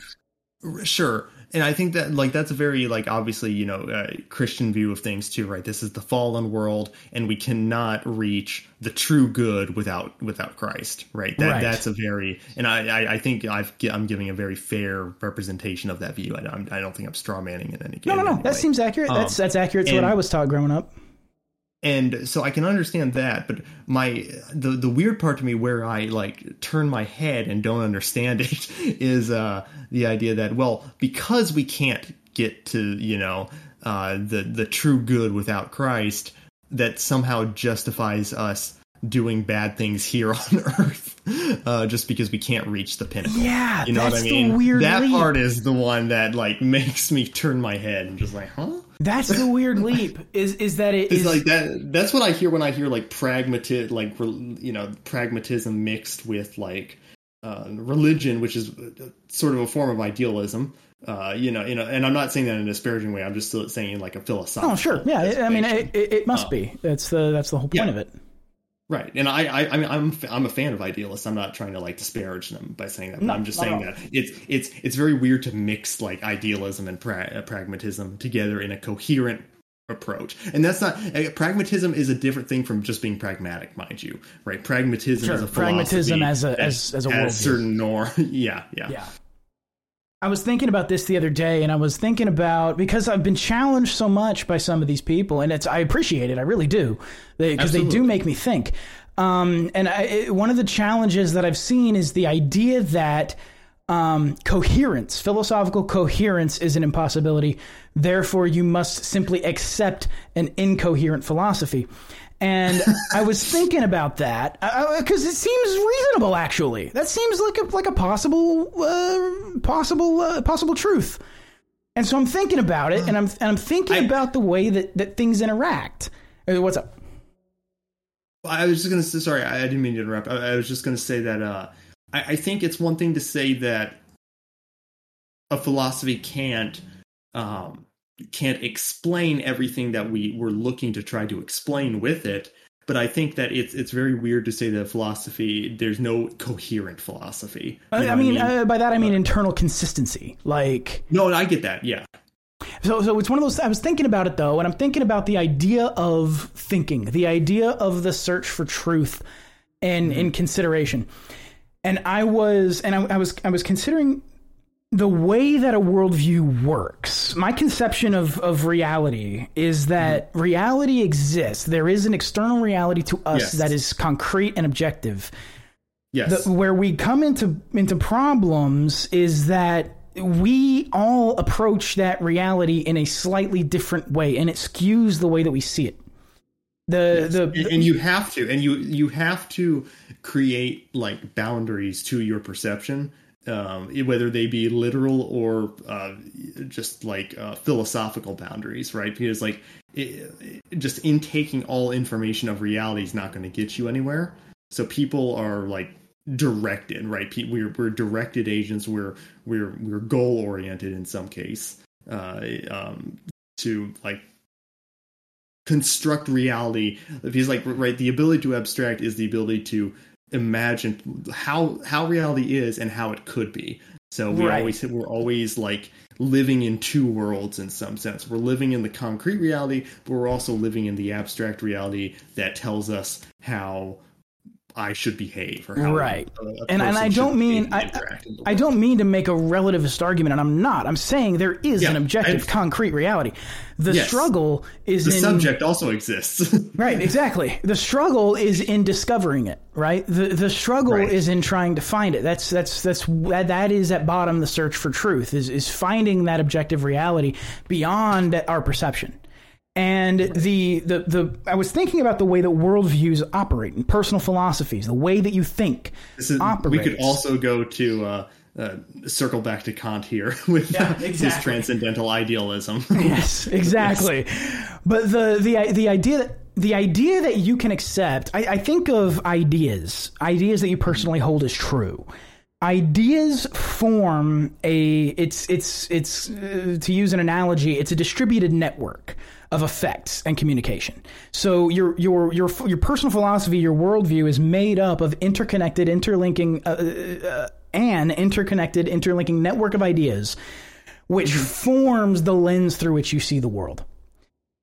sure, and I think that like that's a very like obviously you know uh, Christian view of things too, right? This is the fallen world, and we cannot reach the true good without without Christ, right? That Right. that's a very and I I, I think I've I'm giving a very fair representation of that view. I don't I don't think I'm straw manning in any no, no, no. any That seems accurate. that's that's accurate to what Um, I was taught growing up. And so I can understand that, but my the the weird part to me where I like turn my head and don't understand it is uh, the idea that well because we can't get to you know uh, the the true good without Christ that somehow justifies us doing bad things here on earth uh, just because we can't reach the pinnacle. Yeah, you know that's what I the mean. weird that leap. part is the one that like makes me turn my head and just like, huh. That's the weird leap. Is is that it It's is like that. That's what I hear when I hear like pragmatic, like you know, pragmatism mixed with like uh, religion, which is uh, sort of a form of idealism. Uh, you know, you know, and I'm not saying that in a disparaging way. I'm just saying like a philosophical. Oh, sure. Yeah, I I mean, it, it, must be. That's the that's the whole point yeah. of it. Right. And I, I, I mean, I'm, I'm a fan of idealists. I'm not trying to like disparage them by saying that. But No, I'm just not saying at that it's, it's, it's very weird to mix like idealism and pra- uh, pragmatism together in a coherent approach. And that's not uh, pragmatism is a different thing from just being pragmatic, mind you. Right? Pragmatism Sure, is a pragmatism philosophy as a- that as- as a has worldview. certain norm. yeah, yeah, Yeah. I was thinking about this the other day, and I was thinking about because I've been challenged so much by some of these people, and it's I appreciate it, I really do, because they, do make me think. Um, and I, it, one of the challenges that I've seen is the idea that um, coherence, philosophical coherence, is an impossibility. Therefore, you must simply accept an incoherent philosophy. And I was thinking about that because it seems reasonable. Actually, that seems like a like a possible uh, possible uh, possible truth. And so I'm thinking about it, and I'm and I'm thinking I- about the way that that things interact. Uh, What's up? I was just gonna say, sorry, I I didn't mean to interrupt. I, I was just gonna say that uh, I, I think it's one thing to say that a philosophy can't um, can't explain everything that we were looking to try to explain with it. But I think that it's it's very weird to say that philosophy there's no coherent philosophy. You I, know I mean, Uh, by that I mean internal consistency. Like, no, I get that. Yeah, so, so it's one of those. I was thinking about it though, and I'm thinking about the idea of thinking, the idea of the search for truth, and in consideration. And I was, and I, I was, I was considering the way that a worldview works. My conception of of reality is that mm-hmm. reality exists. There is an external reality to us Yes. that is concrete and objective yes, the, where we come into into problems is that we all approach that reality in a slightly different way, and it skews the way that we see it. The the, and, and you have to and you you have to create like boundaries to your perception um, whether they be literal or uh, just like uh, philosophical boundaries right? Because like it, it- just in taking all information of reality is not going to get you anywhere. So people are like directed right? We're, we're directed agents. We're we're we're goal oriented in some case uh, um, to like construct reality. Because like right the ability to abstract is the ability to imagine how how reality is and how it could be so we Right. always we're always like living in two worlds in some sense we're living in the concrete reality but we're also living in the abstract reality that tells us how I should behave or how Right. and and I don't mean I, and interact in the I don't mean to make a relativist argument, and I'm not. I'm saying there is Yeah, an objective, I- concrete reality. The Yes. struggle is the in subject also exists Right, exactly. The struggle is in discovering it, right? The the struggle Right. is in trying to find it. That's that's that's that, that is at bottom the search for truth is is finding that objective reality beyond our perception. And the, the the I was thinking about the way that worldviews operate and personal philosophies, the way that you think This is, we could also go to uh, uh, circle back to Kant here with Yeah, his transcendental idealism. yes, exactly. But the the the idea that the idea that you can accept, I, I think of ideas, ideas that you personally hold as true. Ideas form a it's it's it's uh, to use an analogy, it's a distributed network of effects and communication. So your your your your personal philosophy, your worldview is made up of interconnected, interlinking, uh, uh, an interconnected, interlinking network of ideas, which forms the lens through which you see the world.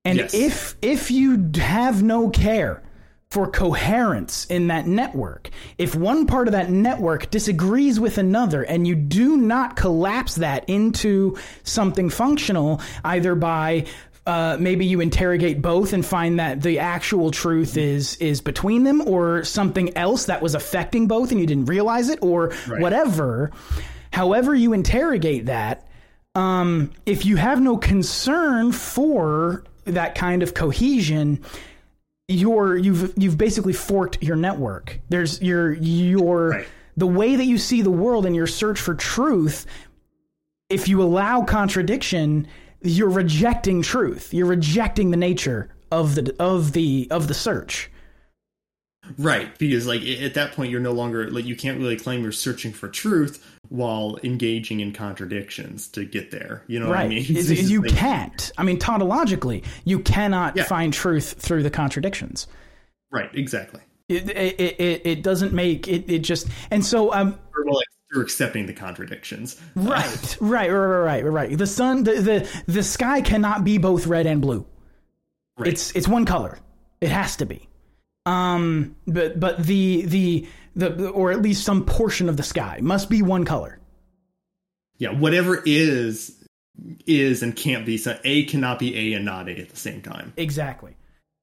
And Yes. if if you have no care for coherence in that network, if one part of that network disagrees with another and you do not collapse that into something functional, either by uh, maybe you interrogate both and find that the actual truth is is between them, or something else that was affecting both and you didn't realize it, or whatever. However, you interrogate that, um, if you have no concern for that kind of cohesion, you're you've you've basically forked your network. There's your your Right. the way that you see the world and your search for truth. If you allow contradiction, you're rejecting truth. You're rejecting the nature of the of the of the search. Right, because like at that point you're no longer like you can't really claim you're searching for truth while engaging in contradictions to get there. You know what I mean? Is- It's you like- can't. I mean, tautologically, you cannot Yeah. find truth through the contradictions. Right, exactly. It it, it, it doesn't make it, it just and so um Or well, like you're accepting the contradictions. right right right right right right the sun the, the the sky cannot be both red and blue Right. it's it's one color it has to be um but but the the the or at least some portion of the sky must be one color yeah, whatever is is and can't be. So A cannot be A and not A at the same time. Exactly.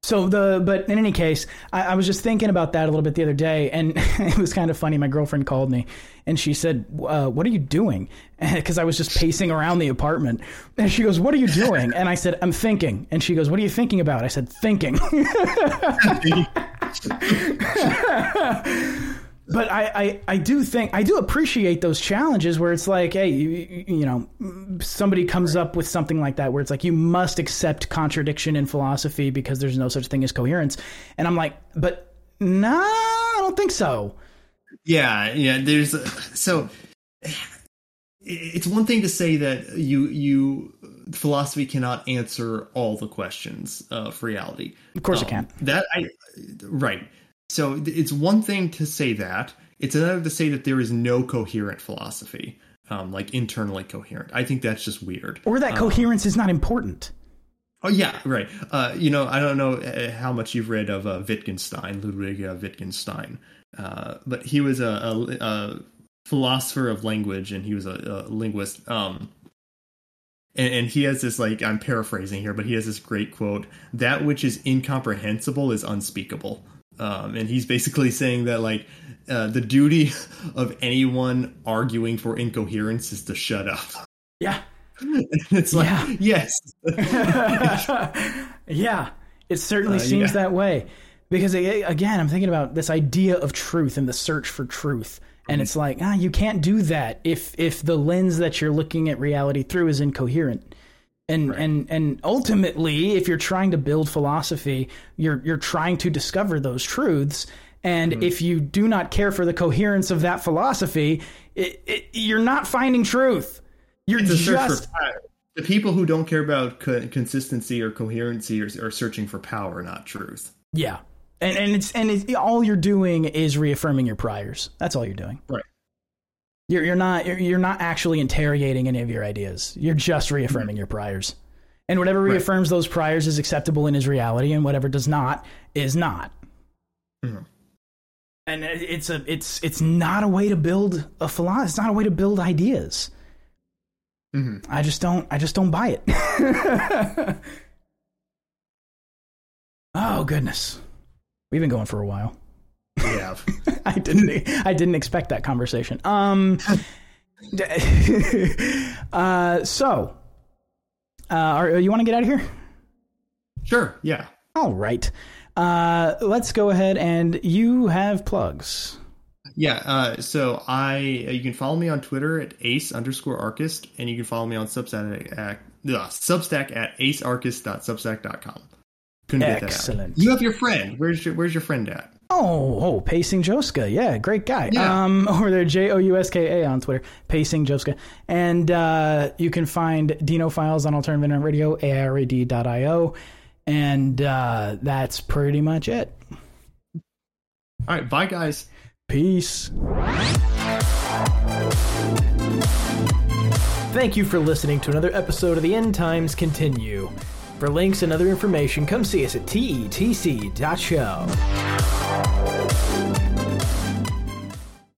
So the but in any case, I, I was just thinking about that a little bit the other day, and it was kind of funny. My girlfriend called me, and she said, uh, "What are you doing?" Because I was just pacing around the apartment, and she goes, "What are you doing?" And I said, "I'm thinking." And she goes, "What are you thinking about?" I said, "Thinking." but I, I, I do think I do appreciate those challenges where it's like, hey, you, you- know, somebody comes up with something like that where it's like you must accept contradiction in philosophy because there's no such thing as coherence, and I'm like, but nah, I don't think so. Yeah, yeah. There's so it's one thing to say that you you philosophy cannot answer all the questions of reality. Of course it Um, can. That I right. So it's one thing to say that. It's another to say that there is no coherent philosophy, um, like internally coherent. I think that's just weird. Or that coherence is not important. Oh yeah, right. Uh, you know, I don't know uh, how much you've read of uh, Wittgenstein, Ludwig uh, Wittgenstein, uh, but he was a, a, a philosopher of language and he was a, a linguist. Um, and, and he has this like I'm paraphrasing here, but he has this great quote: "That which is incomprehensible is unspeakable." Um, and he's basically saying that like uh, the duty of anyone arguing for incoherence is to shut up. Yeah. it's like Yeah. yes, yeah, it certainly Uh, seems yeah. that way. Because again, I'm thinking about this idea of truth and the search for truth, and it's like, ah, you can't do that if if the lens that you're looking at reality through is incoherent. And and and ultimately, if you're trying to build philosophy, you're you're trying to discover those truths. And Mm-hmm. if you do not care for the coherence of that philosophy, it, it, you're not finding truth. You're just. The people who don't care about co- consistency or coherency are, are searching for power, not truth. Yeah, and and it's and it's, all you're doing is reaffirming your priors. That's all you're doing. Right. You're you're not you're, you're not actually interrogating any of your ideas. You're just reaffirming your priors, and whatever reaffirms those priors is acceptable in his reality, and whatever does not is not. Mhm. And it's a it's it's not a way to build a philosophy. It's not a way to build ideas. Mhm. I just don't I just don't buy it. oh goodness, we've been going for a while. Yeah. I didn't. I didn't expect that conversation. Um. uh. So. Uh. Are, you want to get out of here? sure. Yeah. All right. Uh. Let's go ahead and you have plugs. Yeah, uh, so I uh, you can follow me on Twitter at ace underscore archist, and you can follow me on Substack at, uh, Substack at acearchist.substack.com. Couldn't get that out. Excellent. You have your friend. Where's your Where's your friend at? Oh, oh, Pacing Jouska. Yeah, great guy. Yeah. Um, over there, J O U S K A on Twitter, Pacing Jouska. And uh, you can find Deanofiles on Alternative Internet Radio, ARAD.io. And uh, that's pretty much it. All right, bye guys. Peace. Thank you for listening to another episode of the End Times Continue. For links and other information, come see us at tetc.show.